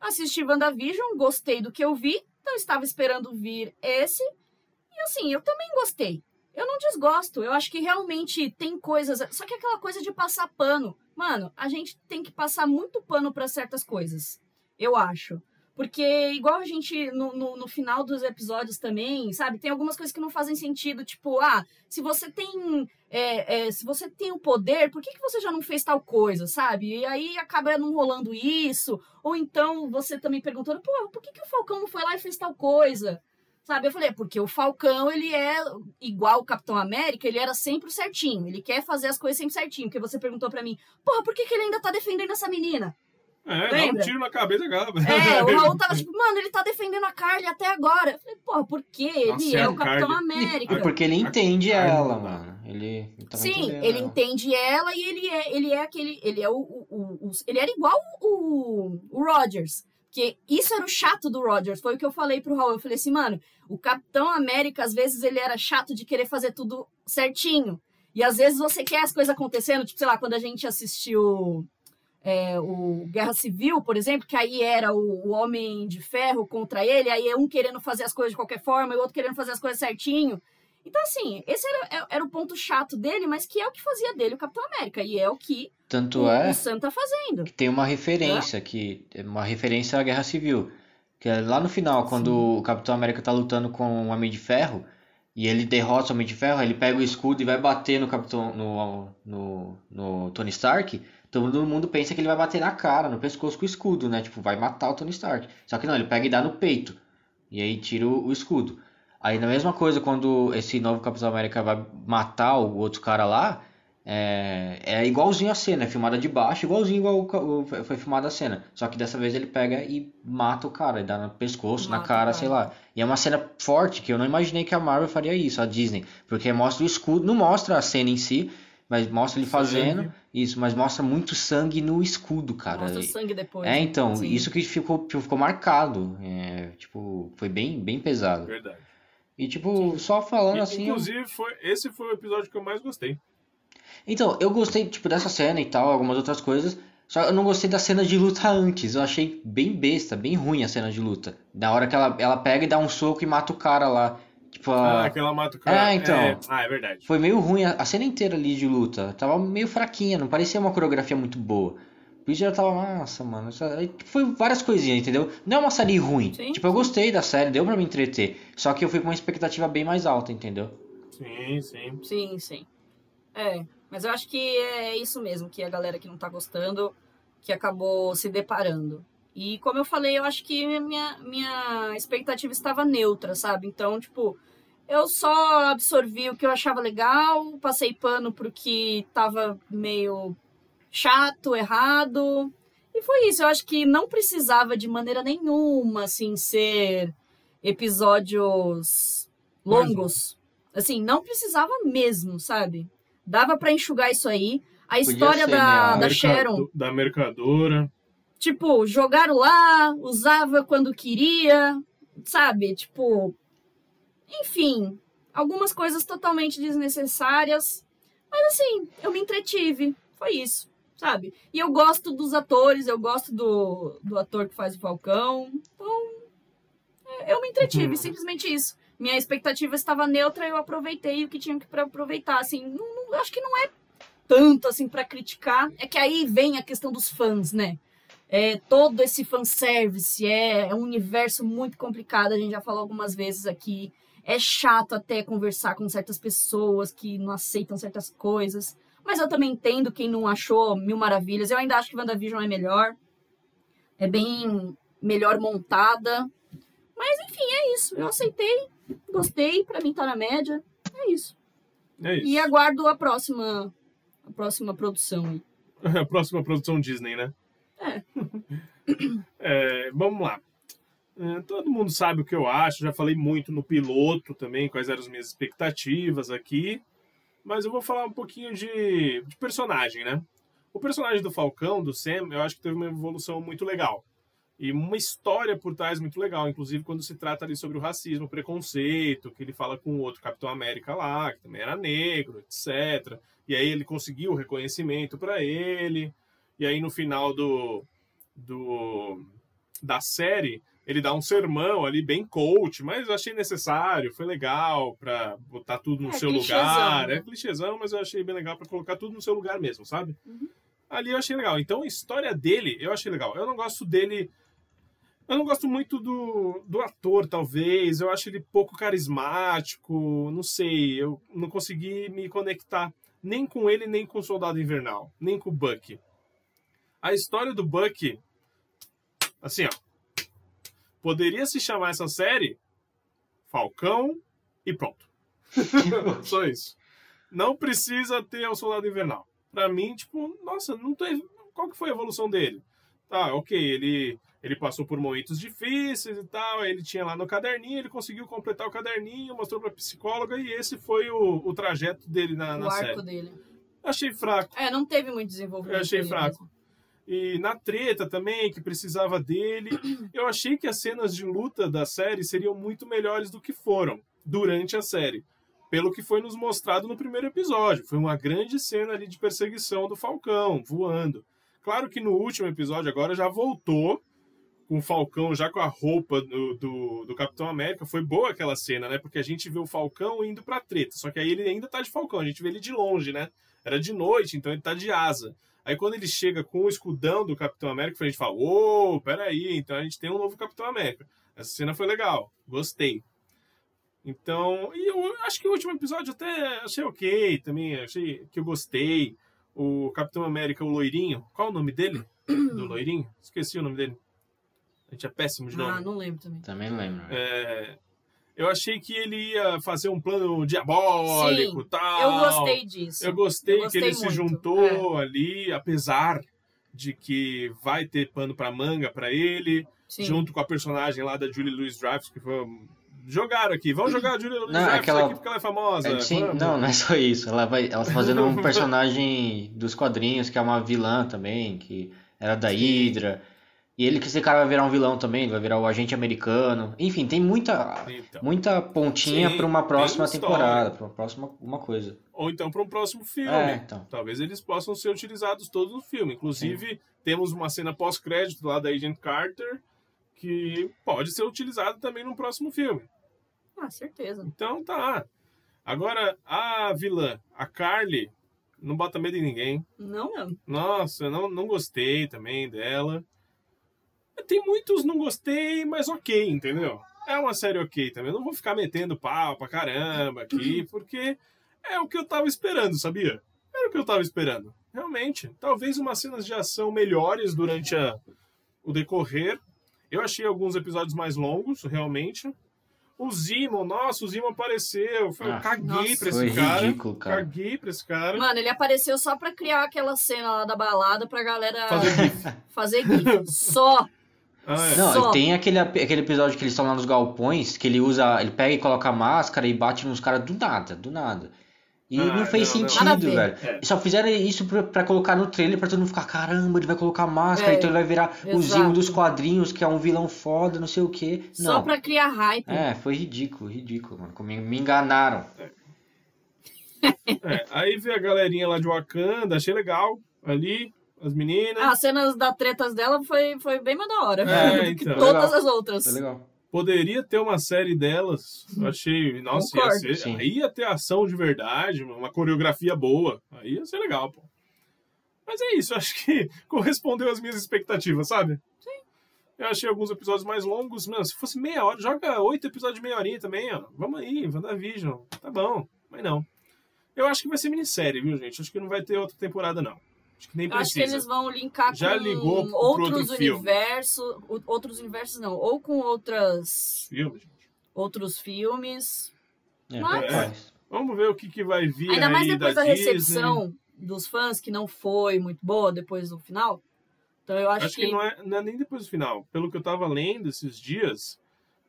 assisti WandaVision, gostei do que eu vi, então estava esperando vir esse. E assim, eu também gostei. Eu não desgosto. Eu acho que realmente tem coisas. Só que aquela coisa de passar pano. Mano, a gente tem que passar muito pano para certas coisas. Eu acho. Porque, igual a gente, no, no, no final dos episódios também, sabe? Tem algumas coisas que não fazem sentido. Tipo, ah, se você tem. é, é, se você tem o poder, por que, que você já não fez tal coisa, sabe? E aí acaba não rolando isso. Ou então você também perguntando, pô, por que, que o Falcão não foi lá e fez tal coisa? Sabe? Eu falei, é porque o Falcão, ele é igual o Capitão América, ele era sempre certinho. Ele quer fazer as coisas sempre certinho. Porque você perguntou pra mim, porra, por que, que ele ainda tá defendendo essa menina? É, dá um Lembra? tiro na cabeça acaba. É, o Raul tava tipo, mano, ele tá defendendo a Carly até agora. Eu falei, porra, por quê? Ele Nossa, é é o a Capitão Carly. América. É porque ele entende Ai, ela, mano. Ele, ele tava Sim, ele ela. entende ela e ele é, ele é aquele. Ele é o. o- o- o- ele era igual o, o Rogers. Porque isso era o chato do Rogers. Foi o que eu falei pro Raul. Eu falei assim, mano, o Capitão América, às vezes, ele era chato de querer fazer tudo certinho. E às vezes você quer as coisas acontecendo, tipo, sei lá, quando a gente assistiu é, o Guerra Civil, por exemplo, que aí era o, o Homem de Ferro contra ele, aí é um querendo fazer as coisas de qualquer forma e o outro querendo fazer as coisas certinho. Então, assim, esse era, é- era o ponto chato dele, mas que é o que fazia dele o Capitão América. E é o que Tanto o, é o Sam tá fazendo. que tem uma referência que é uma referência à Guerra Civil, que é lá no final, quando o Capitão América tá lutando com o Homem de Ferro e ele derrota o Homem de Ferro, ele pega o escudo e vai bater no Capitão no, no, no Tony Stark. Todo mundo pensa que ele vai bater na cara, no pescoço com o escudo, né? Tipo, vai matar o Tony Stark. Só que não, ele pega e dá no peito. E aí tira o, o escudo. Aí na mesma coisa, quando esse novo Capitão América vai matar o outro cara lá, é, é igualzinho a cena, é filmada de baixo, igualzinho igual foi filmada a cena. Só que dessa vez ele pega e mata o cara, e dá no pescoço, na Mata o cara, cara. sei lá. E é uma cena forte, que eu não imaginei que a Marvel faria isso, a Disney. Porque mostra o escudo, não mostra a cena em si, mas mostra ele fazendo Sangue. isso, mas mostra muito sangue no escudo, cara. Mostra o sangue depois. É, né? então, Sim. isso que ficou, ficou marcado. É, tipo, foi bem, bem pesado. Verdade. E tipo, só falando E, assim. eu- Inclusive, foi, esse foi o episódio que eu mais gostei. Então, eu gostei, tipo, dessa cena e tal, algumas outras coisas. Só eu não gostei da cena de luta antes. Eu achei bem besta, bem ruim a cena de luta. Da hora que ela, ela pega e dá um soco e mata o cara lá. Tipo, Ah, a- aquela mata o cara. É, então. Ah, é verdade. foi meio ruim a, a cena inteira ali de luta. Tava meio fraquinha, não parecia uma coreografia muito boa. Isso já tava, nossa, mano. aí Foi várias coisinhas, entendeu? Não é uma série ruim. Sim. Tipo, eu gostei da série, deu pra me entreter. Só que eu fui com uma expectativa bem mais alta, entendeu? Sim, sim. Sim, sim. É, mas eu acho que é isso mesmo, que a galera que não tá gostando, que acabou se deparando. E como eu falei, eu acho que minha, minha expectativa estava neutra, sabe? Então, tipo, eu só absorvi o que eu achava legal, passei pano pro que tava meio chato, errado. E foi isso. Eu acho que não precisava de maneira nenhuma, assim, ser episódios longos. Assim, não precisava mesmo, sabe? Dava pra enxugar isso aí. A história ser, da, né? da Sharon, Da mercadora. tipo, jogaram lá, usava quando queria, sabe? Tipo, enfim, algumas coisas totalmente desnecessárias. Mas assim, eu me entretive. Foi isso, sabe? E eu gosto dos atores, eu gosto do, do ator que faz o Falcão. Então, é, eu me entretive, Uhum. simplesmente isso. Minha expectativa estava neutra, eu aproveitei o que tinha que aproveitar. Assim, não, não- acho que não é tanto assim pra criticar. É que aí vem a questão dos fãs, né? É, todo esse fanservice é, é um universo muito complicado, a gente já falou algumas vezes aqui. É chato até conversar com certas pessoas que não aceitam certas coisas. Mas eu também entendo quem não achou mil maravilhas. Eu ainda acho que WandaVision é melhor. É bem melhor montada. Mas enfim, é isso. Eu aceitei, gostei, pra mim tá na média. É isso. É isso. E aguardo a próxima, a próxima produção. A próxima produção Disney, né? É. É, vamos lá. É, todo mundo sabe o que eu acho, já falei muito no piloto também, quais eram as minhas expectativas aqui. Mas eu vou falar um pouquinho de, de personagem, né? O personagem do Falcão, do Sam, eu acho que teve uma evolução muito legal. E uma história por trás muito legal, inclusive quando se trata ali sobre o racismo, o preconceito, que ele fala com o outro Capitão América lá, que também era negro, etc. E aí ele conseguiu o reconhecimento para ele. E aí no final do, do da série, ele dá um sermão ali bem coach, mas eu achei necessário, foi legal para botar tudo no É, seu clichêzão, lugar. né? É clichêzão, mas eu achei bem legal para colocar tudo no seu lugar mesmo, sabe? Uhum. Ali eu achei legal. Então a história dele, eu achei legal. Eu não gosto dele. Eu não gosto muito do, do ator, talvez. Eu acho ele pouco carismático. Não sei. Eu não consegui me conectar nem com ele, nem com o Soldado Invernal, nem com o Bucky. A história do Bucky, assim, ó. Poderia se chamar essa série Falcão e pronto. Só isso. Não precisa ter o Soldado Invernal. Pra mim, tipo, nossa, não tem. Qual que foi a evolução dele? Tá, ok, ele, ele passou por momentos difíceis e tal, aí ele tinha lá no caderninho, ele conseguiu completar o caderninho, mostrou pra psicóloga e esse foi o, o trajeto dele na, na o série. arco dele. Achei fraco. É, não teve muito desenvolvimento. Eu achei dele fraco. mesmo. E na treta também, que precisava dele. Eu achei que as cenas de luta da série seriam muito melhores do que foram durante a série. Pelo que foi nos mostrado no primeiro episódio. Foi uma grande cena ali de perseguição do Falcão, voando. Claro que no último episódio agora já voltou com o Falcão já com a roupa do, do, do Capitão América. Foi boa aquela cena, né? Porque a gente vê o Falcão indo pra treta. Só que aí ele ainda tá de Falcão, a gente vê ele de longe, né? Era de noite, então ele tá de asa. Aí quando ele chega com o escudão do Capitão América, a gente fala: Ô, peraí, então a gente tem um novo Capitão América. Essa cena foi legal, gostei. Então, e eu acho que o último episódio até achei ok também, achei que eu gostei. O Capitão América, o loirinho, qual o nome dele? Do loirinho? Esqueci o nome dele. A gente é péssimo de Ah, nome. não lembro também. Também não lembro. É, eu achei que ele ia fazer um plano diabólico Sim, tal. Eu gostei disso. Eu gostei, Eu gostei que ele se muito, juntou ali, apesar de que vai ter pano pra manga pra ele, Sim. junto com a personagem lá da Julie Louis Dreyfus, que foi jogaram aqui. Vamos jogar a Julie Louis Não, Dreyfus aquela- aqui porque ela é famosa. É, sim, não, não é só isso. Ela vai, ela tá fazendo um personagem dos quadrinhos, que é uma vilã também, que era da Hydra. E ele que esse cara vai virar um vilão também, vai virar o agente americano. Enfim, tem muita, Então. muita pontinha Sim, pra uma próxima tem temporada, pra uma próxima uma coisa. Ou então para um próximo filme. É, então. Talvez eles possam ser utilizados todos no filme. Inclusive, temos uma cena pós-crédito lá da Agent Carter que pode ser utilizada também no próximo filme. Ah, certeza. Então tá. Agora, a vilã, a Carly, não bota medo em ninguém. Não mesmo. Nossa, eu não, não gostei também dela. Tem muitos não gostei, mas ok, entendeu? É uma série ok também. Eu não vou ficar metendo pau pra caramba aqui, porque é o que eu tava esperando, sabia? Era o que eu tava esperando. Realmente. Talvez umas cenas de ação melhores durante a- o decorrer. Eu achei alguns episódios mais longos, realmente. O Zimon, nossa, o Zimon apareceu. Eu Ah, caguei nossa. pra esse Foi cara. ridículo, cara. Caguei pra esse cara. Mano, ele apareceu só pra criar aquela cena lá da balada pra galera Fazer gif. fazer gif. Só. Ah, é. Não, Só. tem aquele, aquele episódio que eles estão lá nos galpões, que ele usa, ele pega e coloca a máscara e bate nos caras do nada, do nada. E Ah, não fez não, não. sentido, ver. velho. É. Só fizeram isso pra, pra colocar no trailer pra todo mundo ficar, caramba, ele vai colocar máscara, É, então ele vai virar o exato. Zimo dos quadrinhos, que é um vilão foda, não sei o quê. Só Não. pra criar hype. É, foi ridículo, ridículo, mano. Como Me enganaram. É, aí vê a galerinha lá de Wakanda, achei legal. Ali, as meninas. Ah, As cenas da tretas dela foi, foi bem mais da hora. É, do que então. todas Legal. as outras. Foi legal. Poderia ter uma série delas. Eu achei. Nossa, ia Concordo. ser, Sim. aí ia ter ação de verdade, uma coreografia boa. Aí ia ser legal, pô. Mas é isso, eu acho que correspondeu às minhas expectativas, sabe? Sim. Eu achei alguns episódios mais longos. Mano, se fosse meia hora, joga oito episódios de meia horinha também, ó. Vamos aí, WandaVision. Tá bom, mas não. Eu acho que vai ser minissérie, viu, gente? Acho que não vai ter outra temporada, não. Acho que nem Eu acho que precisa. eles vão linkar Já com ligou pro outros outro universos. Outros universos não. Ou com outras, Filme, gente. outros filmes. É, Mas- capaz. Vamos ver o que, que vai vir Ainda mais depois da, da, recepção dos fãs, que não foi muito boa depois do final. Então eu acho, Acho que, não, é, não é nem depois do final. Pelo que eu tava lendo esses dias,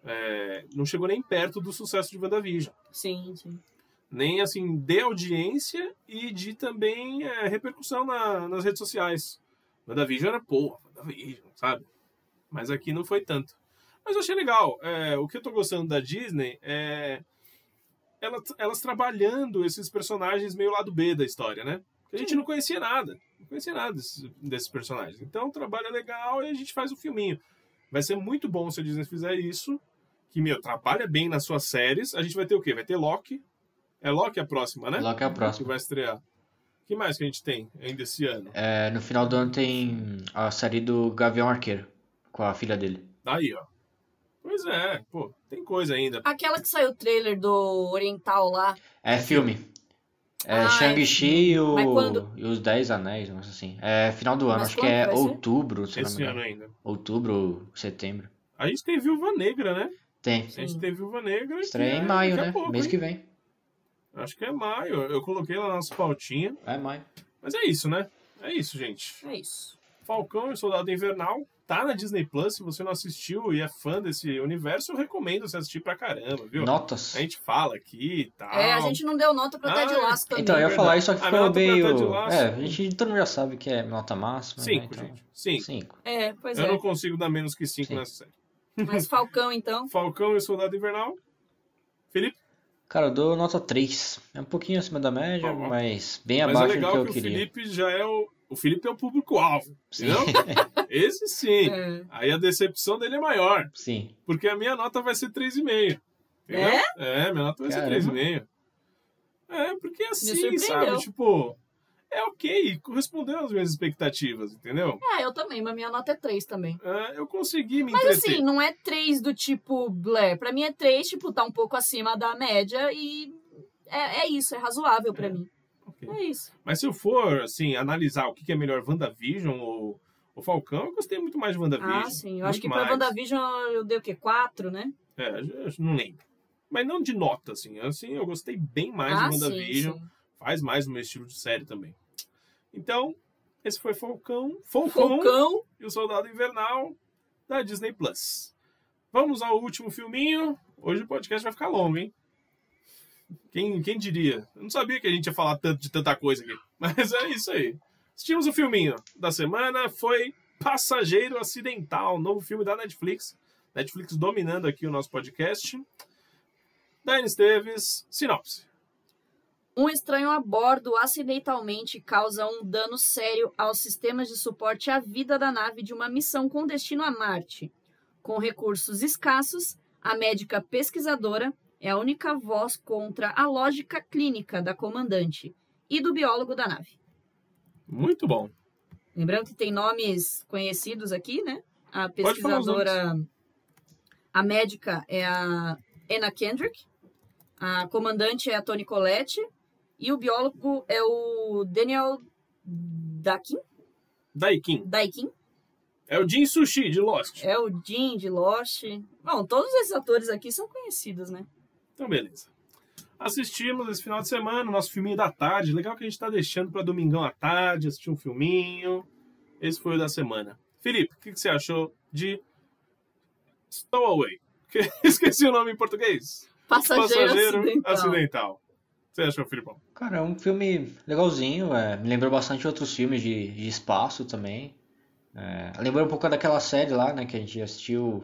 é, não chegou nem perto do sucesso de WandaVision. Sim, sim. Nem, assim, de audiência e de também é, repercussão na- nas redes sociais. WandaVision era, porra, WandaVision, sabe? Mas aqui não foi tanto. Mas eu achei legal. É, o que eu tô gostando da Disney é elas, elas trabalhando esses personagens meio lado B da história, né? A gente não conhecia nada. Não conhecia nada desses, desses personagens. Então, trabalha legal e a gente faz o filminho. Vai ser muito bom se a Disney fizer isso. Que, meu, trabalha bem nas suas séries. A gente vai ter o quê? Vai ter Loki. É Loki a próxima, né? Loki é a Que próxima. vai estrear. O que mais que a gente tem ainda esse ano? É, no final do ano tem a série do Gavião Arqueiro, com a filha dele. Aí, ó. Pois é, pô, tem coisa ainda. Aquela que saiu o trailer do Oriental lá. É filme. É Ah, Shang-Chi é e, o- quando- e os Dez Anéis, não sei assim. É final do ano, Mas acho que é vai ser? outubro, se eu não me Esse ano ainda. Outubro, setembro. A gente tem Viúva Negra, né? Tem. A gente Sim. tem Viúva Negra. Estreia que em é maio, né? pouco, Mês hein? que vem. Acho que é maio. Eu coloquei lá na nossa pautinha. É maio. Mas é isso, né? É isso, gente. É isso. Falcão e Soldado Invernal tá na Disney Plus. Se você não assistiu e é fã desse universo, eu recomendo você assistir pra caramba, viu? Notas. A gente fala aqui e tal. É, a gente não deu nota pra Ah, Ted Lasso também. Então, eu ia falar isso, só que A ficou meio. Ted Lasso. É, a gente todo mundo já sabe que é nota máxima. né? Cinco, Então, gente. Cinco. Cinco. É, pois Eu é. não consigo dar menos que cinco Sim. nessa série. Mas Falcão, então. Falcão e Soldado Invernal. Felipe? Cara, eu dou nota 3. É um pouquinho acima da média, ó. mas bem Mas é abaixo do legal que eu que, o queria. Felipe já é o. O Felipe é o público-alvo. Sim. Entendeu? Esse sim. É. Aí a decepção dele é maior. Sim. Porque a minha nota vai ser 3,5. Entendeu? É? É, minha nota vai Caramba. ser 3,5. É, porque assim, sabe? Tipo, é ok, correspondeu às minhas expectativas, entendeu? É, eu também, mas minha nota é 3 também. É, eu consegui me Mas entreter. assim, não é 3 do tipo Blair. Pra mim é 3, tipo, tá um pouco acima da média e é, é isso, é razoável pra É. mim. Ok. É isso. Mas se eu for, assim, analisar o que é melhor, WandaVision ou o Falcão, eu gostei muito mais de WandaVision. Ah, sim. Eu acho que pra mais. WandaVision eu dei o quê? 4, né? É, não lembro. Mas não de nota, assim. Assim, eu gostei bem mais ah, de sim, WandaVision. sim. Faz mais no meu estilo de série também. Então, esse foi Falcão. Falcão. Falcão. e o Soldado Invernal da Disney Plus. Vamos ao último filminho. Hoje o podcast vai ficar longo, hein? Quem, quem diria? Eu não sabia que a gente ia falar tanto de tanta coisa aqui. Mas é isso aí. Assistimos o filminho da semana. Foi Passageiro Acidental, novo filme da Netflix. Netflix dominando aqui o nosso podcast. Daiane Esteves, sinopse. Um estranho a bordo acidentalmente causa um dano sério aos sistemas de suporte à vida da nave de uma missão com destino a Marte. Com recursos escassos, a médica pesquisadora é a única voz contra a lógica clínica da comandante e do biólogo da nave. Muito bom. Lembrando que tem nomes conhecidos aqui, né? A pesquisadora, a médica é a Anna Kendrick, a comandante é a Toni Collette e o biólogo é o Daniel Dakin, Daikin. Daikin, É o Jin Sushi de Lost. é o Jim de Lost. Bom, todos esses atores aqui são conhecidos, né? Então, beleza. Assistimos esse final de semana o nosso filminho da tarde. Legal que a gente tá deixando para domingão à tarde, assistir um filminho. Esse foi o da semana. Felipe, o que, que você achou de Stowaway? Esqueci o nome em português. Passageiro, acidental. acidental. Você achou, Filipão? Cara, é um filme legalzinho, é, me lembrou bastante outros filmes de, de espaço também. É, lembrou um pouco daquela série lá, né, que a gente assistiu,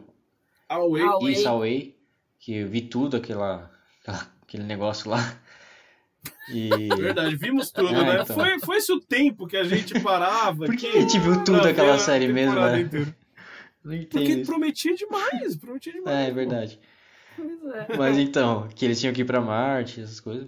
Away. Away. Isso, Away, que eu vi tudo, aquela, aquela- aquele negócio lá. E... Verdade, vimos tudo, É, né? então. Foi, foi esse o tempo que a gente parava. Por que aqui a gente viu tudo aquela série mesmo, né? inteira? Não entendo Porque prometia demais, prometia demais. É, é verdade. Pois é. Mas então, que eles tinham que ir pra Marte, essas coisas.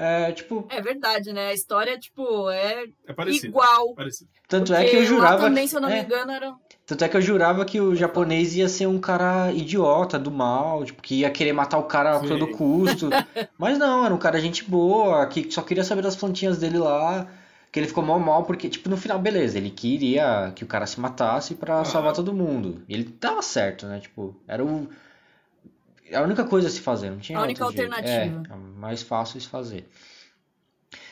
É, tipo, É verdade, né? A história, tipo, é É parecido. igual. Parecido. tanto é que eu jurava. também, se eu não é, me engano, era... Tanto é que eu jurava que o japonês ia ser um cara idiota, do mal, tipo, que ia querer matar o cara a todo custo. Mas não, era um cara gente boa, que só queria saber das plantinhas dele lá. Que ele ficou mal mal, porque, tipo, no final, beleza, ele queria que o cara se matasse pra Ah. salvar todo mundo. E ele tava certo, né? Tipo, era o. A única coisa a se fazer, não tinha A única alternativa. É, a mais fácil de se fazer.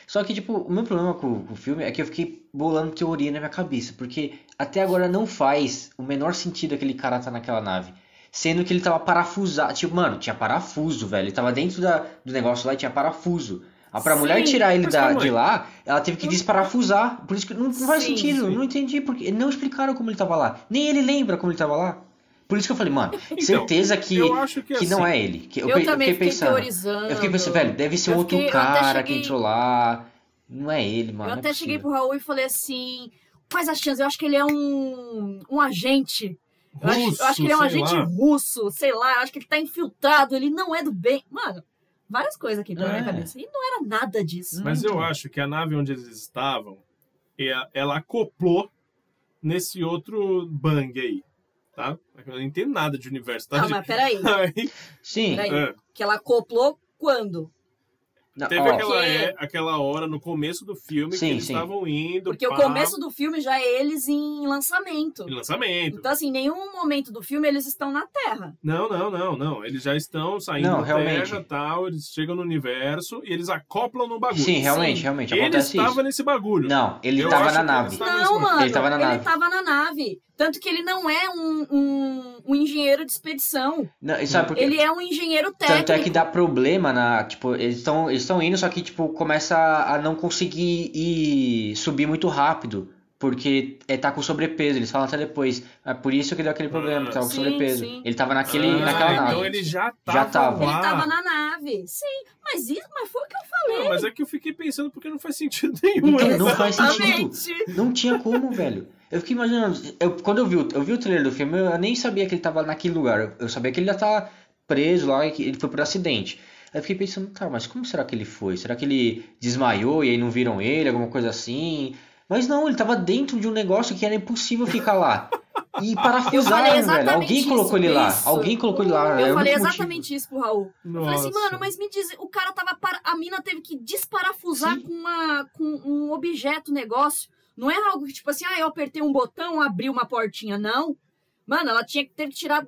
Só que, tipo, o meu problema com, com o filme é que eu fiquei bolando teoria na minha cabeça, porque até agora não faz o menor sentido aquele cara tá naquela nave. Sendo que ele tava parafusado. Tipo, mano, tinha parafuso, velho. Ele tava dentro da, do negócio lá e tinha parafuso. Ah, pra Sim, mulher tirar ele da, de lá, ela teve que desparafusar. Por isso que não, não faz Sim, sentido. sim. Não entendi porque. Não explicaram como ele tava lá. Nem ele lembra como ele tava lá. Por isso que eu falei, mano, certeza que, eu acho que, que assim, não é ele. Que, Eu, eu, pe- eu também fiquei fiquei pensando. teorizando. Eu fiquei pensando, velho, deve ser um outro fiquei- cara que cheguei- entrou lá. Não é ele, mano. Eu é até cheguei possível. pro Raul e falei assim: quais as chances? Eu acho que ele é um, um agente. Eu, acho, eu acho que ele é um agente lá. russo, sei lá, eu acho que ele tá infiltrado, ele não é do bem. Mano, várias coisas aqui pela É. minha cabeça. E não era nada disso. Mas eu Então. acho que a nave onde eles estavam, é- ela acoplou nesse outro bang aí, tá? Eu não entendo nada de universo, tá? Não, mas peraí. Aí, Sim, Peraí. é, Que ela acoplou quando? Não, Teve ó, aquela, Porque- é- aquela hora no começo do filme Sim, que eles sim. estavam indo. Porque o pá, começo do filme já é eles em lançamento. em lançamento. Então, assim, nenhum momento do filme eles estão na Terra. Não, não, não, não. Eles já estão saindo Não, da realmente. Terra tal, eles chegam no universo e eles acoplam no bagulho. Sim, realmente, Sim. realmente. Ele estava nesse bagulho. Não, ele Eu tava acho na que nave. Não, mano. Ele tava na nave. Tanto que ele não é um, um, um engenheiro de expedição. Não, sabe por quê? Ele é um engenheiro técnico. Tanto é que dá problema na. Tipo, eles estão eles estão indo, só que, tipo, começa a não conseguir ir subir muito rápido. Porque é, tá com sobrepeso. Eles falam até depois. É por isso que deu aquele problema, que tava com Sim, sobrepeso. sim. Ele tava naquele, Ah, naquela então nave. ele já tava, Já tava. lá. Ele tava na nave. Sim, mas isso mas foi o que eu falei. Não, mas é que eu fiquei pensando porque não faz sentido nenhum. Então, né? não faz sentido. Não tinha como, velho. Eu fiquei imaginando. Eu, quando eu vi, o- eu vi o trailer do filme, eu nem sabia que ele tava naquele lugar. Eu, eu sabia que ele já tava preso lá e que ele foi por acidente. Aí eu fiquei pensando, tá, mas como será que ele foi? Será que ele desmaiou e aí não viram ele, alguma coisa assim? Mas não, ele tava dentro de um negócio que era impossível ficar lá. E parafusaram, velho. Alguém isso, colocou ele lá. isso. Alguém colocou ele lá. Eu o falei exatamente isso pro Raul. Eu falei assim, Nossa. mano, mas me diz, o cara tava. Para... A mina teve que desparafusar Sim. com, uma, com um objeto, negócio. Não era algo que, tipo assim, ah, eu apertei um botão, abri uma portinha. Não. Mano, ela tinha que ter que tirar,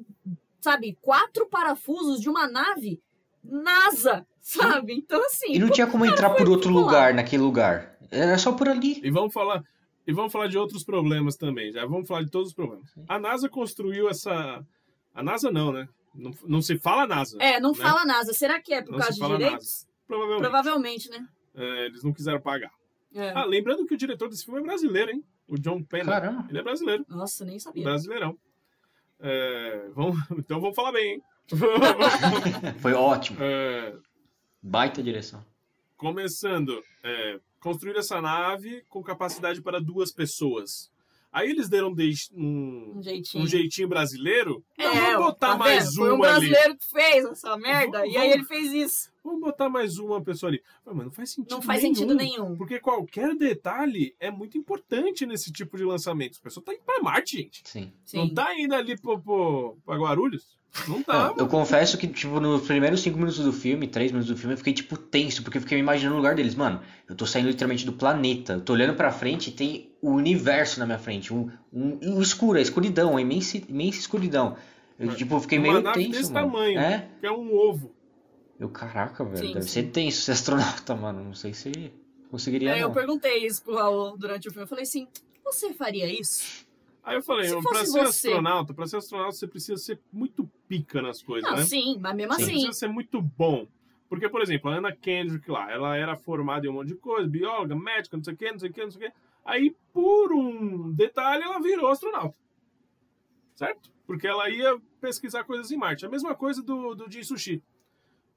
sabe, quatro parafusos de uma nave NASA, sabe? Então, assim. E não tinha como entrar por outro lugar naquele lugar. Era só por ali. E vamos falar. E vamos falar de outros problemas também. Já vamos falar de todos os problemas. A NASA construiu essa. A NASA não, né? Não, não se fala NASA. É, não né? fala NASA. Será que é por Não causa se de direitos? Provavelmente. Provavelmente, né? É, eles não quiseram pagar. É. Ah, lembrando que o diretor desse filme é brasileiro, hein? O John Penna. Caramba. Ele é brasileiro. Nossa, nem sabia. Brasileirão. É, vamos, então vamos falar bem, hein? Foi ótimo. É, Baita direção. começando, é, construir essa nave com capacidade para duas pessoas. Aí eles deram deix- um, Um jeitinho. um jeitinho brasileiro. Não, É, vamos botar tá mais vendo? Foi um uma ali. brasileiro que fez essa merda. Vamos- E aí vamos- ele fez isso. Vamos botar mais uma pessoa ali. Mas não faz sentido Não faz nenhum. sentido nenhum. Porque qualquer detalhe é muito importante nesse tipo de lançamento. A pessoa tá indo pra Marte, gente. Sim. Não Sim. tá indo ali pro, pro, pra Guarulhos. Não tá. Não, eu confesso que, tipo, nos primeiros cinco minutos do filme, três minutos do filme, eu fiquei, tipo, tenso, porque eu fiquei me imaginando o lugar deles. Mano, eu tô saindo literalmente do planeta. Eu tô olhando pra frente e tem o universo na minha frente. Um, um, um escuro, a escuridão, a imensa, imensa escuridão. Eu, tipo, fiquei Uma meio nave tenso, desse mano. tamanho. É? Que é um ovo. Eu, caraca, velho, Sim, deve sim. ser tenso ser astronauta, mano. Não sei se conseguiria, Aí É, eu não. perguntei isso pro Raul durante o filme. Eu falei assim: você faria isso? Aí eu falei, fosse ser você- astronauta, pra ser astronauta você precisa ser muito pica nas coisas, Não, né? sim, mas mesmo Você assim. precisa ser muito bom. Porque, por exemplo, a Ana Kendrick lá, ela era formada em um monte de coisa, bióloga, médica, não sei o que, não sei o que, não sei o que. Aí, por um detalhe, ela virou astronauta. Certo? Porque ela ia pesquisar coisas em Marte. A mesma coisa do, do Jin Sushi.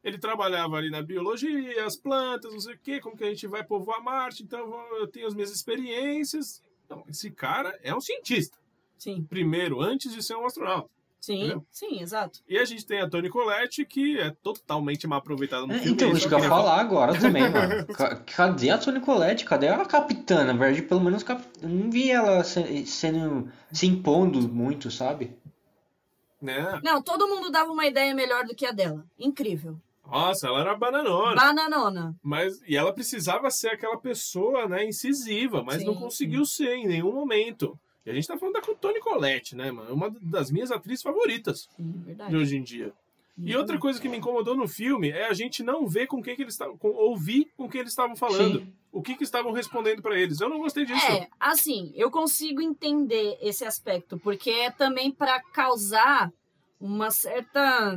Ele trabalhava ali na biologia, as plantas, não sei o que, como que a gente vai povoar Marte, então eu tenho as minhas experiências. Então, esse cara é um cientista. Sim, Primeiro, antes de ser um astronauta. sim, Entendeu? sim, exato. E a gente tem a Toni Collette, que é totalmente mal aproveitada no É, filme. então, isso que eu ia falar agora também, mano. Ca- Cadê a Toni Collette? Cadê a capitã? Na verdade, pelo menos cap... não vi ela se- sendo, se impondo muito, sabe? Né? Não, todo mundo dava uma ideia melhor do que a dela. Incrível. Nossa, ela era bananona. Bananona. Mas, e ela precisava ser aquela pessoa, né, incisiva, mas Sim, não conseguiu ser em nenhum momento. E a gente tá falando da Toni Collette, né, mano? Uma das minhas atrizes favoritas Sim, de verdade. hoje em dia. E outra coisa que me incomodou no filme é a gente não ver com quem que eles estavam, com- ouvir com quem eles estavam falando. Sim. O que que estavam respondendo pra eles. Eu não gostei disso. É, assim, eu consigo entender esse aspecto, porque é também pra causar uma certa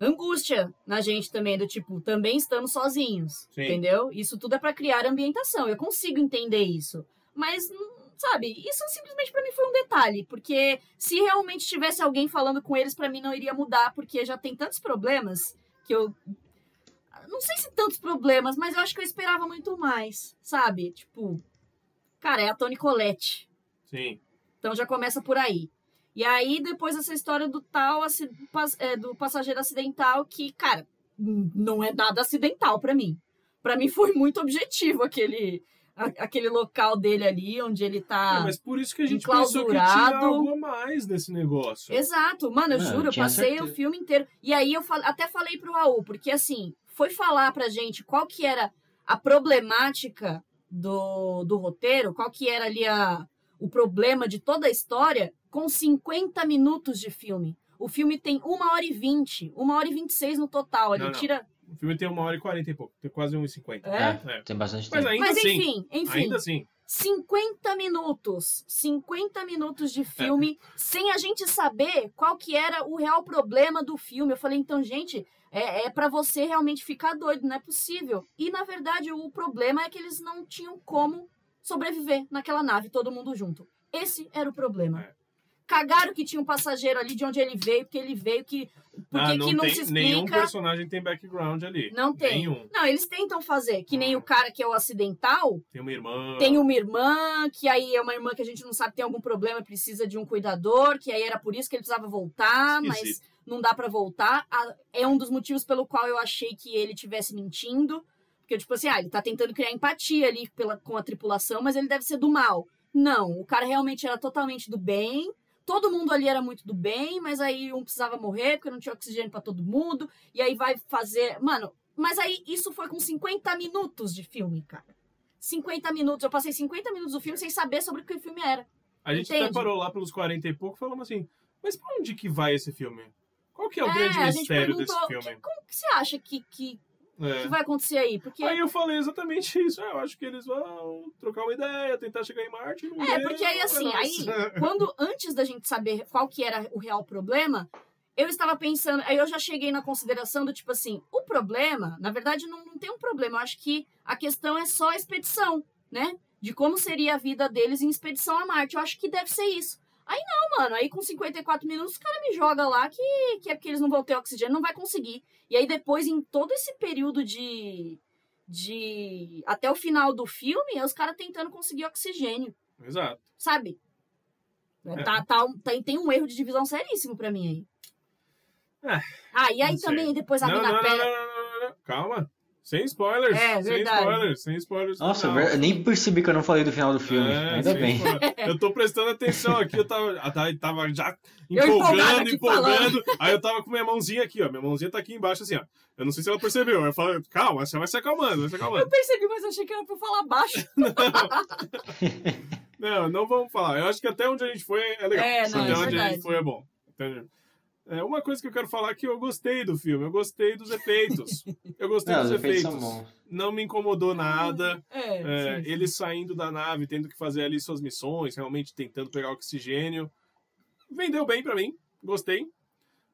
angústia na gente também, do tipo, também estamos sozinhos, Sim. entendeu? Isso tudo é pra criar ambientação, eu consigo entender isso. Mas, hum, sabe, isso simplesmente pra mim foi um detalhe, porque se realmente tivesse alguém falando com eles, pra mim não iria mudar, porque já tem tantos problemas que eu não sei se tantos problemas, mas eu acho que eu esperava muito mais, sabe? Tipo, cara, é a Toni Collette. Sim. Então já começa por aí. E aí, depois essa história do tal, é, do passageiro acidental, que, cara, não é nada acidental pra mim. Pra mim foi muito objetivo aquele, aquele local dele ali, onde ele tá. É, mas por isso que a gente pensou que tinha algo a mais nesse negócio. Exato, mano, eu juro, eu passei certeza. o filme inteiro. E aí eu até falei pro Raul, porque assim, foi falar pra gente qual que era a problemática do, do roteiro, qual que era ali a, o problema de toda a história, com 50 minutos de filme. O filme tem uma hora e vinte, uma hora e vinte e seis no total. Ele Não, não. tira. O filme tem uma hora e quarenta e pouco, tem quase 1,50. É? É. Tem bastante Mas tempo. ainda Mas assim, enfim, enfim. ainda assim, 50 minutos. 50 minutos É. de filme sem a gente saber qual que era o real problema do filme. Eu falei, então, gente, é, é para você realmente ficar doido, não é possível. E, na verdade, o problema é que eles não tinham como sobreviver naquela nave, todo mundo junto. Esse era o problema. É. Cagaram que tinha um passageiro ali de onde ele veio, porque ele veio, que, porque ah, não que não tem, se nenhum explica. personagem tem background ali. Não tem. Nenhum. Não, eles tentam fazer, que nem o cara que é o acidental, Tem uma irmã. tem uma irmã, que aí é uma irmã que a gente não sabe tem algum problema, precisa de um cuidador, que aí era por isso que ele precisava voltar, mas Esquisito. não dá pra voltar. É um dos motivos pelo qual eu achei que ele tivesse mentindo. Porque, tipo assim, ah, ele tá tentando criar empatia ali pela, com a tripulação, mas ele deve ser do mal. Não, o cara realmente era totalmente do bem. Todo mundo ali era muito do bem, mas aí um precisava morrer porque não tinha oxigênio pra todo mundo. E aí vai fazer. Mano, mas aí isso foi com 50 minutos de filme, cara. 50 minutos. Eu passei 50 minutos do filme sem saber sobre o que o filme era. A gente até Entende? parou lá pelos 40 e pouco e falamos assim, mas pra onde que vai esse filme? Qual que é o É, grande mistério desse filme? que- como que você acha que, que, É. que vai acontecer aí? Porque Aí eu falei exatamente isso. É, Eu acho que eles vão trocar uma ideia, tentar chegar em Marte. Não É, porque aí assim, nossa. aí, quando antes da gente saber qual que era o real problema, eu estava pensando, aí eu já cheguei na consideração do tipo assim, o problema, na verdade, não, não tem um problema. Eu acho que a questão é só a expedição, né? De como seria a vida deles em expedição a Marte. Eu acho que deve ser isso. Aí não, mano, aí com 54 minutos o cara me joga lá que, que é porque eles não vão ter oxigênio, não vai conseguir. E aí depois, em todo esse período de. de até o final do filme, é os caras tentando conseguir oxigênio Exato. sabe? É. Tá, tá, tem, tem um erro de divisão seríssimo pra mim aí. É, ah, e aí não também depois a Não, não, mina não, não, pega. não, não, não. Calma. Sem spoilers. É, sem verdade. spoilers. Sem spoilers. Nossa, eu nem percebi que eu não falei do final do filme. É, Ainda bem. spoiler. Eu tô prestando atenção aqui, eu tava, tá- tava já Eu empolgando, empolgando. Aí eu tava com minha mãozinha aqui, ó. Minha mãozinha tá aqui embaixo, assim, ó. Eu não sei se ela percebeu. Eu falo, calma, você vai se acalmando, vai se Eu acalmando. percebi, mas achei que era pra eu falar baixo. Não, não vamos falar. Eu acho que até onde a gente foi é legal. É, não, até é onde a verdade. gente foi é bom. Entendeu? É, uma coisa que eu quero falar é que eu gostei do filme, eu gostei dos efeitos. Eu gostei Não, dos os efeitos efeitos. são bons. Não me incomodou nada. É, É, sim, sim. ele saindo da nave, tendo que fazer ali suas missões, realmente tentando pegar oxigênio. Vendeu bem pra mim, gostei.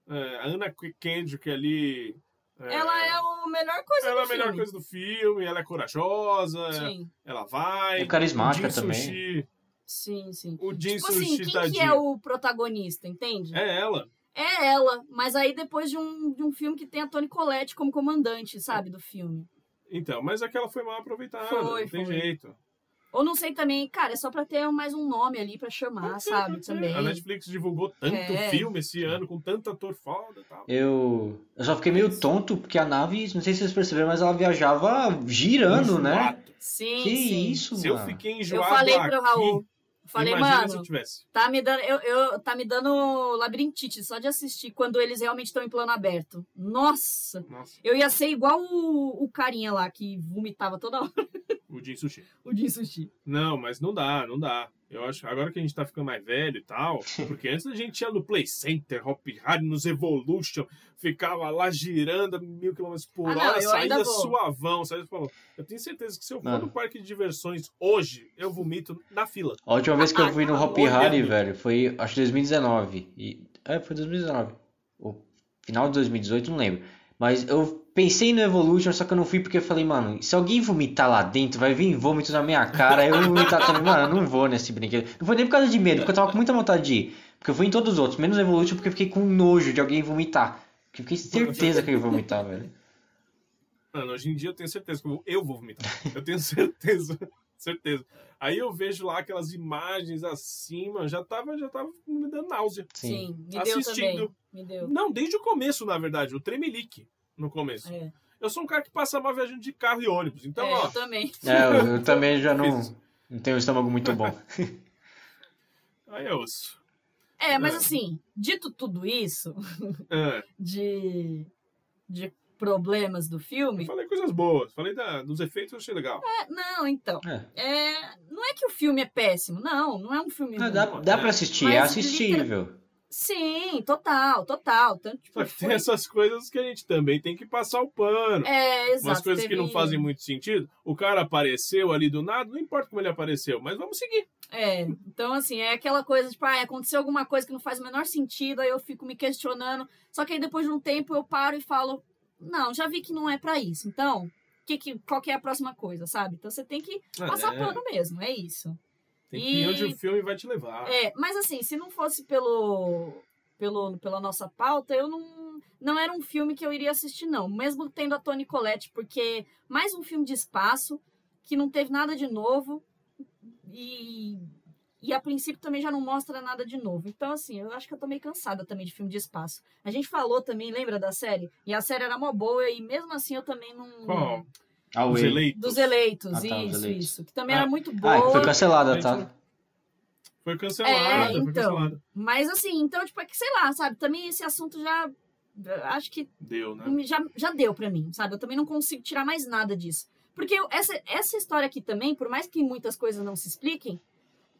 É, a Anna Kendrick ali. é, Ela é a melhor coisa ela é do a melhor filme. coisa do filme, ela é corajosa, Sim, ela vai. É carismática também. Sushi, sim, sim. o Jin Tipo assim, Sushi quem que é o protagonista, entende? É ela. É ela, mas aí depois de um, de um filme que tem a Toni Collette como comandante, sabe, do filme. Então, mas aquela foi mal aproveitada, Foi, não tem foi. jeito. Ou não sei também, cara, é só pra ter mais um nome ali pra chamar, ser, sabe, também. A Netflix divulgou tanto É. filme esse ano, com tanto ator foda e tal. Eu, eu só fiquei meio tonto porque a nave, não sei se vocês perceberam, mas ela viajava girando, né? Enjoado. Sim, Que sim. isso, Se eu mano. fiquei Eu enjoado falei aqui, pro Raul. Falei, imagina se mano, eu tivesse. tá me dando. Eu, eu- tá me dando labirintite só de assistir quando eles realmente estão em plano aberto. Nossa! Nossa, Eu ia ser igual o, o carinha lá que vomitava toda hora. o Jin Sushi. O Jin Sushi. Não, mas não dá, não dá. Eu acho, agora que a gente tá ficando mais velho e tal, porque antes a gente ia no Play Center, Hop Hard, nos Evolution, ficava lá girando a mil quilômetros por Ah, não, hora, ainda saía suavão, saía falou. Eu tenho certeza que se eu for Mano. no parque de diversões hoje, eu vomito na fila. A última vez que eu fui no Hopi Olhando. Hari, velho, foi acho que 2019. E, é, foi 2019. O final de 2018, não lembro. Mas eu pensei no Evolution, só que eu não fui porque eu falei, mano, se alguém vomitar lá dentro, vai vir vômito na minha cara, aí eu vou vomitar também. Mano, eu não vou nesse brinquedo. Não foi nem por causa de medo, porque eu tava com muita vontade de ir. Porque eu fui em todos os outros, menos no Evolution, porque eu fiquei com nojo de alguém vomitar. Porque eu fiquei certeza que eu ia vomitar, velho. Mano, hoje em dia eu tenho certeza que eu vou, eu vou vomitar. Eu tenho certeza, certeza. Aí eu vejo lá aquelas imagens acima, já tava, já tava me dando náusea. Sim. Sim, me deu Assistindo. também. Me deu. Não, desde o começo, na verdade, o tremelique no começo. É, Eu sou um cara que passa mal viajando de carro e ônibus. Então, É, ó, eu também. É, eu, eu também já não, Fiz. não tenho um estômago muito bom. aí é osso. É, mas É. assim, dito tudo isso, É, de, de problemas do Eu filme. falei coisas boas, falei da- dos efeitos, eu achei legal. É, não, então. É. É, não é que o filme é péssimo, não, não é um filme. Não, dá, dá pra assistir, é assistível. Sim, total, total. Tanto, tipo, tem foi- essas coisas que a gente também tem que passar o pano. É, exato. Umas coisas que não teve- fazem muito sentido. O cara apareceu ali do nada, não importa como ele apareceu, mas vamos seguir. É, então assim, é aquela coisa, tipo, ah, aconteceu alguma coisa que não faz o menor sentido, aí eu fico me questionando. Só que aí depois de um tempo eu paro e falo, não, já vi que não é pra isso. Então, que, que, qual que é a próxima coisa, sabe? Então você tem que passar É, pano mesmo, é isso. Tem que ir E- onde o filme vai te levar. É, mas assim, se não fosse pelo, pelo pela nossa pauta, eu não não era um filme que eu iria assistir não, mesmo tendo a Toni Collette, porque mais um filme de espaço que não teve nada de novo e e a princípio também já não mostra nada de novo. Então assim, eu acho que eu tô meio cansada também de filme de espaço. A gente falou também, lembra da série? E a série era mó boa e mesmo assim eu também não Qual? Ah, Os Way. eleitos. dos eleitos, Ah, tá, isso, eleitos. isso, que também Ah, era muito Ah, boa. foi cancelada, tá? Foi cancelada, É, foi então. cancelada. Mas assim, então, tipo, é que sei lá, sabe? Também esse assunto já. Acho que Deu, né? já, já deu pra mim, sabe? Eu também não consigo tirar mais nada disso. Porque eu- essa, essa história aqui também, por mais que muitas coisas não se expliquem,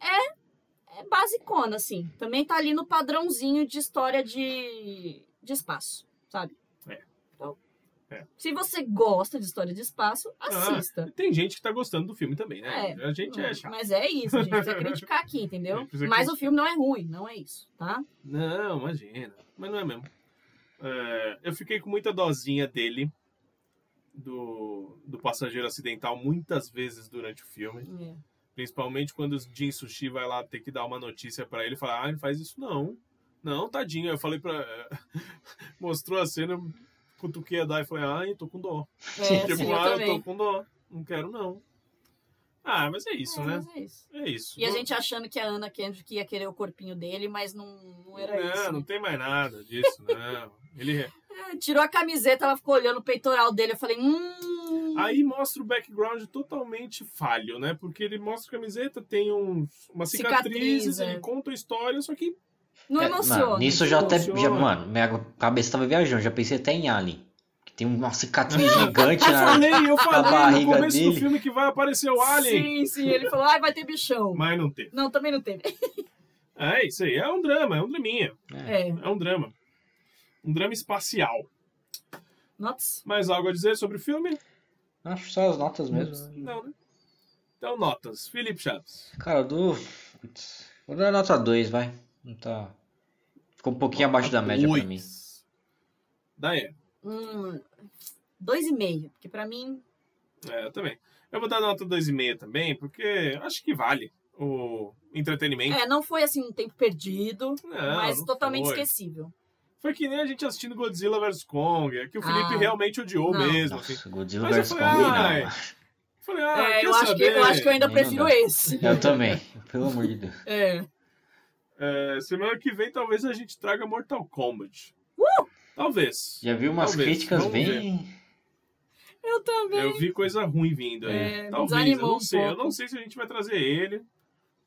é, é basicona, assim. Também tá ali no padrãozinho de história de, de espaço, sabe? É. Se você gosta de história de espaço, assista. Tem gente que tá gostando do filme também, né? É. A gente é chato. Mas é isso, a gente precisa criticar aqui, entendeu? Mas o filme não é ruim, não é isso, tá? Não, imagina. Mas não é mesmo. É, eu fiquei com muita dosinha dele, do, do passageiro acidental, muitas vezes durante o filme. É. Principalmente quando o Jin Sushi vai lá ter que dar uma notícia pra ele e falar: Ah, não faz isso não. Não, tadinho. Eu falei pra. Mostrou a cena, cutuquei a Dai e falei: Ai, tô com dó. É, tipo, sim, eu ah, eu também. tô com dó. Não quero não. Ah, mas é isso, É, né? é isso. É isso. E a gente achando que a Ana Kendrick ia querer o corpinho dele, mas não, não era não, isso. não né? tem mais nada disso, não. Ele. É, tirou a camiseta, ela ficou olhando o peitoral dele. Eu falei, hum. Aí mostra o background totalmente falho, né? Porque ele mostra a camiseta, tem uns, umas cicatrizes, Cicatriz, é. ele conta a história, só que. Não É, emociona. Mano, nisso eu já até. Já, mano, minha cabeça tava viajando, já pensei até em Alien. Que tem uma cicatriz gigante Eu na. falei, eu falei no barriga começo do dele. filme que vai aparecer o Alien. Sim, sim. Ele falou, ai, vai ter bichão. Mas não teve. Não, também não teve. É isso aí, é um drama, é um draminha. É. É um drama. Um drama espacial. Notas. Mais algo a dizer sobre o filme? Acho só as notas mesmo. Não, né? Então, notas. Felipe Chaves. Cara, eu dou. Putz, vou dar nota 2, vai. Não tá. Ficou um pouquinho abaixo da média pra mim. Daí, Hum, dois e meio. Porque pra mim, é, eu também. Eu vou dar nota 2,5 também, porque acho que vale o entretenimento. é, não foi assim um tempo perdido, Não, mas não totalmente foi. esquecível. Foi que nem a gente assistindo Godzilla vs Kong, é que o Felipe Ah. realmente odiou Não. mesmo. Assim. Nossa, Godzilla Mas eu vs Kong, ai, não. Falei, ah, É, quer eu, acho que, eu acho que eu ainda prefiro esse. Eu também, pelo amor de Deus. É. É, semana que vem talvez a gente traga Mortal Kombat. Talvez. Já vi umas Talvez, críticas vamos bem. Eu também. Eu vi coisa ruim vindo aí. É, talvez, eu não um sei. Eu pouco. não sei se a gente vai trazer ele.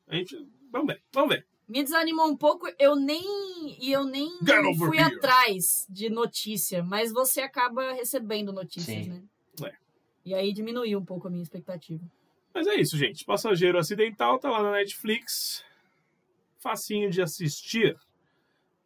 A gente. Vamos ver, vamos ver. Me desanimou um pouco, eu nem. E eu nem fui here. atrás de notícia, mas você acaba recebendo notícias, Sim. né? É. E aí diminuiu um pouco a minha expectativa. Mas é isso, gente. Passageiro Acidental tá lá na Netflix. Facinho de assistir.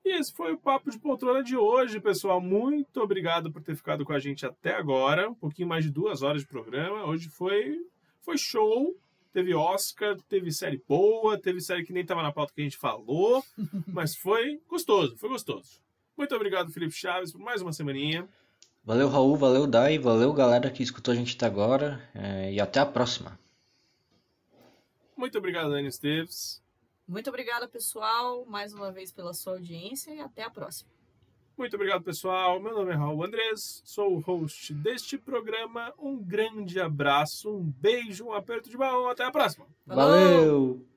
E esse foi o Papo de Poltrona de hoje, pessoal. Muito obrigado por ter ficado com a gente até agora. Um pouquinho mais de duas horas de programa. Hoje foi, foi show. Teve Oscar, teve série boa, teve série que nem tava na pauta que a gente falou. mas foi gostoso, foi gostoso. Muito obrigado, Felipe Chaves, por mais uma semaninha. Valeu, Raul, valeu, Dai, valeu, galera que escutou a gente até agora. é, e até a próxima. Muito obrigado, Dani Esteves. Muito obrigada, pessoal, mais uma vez pela sua audiência e até a próxima. Muito obrigado, pessoal. Meu nome é Raul Andrés, sou o host deste programa. Um grande abraço, um beijo, um aperto de mão. Até a próxima. Falou! Valeu!